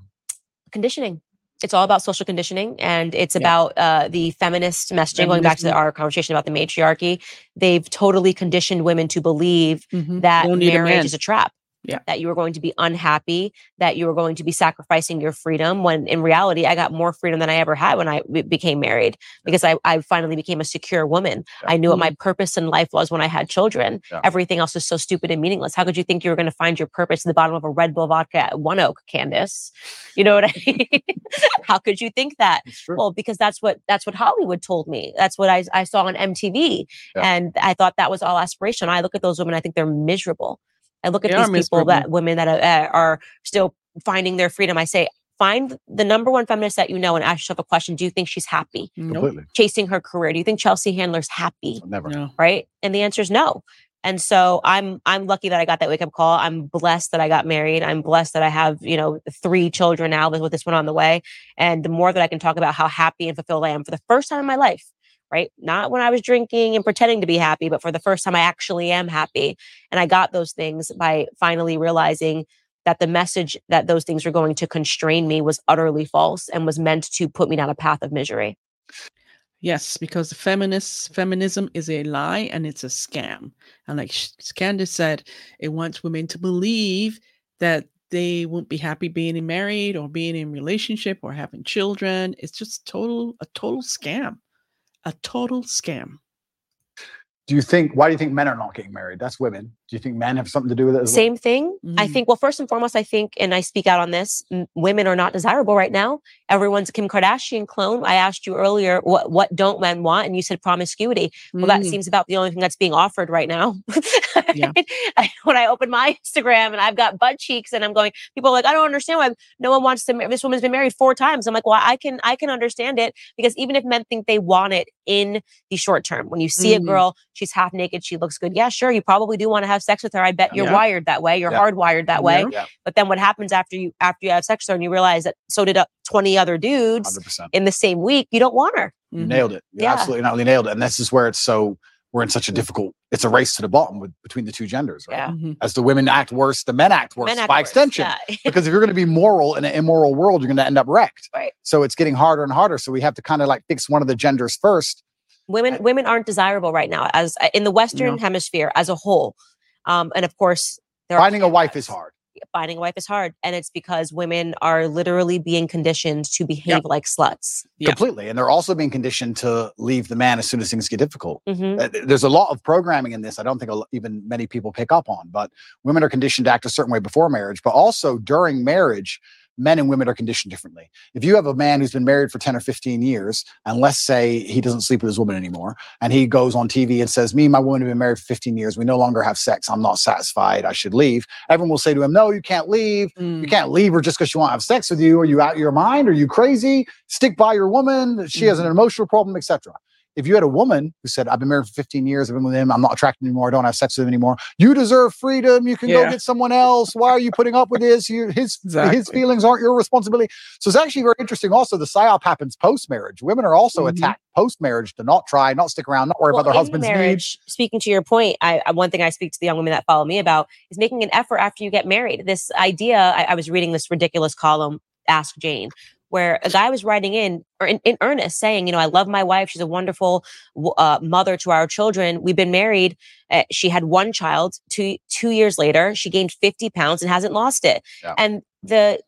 conditioning. It's all about social conditioning, and it's Yeah. about uh, the feminist messaging. Going back to the, our conversation about the matriarchy, they've totally conditioned women to believe Mhm. that Don't a marriage is a trap. Yeah. that you were going to be unhappy, that you were going to be sacrificing your freedom. When in reality, I got more freedom than I ever had when I became married because I, I finally became a secure woman. Yeah. I knew what my mm-hmm. purpose in life was when I had children. Yeah. Everything else was so stupid and meaningless. How could you think you were going to find your purpose in the bottom of a Red Bull vodka at One Oak, Candace? You know what I mean? How could you think that? Well, because that's what that's what Hollywood told me. That's what I, I saw on MTV, and I thought that was all aspirational. I look at those women, I think they're miserable. I look at They these people miserable. that women that are, uh, are still finding their freedom. I say, find the number one feminist that you know and ask yourself a question: Do you think she's happy Nope. Completely. chasing her career? Do you think Chelsea Handler's happy? Never. No. right and the answer is no and so i'm i'm lucky that i got that wake up call i'm blessed that i got married i'm blessed that i have you know three children now with this one on the way and the more that i can talk about how happy and fulfilled i am for the first time in my life right not when i was drinking and pretending to be happy but for the first time i actually am happy and i got those things by finally realizing that the message that those things were going to constrain me was utterly false and was meant to put me down a path of misery Yes, because the feminist feminism is a lie and it's a scam. And like Candace said, it wants women to believe that they won't be happy being married or being in relationship or having children. It's just total a total scam. A total scam. Do you think? Why do you think men are not getting married? That's women. Do you think men have something to do with it? As well? Same thing. I Mm. think, well, first and foremost, I think, and I speak out on this, m- women are not desirable right now. Everyone's a Kim Kardashian clone. I asked you earlier, what, what don't men want? And you said promiscuity. Well, that Mm. seems about the only thing that's being offered right now. Yeah. I, when I open my Instagram and I've got butt cheeks and I'm going, people are like, I don't understand why no one wants to. mar- This woman's been married four times. I'm like, well, I can, I can understand it because even if men think they want it in the short term, when you see a Mhm. girl, she's half naked, she looks good. Yeah, sure, you probably do want to have sex with her. I bet you're Yeah. wired that way. You're Yeah. hardwired that way. Yeah. Yeah, But then what happens after you after you have sex with her and you realize that so did uh, 20 other dudes hundred percent. in the same week, you don't want her. You Mhm. nailed it. You Yeah. absolutely not only nailed it. And this is where it's so we're in such a difficult. It's a race to the bottom with between the two genders, right? Yeah. Mhm. As the women act worse, the men act worse Men act by worse. extension. Yeah. because if you're going to be moral in an immoral world, you're going to end up wrecked. Right. So it's getting harder and harder. So we have to kind of like fix one of the genders first. women women aren't desirable right now as uh, in the western No. hemisphere as a whole. Um, and of course, there are Finding a wife is hard. Finding a wife is hard, and it's because women are literally being conditioned to behave like sluts. Yeah. Completely. And they're also being conditioned to leave the man as soon as things get difficult. Mhm. Uh, There's a lot of programming in this. I don't think even many people pick up on, but women are conditioned to act a certain way before marriage, but also during marriage, men and women are conditioned differently. If you have a man who's been married for 10 or 15 years, and let's say he doesn't sleep with his woman anymore, and he goes on TV and says, Me and my woman have been married for 15 years. We no longer have sex. I'm not satisfied. I should leave. Everyone will say to him, No, you can't leave. You Mm. can't leave her just because she won't have sex with you. Are you out of your mind? Are you crazy? Stick by your woman. She has an emotional problem, etc. If you had a woman who said, I've been married for 15 years, I've been with him, I'm not attracted anymore, I don't have sex with him anymore. You deserve freedom. You can go get someone else. Why are you putting up with this? You, his his feelings aren't your responsibility. So it's actually very interesting. Also, the psyop happens post marriage. Women are also Mhm. attacked post marriage to not try, not stick around, not worry Well, about their husband's needs. marriage, speaking to your point, I one thing I speak to the young women that follow me about is making an effort after you get married. This idea, I, I was reading this ridiculous column, Ask Jane, where a guy was writing in or in, in earnest saying, you know, I love my wife. She's a wonderful uh, mother to our children. We've been married. Uh, she had one child. Two two years later, she gained fifty pounds and hasn't lost it. Yeah. And the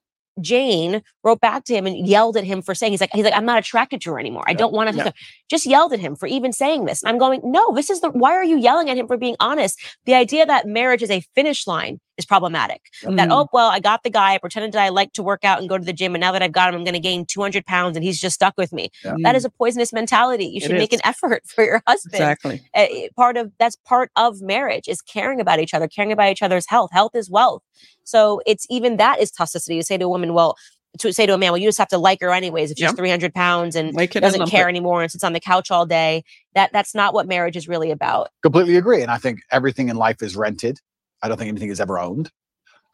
Jane wrote back to him and yelled at him for saying he's like he's like I'm not attracted to her anymore. I don't want to just yelled at him for even saying this. And I'm going, no, this is the why are you yelling at him for being honest? The idea that marriage is a finish line is problematic. That, Mm. oh, well, I got the guy, I pretended that I like to work out and go to the gym, and now that I've got him, I'm gonna gain 200 pounds and he's just stuck with me. Yeah. That is a poisonous mentality. You It should make is. an effort for your husband. exactly. Uh, part of that's part of marriage is caring about each other, caring about each other's health. Health is wealth. So it's even that is toxicity to say to a woman, well, to say to a man, well, you just have to like her anyways if she's Yep. 300 pounds and Like it doesn't care it. anymore and sits on the couch all day. That that's not what marriage is really about. completely agree. And I think everything in life is rented. I don't think anything is ever owned.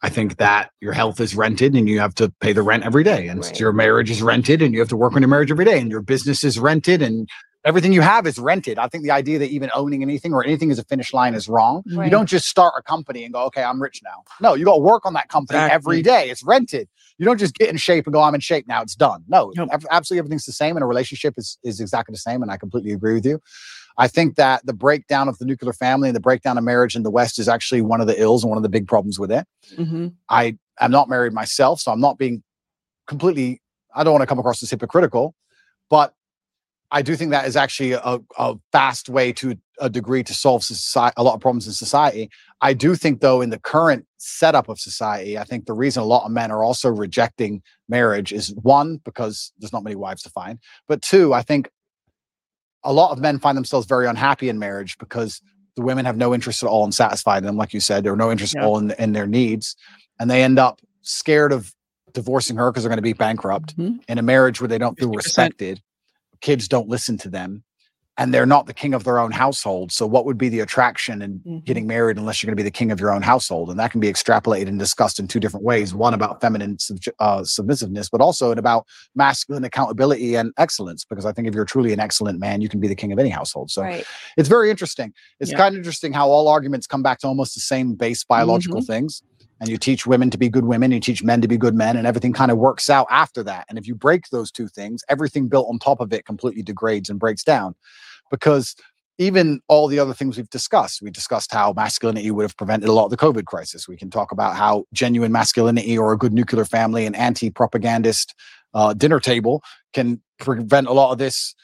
I think that your health is rented and you have to pay the rent every day. And Right. your marriage is rented and you have to work on your marriage every day. And your business is rented and everything you have is rented. I think the idea that even owning anything or anything as a finish line is wrong. Right. You don't just start a company and go, okay, I'm rich now. No, you got to work on that company every Exactly. day. It's rented. You don't just get in shape and go, I'm in shape now. It's done. No, Nope. absolutely everything's the same. And a relationship is, is exactly the same. And I completely agree with you. I think that the breakdown of the nuclear family and the breakdown of marriage in the West is actually one of the ills and one of the big problems with it. hmm I am not married myself, so I'm not being completely, I don't want to come across as hypocritical, but I do think that is actually a, a fast way to a degree to solve society, a lot of problems in society. I do think, though, in the current setup of society, I think the reason a lot of men are also rejecting marriage is one, because there's not many wives to find, but two, I think a lot of men find themselves very unhappy in marriage because the women have no interest at all in satisfying them, like you said, or no interest at all in, in their needs. And they end up scared of divorcing her because they're going to be bankrupt Mhm. in a marriage where they don't feel 50%. respected. Kids don't listen to them and they're not the king of their own household. So, what would be the attraction in Mhm. getting married unless you're going to be the king of your own household? And that can be extrapolated and discussed in two different ways one about feminine uh, submissiveness, but also in about masculine accountability and excellence. Because I think if you're truly an excellent man, you can be the king of any household. So, Right. it's very interesting. It's Yeah. kind of interesting how all arguments come back to almost the same base biological things. And you teach women to be good women, you teach men to be good men, and everything kind of works out after that. And if you break those two things, everything built on top of it completely degrades and breaks down. Because even all the other things we've discussed, we discussed how masculinity would have prevented a lot of the COVID crisis. We can talk about how genuine masculinity or a good nuclear family and anti propagandist uh, dinner table can prevent a lot of this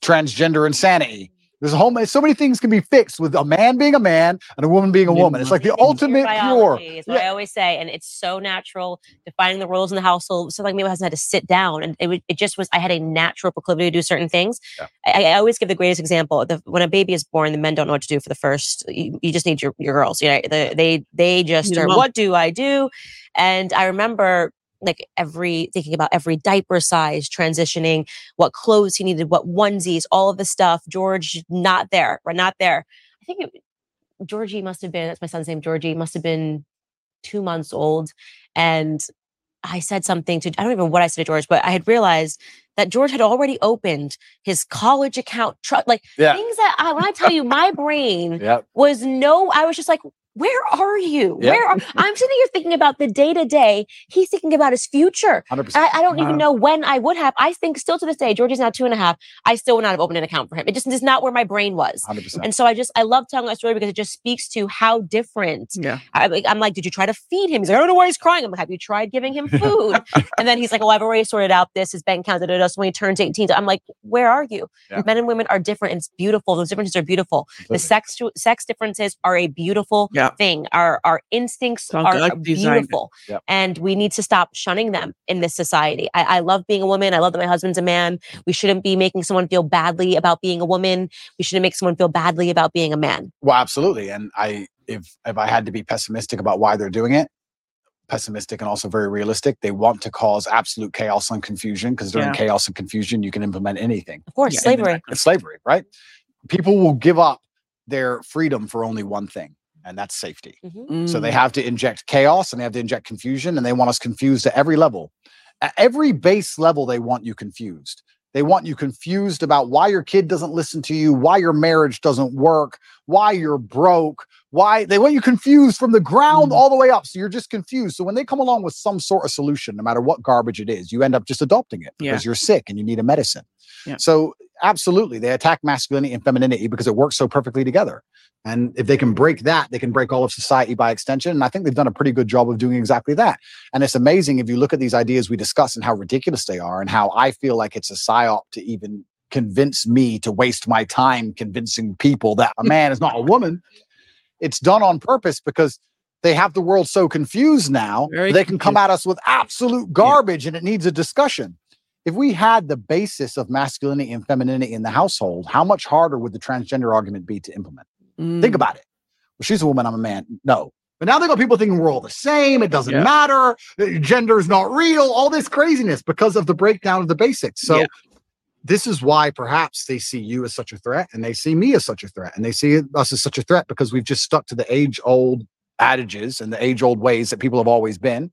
transgender insanity. There's a whole so many things can be fixed with a man being a man and a woman being a woman. It's like the It's pure ultimate pure. is what I always say, and it's so natural defining the roles in the household. So like me, I hasn't had to sit down, and it, it just was. I had a natural proclivity to do certain things. Yeah. I, I always give the greatest example. The, when a baby is born, the men don't know what to do for the first. You, you just need your, your girls. You know, the, they they just are. What do I do? And I remember like every thinking about every diaper size transitioning what clothes he needed what onesies all of the stuff george not there right not there i think it, Georgie must have been, that's my son's name, Georgie, must have been two months old. And I said something to, I don't even know what I said to George, but I had realized that George had already opened his college account, tr- like Yeah. things that I, when I tell you my brain Yeah. was no, I was just like, where are you? Yeah. Where are, I'm sitting here thinking about the day to day. He's thinking about his future. 100%. I, I don't even know when I would have. I think still to this day, George is now two and a half. I still would not have opened an account for him. It just is not where my brain was. 100%. And so I just I love telling that story because it just speaks to how different. Yeah. I, I'm like, did you try to feed him? He's like, I don't know why he's crying. I'm like, have you tried giving him food? and then he's like, oh, I've already sorted out this. His bank account. Da, da, da. So when he turns 18, I'm like, where are you? Yeah. Men and women are different. And it's beautiful. Those differences are beautiful. The sex sex differences are a beautiful Yeah. Thing. Our our instincts are designed beautiful, and we need to stop shunning them in this society. I, I love being a woman. I love that my husband's a man. We shouldn't be making someone feel badly about being a woman. We shouldn't make someone feel badly about being a man. Well, absolutely. And I, if if I had to be pessimistic about why they're doing it, pessimistic and also very realistic, they want to cause absolute chaos and confusion because during Yeah. chaos and confusion, you can implement anything. Of course, Yeah, slavery. It's slavery, right? People will give up their freedom for only one thing, and that's safety. Mhm. So they Mm. have to inject chaos and they have to inject confusion and they want us confused at every level. At every base level, they want you confused. They want you confused about why your kid doesn't listen to you, why your marriage doesn't work, why you're broke, why they want you confused from the ground Mm. all the way up. So you're just confused. So when they come along with some sort of solution, no matter what garbage it is, you end up just adopting it Yeah. because you're sick and you need a medicine. Yeah. So absolutely, they attack masculinity and femininity because it works so perfectly together. And if they can break that, they can break all of society by extension. And I think they've done a pretty good job of doing exactly that. And it's amazing if you look at these ideas we discuss and how ridiculous they are, and how I feel like it's a psyop to even convince me to waste my time convincing people that a man is not a woman. It's done on purpose because they have the world so confused now, Very they can come at us with absolute garbage and it needs a discussion. If we had the basis of masculinity and femininity in the household, how much harder would the transgender argument be to implement? Think Mm. about it. Well, she's a woman, I'm a man. No. But now they got people thinking we're all the same. It doesn't Yeah. matter. uh, Gender is not real. All this craziness because of the breakdown of the basics. So Yeah. this is why perhaps they see you as such a threat and they see me as such a threat and they see us as such a threat because we've just stuck to the age old adages and the age old ways that people have always been.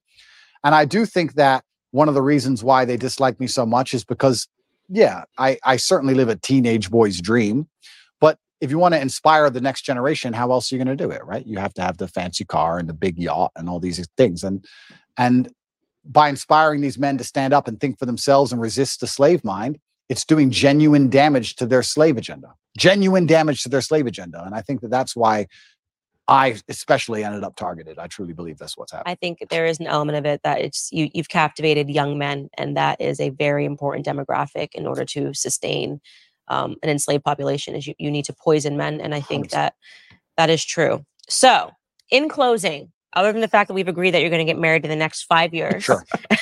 And I do think that one of the reasons why they dislike me so much is because, yeah, I, I certainly live a teenage boy's dream. But if you want to inspire the next generation, how else are you going to do it? Right. You have to have the fancy car and the big yacht and all these things. And and by inspiring these men to stand up and think for themselves and resist the slave mind, it's doing genuine damage to their slave agenda, genuine damage to their slave agenda. And I think that that's why I especially ended up targeted. I truly believe that's what's happening. I think there is an element of it that it's you you've captivated young men, and that is a very important demographic in order to sustain um, an enslaved population. Is you, you need to poison men, and I think 100%. that that is true. So, in closing, other than the fact that we've agreed that you're going to get married in the next five years, Sure.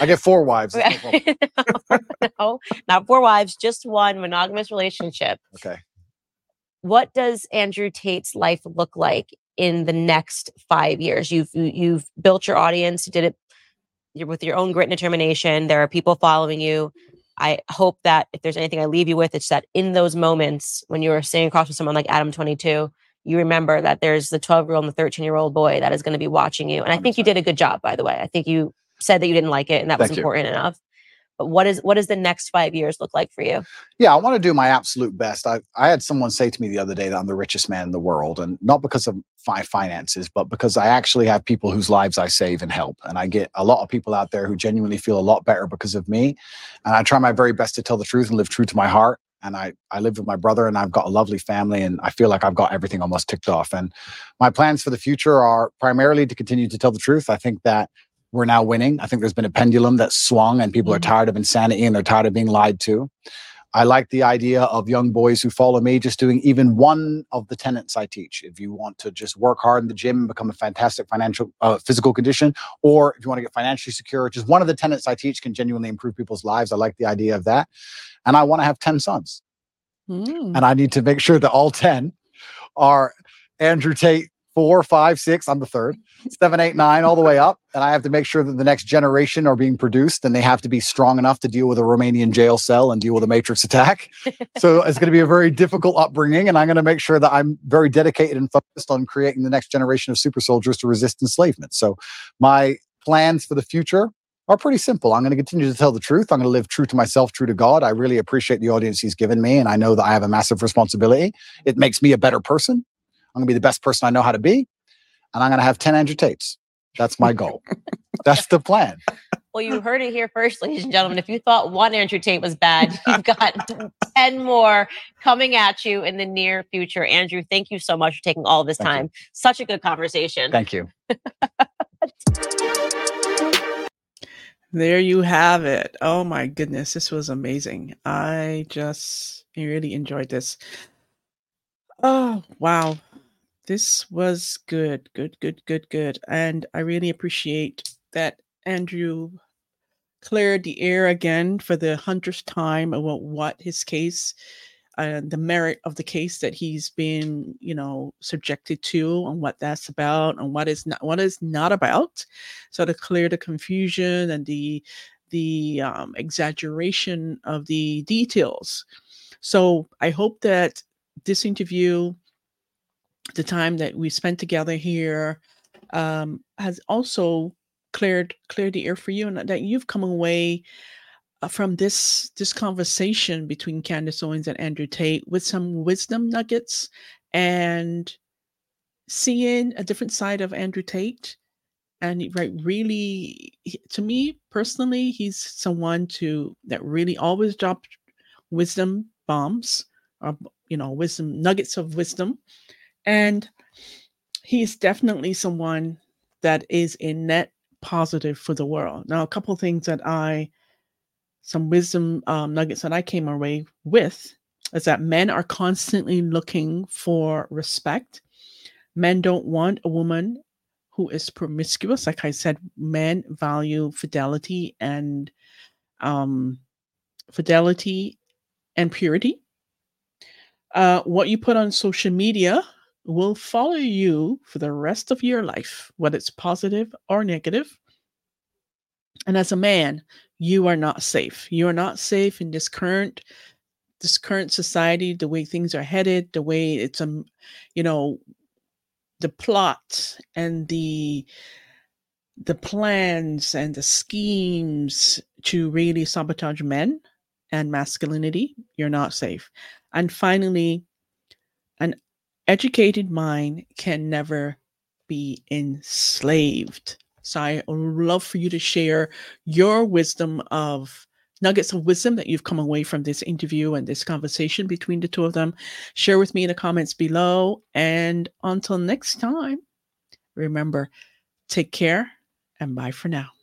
I get four wives. no no, not four wives, just one monogamous relationship. Okay. What does Andrew Tate's life look like in the next five years? You've you- you've built your audience, you did it you're with your own grit and determination. There are people following you. I hope that if there's anything I leave you with, it's that in those moments when you're sitting across from someone like Adam 22, you remember that there's the 12 year old and the 13 year old boy that is going to be watching you. And I think you did a good job, by the way. I think you said that you didn't like it and that was Thank you. important enough. What is what does the next five years look like for you? Yeah, I want to do my absolute best. I, I had someone say to me the other day that I'm the richest man in the world, and not because of my finances, but because I actually have people whose lives I save and help. And I get a lot of people out there who genuinely feel a lot better because of me. And I try my very best to tell the truth and live true to my heart. And I, I live with my brother and I've got a lovely family and I feel like I've got everything almost ticked off. And my plans for the future are primarily to continue to tell the truth. I think that we're now winning. I think there's been a pendulum that swung and people are Mhm. tired of insanity and they're tired of being lied to. I like the idea of young boys who follow me just doing even one of the tenets I teach. If you want to just work hard in the gym and become a fantastic financial, uh, physical condition, or if you want to get financially secure, just one of the tenets I teach can genuinely improve people's lives. I like the idea of that. And I want to have 10 sons. Mm. And I need to make sure that all 10 are Andrew Tate four, five, six. I'm the third, seven, eight, nine, all the way up. And I have to make sure that the next generation are being produced and they have to be strong enough to deal with a Romanian jail cell and deal with a matrix attack. so it's going to be a very difficult upbringing. And I'm going to make sure that I'm very dedicated and focused on creating the next generation of super soldiers to resist enslavement. So my plans for the future are pretty simple. I'm going to continue to tell the truth. I'm going to live true to myself, true to God. I really appreciate the audience he's given me. And I know that I have a massive responsibility. It makes me a better person. I'm going to be the best person I know how to be. And I'm going to have 10 Andrew Tates. That's my goal. That's the plan. Well, you heard it here first, ladies and gentlemen. If you thought one Andrew Tate was bad, you've got 10 more coming at you in the near future. Andrew, thank you so much for taking all this Thank you. time. Such a good conversation. Thank you. There you have it. Oh my goodness, this was amazing. I just really enjoyed this. Oh, wow. This was good, good, good, good, good. And I really appreciate that Andrew cleared the air again for the hundredth time about what his case and the merit of the case that he's been, you know, subjected to and what that's about and what is not what is not about. So to clear the confusion and the the um, exaggeration of the details. So I hope that this interview, the time that we spent together here, um, has also cleared cleared the air for you, and that you've come away uh, from this this conversation between Candace Owens and Andrew Tate with some wisdom nuggets and seeing a different side of Andrew Tate. And right, really, to me personally, he's someone to that really always dropped wisdom bombs, or you know, wisdom nuggets of wisdom, and he's definitely someone that is a net positive for the world. Now, a couple things that I, some wisdom um, nuggets that I came away with is that men are constantly looking for respect. Men don't want a woman who is promiscuous. Like I said, men value fidelity and um, fidelity and purity. Uh, what you put on social media will follow you for the rest of your life, whether it's positive or negative. And as a man, you are not safe. You are not safe in this current this current society, the way things are headed, the way it's um, you know, the plot and the the plans and the schemes to really sabotage men and masculinity, you're not safe. And finally, educated mind can never be enslaved. So I would love for you to share your wisdom of nuggets of wisdom that you've come away from this interview and this conversation between the two of them. Share with me in the comments below. And until next time, remember, take care and bye for now.